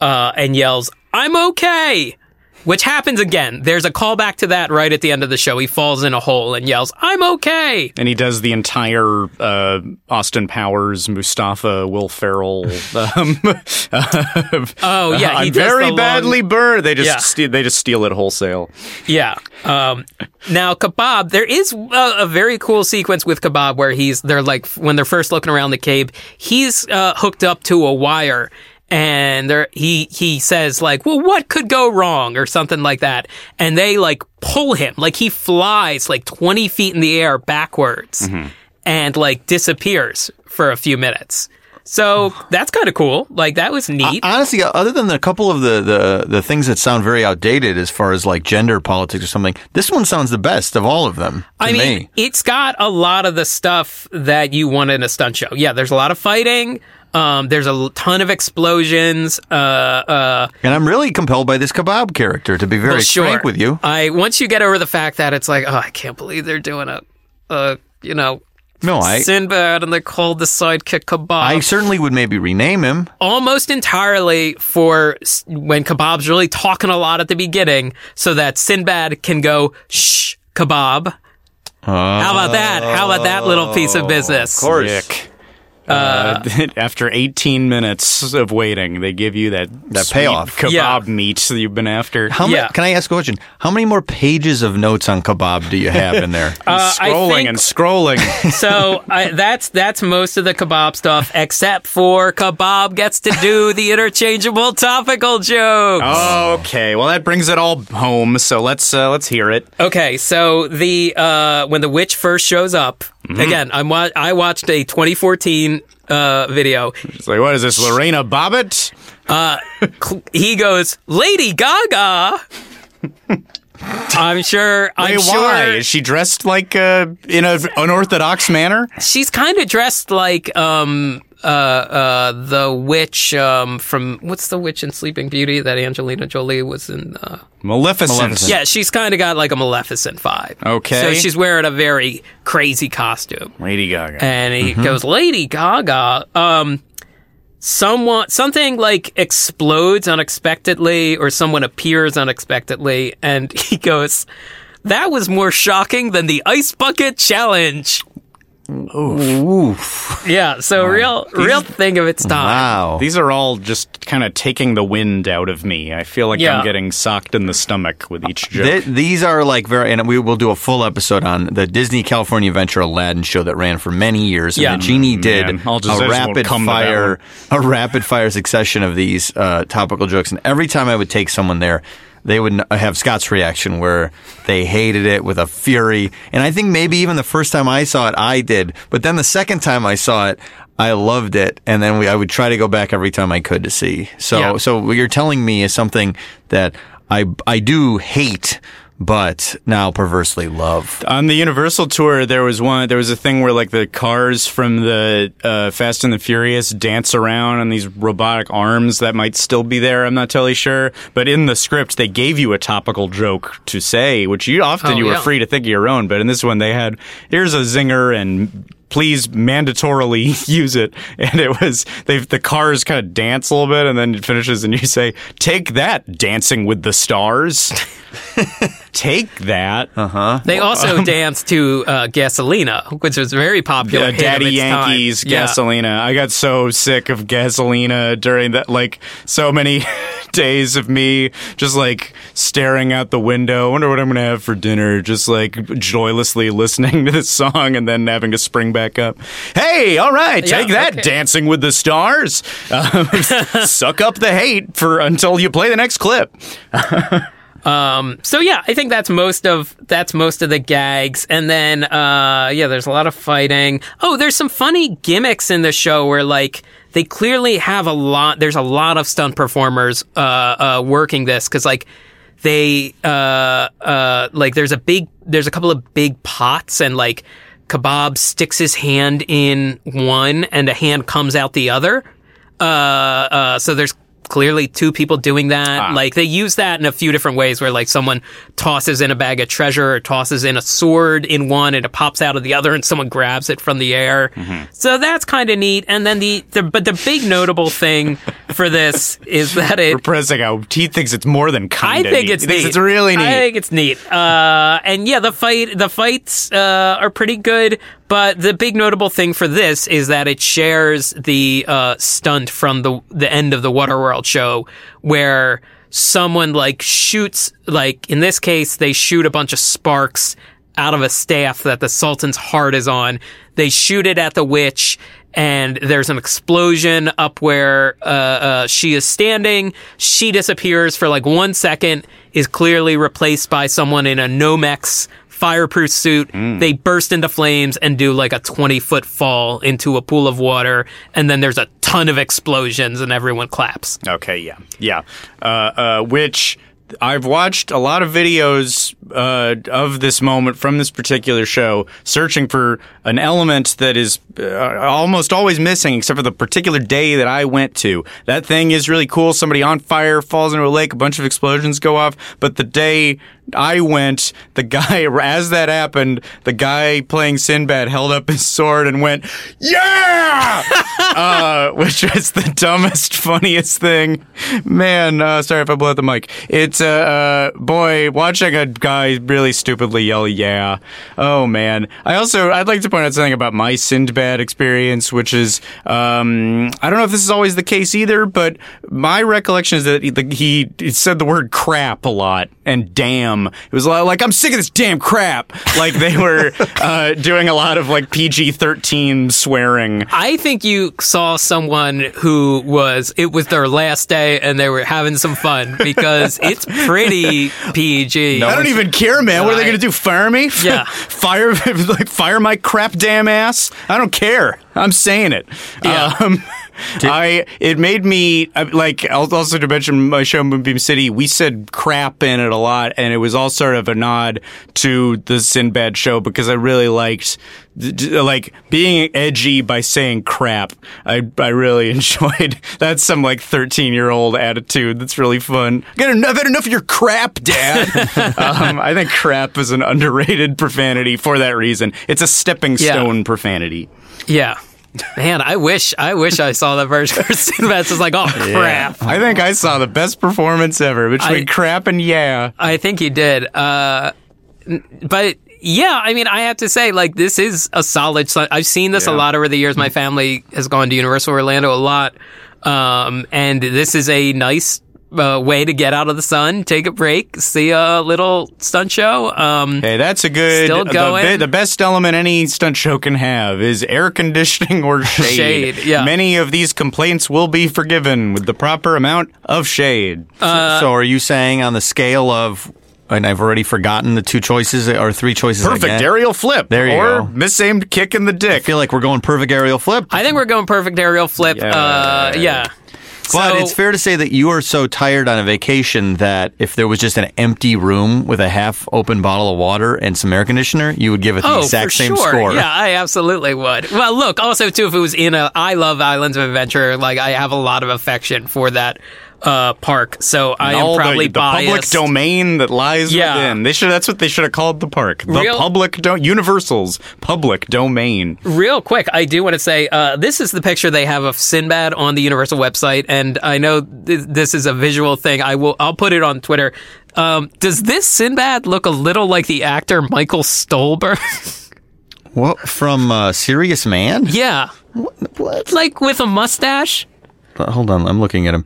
Speaker 2: uh, and yells, "I'm okay." Which happens again. There's a callback to that right at the end of the show. He falls in a hole and yells, "I'm okay."
Speaker 1: and he does the entire uh, Austin Powers, Mustafa, Will Ferrell. Um,
Speaker 2: Oh yeah, he
Speaker 1: I'm very
Speaker 2: the long-
Speaker 1: badly burned. They just
Speaker 2: Yeah.
Speaker 1: steal, they just steal it wholesale.
Speaker 2: Yeah. Um, now kebab, there is a, a very cool sequence with kebab where he's they're like when they're first looking around the cave, he's uh, hooked up to a wire. And there, he he says like, "Well, what could go wrong?" or something like that. And they like pull him, like he flies like twenty feet in the air backwards, mm-hmm. and like disappears for a few minutes. So that's kind of cool. Like that was neat.
Speaker 3: Honestly, other than a couple of the, the, the things that sound very outdated as far as like gender politics or something, this one sounds the best of all of them. To
Speaker 2: I mean,
Speaker 3: me.
Speaker 2: it's got a lot of the stuff that you want in a stunt show. Yeah, there's a lot of fighting. Um, there's a ton of explosions. Uh, uh,
Speaker 3: and I'm really compelled by this kebab character. To be very
Speaker 2: well, sure.
Speaker 3: frank with you,
Speaker 2: I once you get over the fact that it's like, oh, I can't believe they're doing a, a you know,
Speaker 3: no, I
Speaker 2: Sinbad, and they called the sidekick kebab.
Speaker 3: I certainly would maybe rename him.
Speaker 2: almost entirely for s- when kebab's really talking a lot at the beginning, so that Sinbad can go shh kebab. How about that? How about that little piece of oh, business?
Speaker 1: Of Sick. Uh, after 18 minutes of waiting, they give you that
Speaker 3: That
Speaker 1: sweet
Speaker 3: payoff.
Speaker 1: kebab
Speaker 2: Yeah.
Speaker 1: meat that you've been after.
Speaker 3: How
Speaker 2: Yeah.
Speaker 3: many, can I ask a question? How many more pages of notes on kebab do you have in there?
Speaker 2: Uh, I
Speaker 1: scrolling
Speaker 2: think-
Speaker 1: and scrolling.
Speaker 2: so I, that's that's most of the kebab stuff, except for kebab gets to do the interchangeable topical jokes.
Speaker 1: okay, well that brings it all home. So let's uh, let's hear it.
Speaker 2: Okay, so the uh, when the witch first shows up again, I'm wa- I watched a 2014 uh, video.
Speaker 1: It's like, what is this, Lorena Bobbitt?
Speaker 2: Cl- He goes, "Lady Gaga." I'm sure. I'm
Speaker 1: Wait,
Speaker 2: sure
Speaker 1: why is she dressed like uh, in an unorthodox manner?
Speaker 2: she's kind of dressed like um uh uh the witch um from what's the witch in Sleeping Beauty that Angelina Jolie was in. Uh,
Speaker 1: Maleficent.
Speaker 3: Maleficent.
Speaker 2: yeah, she's kind of got like a Maleficent vibe.
Speaker 1: Okay.
Speaker 2: so she's wearing a very crazy costume.
Speaker 1: Lady Gaga.
Speaker 2: and he
Speaker 1: Mm-hmm.
Speaker 2: goes, "Lady Gaga, um, someone something like explodes unexpectedly, or someone appears unexpectedly," and he goes, "That was more shocking than the ice bucket challenge."
Speaker 3: Oof.
Speaker 2: Yeah, so real, real thing of its time.
Speaker 3: Wow.
Speaker 1: These are all just kind of taking the wind out of me. I feel like
Speaker 2: Yeah.
Speaker 1: I'm getting socked in the stomach with each joke.
Speaker 3: Th- these are like very, and we will do a full episode on the Disney California Adventure Aladdin show that ran for many years. And
Speaker 2: Yeah.
Speaker 3: the genie did
Speaker 1: Man, I'll just- I
Speaker 3: a rapid
Speaker 1: come to that
Speaker 3: fire, a rapid fire succession of these uh, topical jokes. And every time I would take someone there, they would have Scott's reaction where they hated it with a fury. And I think maybe even the first time I saw it, I did. But then the second time I saw it, I loved it, and then we, I would try to go back every time I could to see. So,
Speaker 2: Yeah.
Speaker 3: so what you're telling me is something that I I do hate, but now perversely love.
Speaker 1: On the Universal tour, there was one. There was a thing where like the cars from the uh, Fast and the Furious dance around on these robotic arms that might still be there. I'm not totally sure, but in the script, they gave you a topical joke to say, which you often
Speaker 2: Oh,
Speaker 1: you were free to think of your own. But in this one, they had here's a zinger and. Please mandatorily use it, and it was they the cars kind of dance a little bit, and then it finishes, and you say, "Take that, Dancing with the Stars." Take that. Uh huh.
Speaker 2: They also danced to uh, Gasolina, which was very popular.
Speaker 1: Yeah, Daddy
Speaker 2: its time.
Speaker 1: Yankees,
Speaker 2: Yeah.
Speaker 1: Gasolina. I got so sick of Gasolina during that, like, so many days of me just like staring out the window. wonder what I'm going to have for dinner. Just like joylessly listening to this song and then having to spring back up. Hey, all right,
Speaker 2: Yeah,
Speaker 1: take that,
Speaker 2: okay.
Speaker 1: Dancing with the Stars. Um, suck up the hate for until you play the next clip.
Speaker 2: So yeah, I think that's most of that's most of the gags, and then uh, yeah, there's a lot of fighting. Oh, there's some funny gimmicks in the show where like they clearly have a lot. There's a lot of stunt performers uh, uh, working this because like they uh, uh, like there's a big there's a couple of big pots and like kebab sticks his hand in one and a hand comes out the other. Uh, uh, so there's clearly two people doing that. Like they use that in a few different ways where like someone tosses in a bag of treasure or tosses in a sword in one and it pops out of the other and someone grabs it from the air. So that's kind of neat. And then the, the, but the big notable thing for this is that it,
Speaker 1: Repressing how he thinks it's more than kind of I
Speaker 2: think it's neat.
Speaker 1: it's really neat.
Speaker 2: I think it's neat. Uh, and yeah, the fight, the fights uh, are pretty good. But the big notable thing for this is that it shares the uh, stunt from the the end of the Waterworld show, where someone like shoots, like in this case, they shoot a bunch of sparks out of a staff that the Sultan's heart is on. They shoot it at the witch, and there's an explosion up where uh, uh, she is standing. She disappears for like one second, is clearly replaced by someone in a Nomex fireproof suit. They burst into flames and do like a 20 foot fall into a pool of water, and then there's a ton of explosions, and everyone claps.
Speaker 1: Okay, yeah, yeah. Uh, uh, which I've watched a lot of videos uh, of this moment from this particular show, searching for an element that is uh, almost always missing, except for the particular day that I went to. That thing is really cool. Somebody on fire falls into a lake, a bunch of explosions go off. But the day I went, the guy, as that happened, the guy playing Sinbad held up his sword and went, "Yeah!" uh, which was the dumbest, funniest thing. Man, uh, sorry if I blew out the mic. It's uh, uh, boy, watching a guy really stupidly yell "yeah," oh man. I also I'd like to point out something about my Sinbad experience, which is um, I don't know if this is always the case either, but my recollection is that he, the, he, he said the word "crap" a lot and "damn." It was a lot like I'm sick of this damn crap. Like they were uh, doing a lot of like PG thirteen swearing.
Speaker 2: I think you saw someone who was it was their last day and they were having some fun because it's pretty PG.
Speaker 1: I don't even care, man. What are they going to do? Fire me?
Speaker 2: Yeah.
Speaker 1: fire like fire my crap damn ass. I don't care. I'm saying it.
Speaker 2: Yeah.
Speaker 1: Um, I it made me uh, like also to mention my show Moonbeam City. We said crap in it a lot, and it was all sort of a nod to the Sinbad show because I really liked like being edgy by saying crap. I I really enjoyed. That's some like 13 year old attitude. That's really fun. Get enough, I've had enough of your crap, Dad. um, I think crap is an underrated profanity for that reason. It's a stepping
Speaker 2: Yeah.
Speaker 1: stone profanity.
Speaker 2: Yeah. Man, I wish I wish I saw that version Sinbad's just like, oh crap.
Speaker 1: I think I saw the best performance ever between
Speaker 2: I-
Speaker 1: crap and yeah.
Speaker 2: I think you did. Uh, but yeah, I mean, I have to say, like, this is a solid. I've seen this a lot over the years. My family has gone to Universal Orlando a lot, um, and this is a nice. Uh, way to get out of the sun, take a break, see a little stunt show. Um,
Speaker 1: Hey, that's a good.
Speaker 2: Still
Speaker 1: the
Speaker 2: going?
Speaker 1: be- The, best element any stunt show can have is air conditioning or shade.
Speaker 2: Shade, yeah.
Speaker 1: Many of these complaints will be forgiven with the proper amount of shade.
Speaker 2: Uh,
Speaker 3: so are you saying on the scale of, and I've already forgotten the two choices or three choices
Speaker 1: Perfect
Speaker 3: again?
Speaker 1: aerial flip.
Speaker 3: There you
Speaker 1: or
Speaker 3: go.
Speaker 1: misaimed kick in the dick.
Speaker 3: I
Speaker 1: dick.
Speaker 3: feel like we're going perfect aerial flip.
Speaker 2: I think we're going perfect aerial flip.
Speaker 1: Yeah.
Speaker 2: Uh, yeah.
Speaker 3: But
Speaker 2: So-
Speaker 3: it's fair to say that you are so tired on a vacation that if there was just an empty room with a half open bottle of water and some air conditioner, you would give it the
Speaker 2: Oh,
Speaker 3: exact
Speaker 2: for
Speaker 3: same
Speaker 2: sure.
Speaker 3: score.
Speaker 2: Yeah, I absolutely would. Well, look, also too, if it was in a, I love Islands of Adventure. Like, I have a lot of affection for that uh, park, so I am probably
Speaker 1: the, the public domain that lies
Speaker 2: Yeah.
Speaker 1: within. They should. That's what they should have called the park. The
Speaker 2: Real-
Speaker 1: public do- Universal's public domain.
Speaker 2: Real quick, I do want to say uh, this is the picture they have of Sinbad on the Universal website, and I know th- this is a visual thing. I will, I'll put it on Twitter. Um, does this Sinbad look a little like the actor Michael Stuhlbarg?
Speaker 3: What from uh, Serious Man?
Speaker 2: yeah,
Speaker 3: What?
Speaker 2: like with a mustache.
Speaker 3: Uh, hold on, I'm looking at him.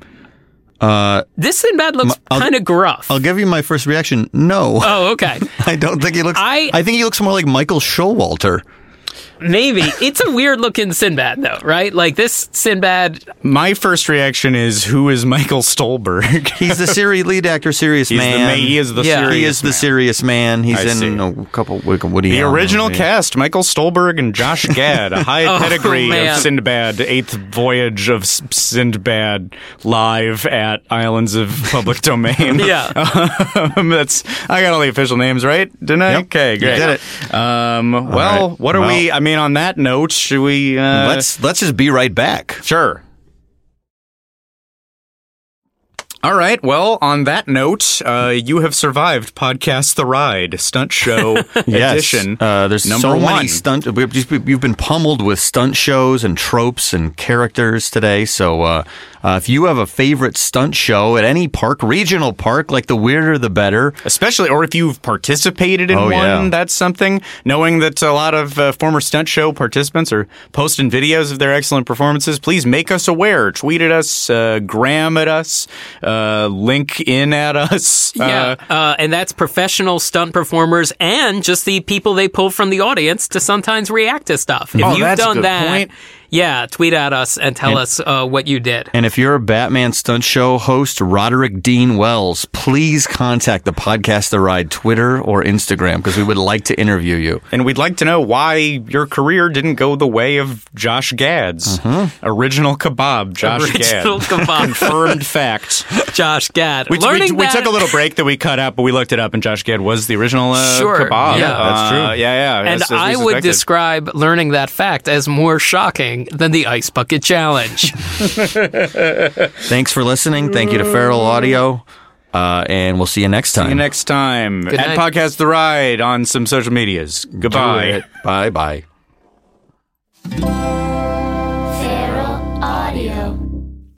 Speaker 2: Uh, this Sinbad looks kind of gruff.
Speaker 3: I'll give you my first reaction. No,
Speaker 2: oh, okay.
Speaker 3: I don't think he looks.
Speaker 2: I-
Speaker 3: I think he looks more like Michael Showalter.
Speaker 2: Maybe it's a weird looking Sinbad though, right? Like this Sinbad.
Speaker 1: My first reaction is, who is Michael Stuhlbarg?
Speaker 3: He's the Siri lead actor, Serious
Speaker 1: He's
Speaker 3: Man.
Speaker 1: the he is the
Speaker 2: Yeah.
Speaker 1: serious
Speaker 3: He is the serious man. He's
Speaker 1: I
Speaker 3: in
Speaker 1: see.
Speaker 3: a couple of Woody.
Speaker 1: The
Speaker 3: Allen
Speaker 1: original
Speaker 3: movies.
Speaker 1: cast: Michael Stuhlbarg and Josh Gad. A high
Speaker 2: Oh,
Speaker 1: pedigree
Speaker 2: man.
Speaker 1: of Sindbad, eighth voyage of S- Sindbad, live at Islands of Public Domain.
Speaker 2: Yeah.
Speaker 1: Um, that's I got all the official names right, didn't I?
Speaker 3: Yep.
Speaker 1: Okay,
Speaker 3: You
Speaker 1: great.
Speaker 3: did it.
Speaker 1: Um, well,
Speaker 3: right.
Speaker 1: what are
Speaker 3: Well-
Speaker 1: we? I mean, on that note, should we? Uh,
Speaker 3: Let's let's just be right back.
Speaker 1: Sure. All right. Well, on that note, uh, you have survived podcast the ride stunt show edition.
Speaker 3: Uh, there's
Speaker 1: number
Speaker 3: so
Speaker 1: one.
Speaker 3: many stunt. We've just, you've been pummeled with stunt shows and tropes and characters today. So uh, uh, if you have a favorite stunt show at any park, regional park, like the weirder the better.
Speaker 1: especially or if you've participated in
Speaker 3: Oh,
Speaker 1: one
Speaker 3: yeah.
Speaker 1: that's something knowing that a lot of uh, former stunt show participants are posting videos of their excellent performances please make us aware tweet at us uh, gram at us uh, link in at us
Speaker 2: Yeah,
Speaker 1: uh,
Speaker 2: uh, and that's professional stunt performers and just the people they pull from the audience to sometimes react to stuff. If
Speaker 1: Oh,
Speaker 2: you've
Speaker 1: that's a
Speaker 2: done
Speaker 1: good
Speaker 2: that,
Speaker 1: point.
Speaker 2: Yeah, tweet at us and tell us uh, what you did.
Speaker 3: And if you're a Batman stunt show host, Roderick Dean Wells, please contact the podcast The Ride Twitter or Instagram because we would like to interview you.
Speaker 1: and we'd like to know why your career didn't go the way of Josh Gad's original kebab. Josh
Speaker 2: Original
Speaker 1: Gad,
Speaker 2: kebab.
Speaker 1: confirmed fact.
Speaker 2: Josh Gad.
Speaker 1: We, we,
Speaker 2: Learning
Speaker 1: we
Speaker 2: that-
Speaker 1: took a little break that we cut out, but we looked it up, and Josh Gad was the original uh,
Speaker 2: Sure,
Speaker 1: kebab.
Speaker 2: yeah.
Speaker 3: That's
Speaker 1: Uh,
Speaker 3: true.
Speaker 1: yeah, yeah.
Speaker 2: And
Speaker 1: as- as
Speaker 2: I would describe learning that fact as more shocking thing than the Ice Bucket Challenge.
Speaker 3: Thanks for listening. Thank you to Feral Audio. Uh, and we'll see you next time.
Speaker 1: See you next time. At. Podcast The Ride on some social medias. Goodbye.
Speaker 3: Bye bye.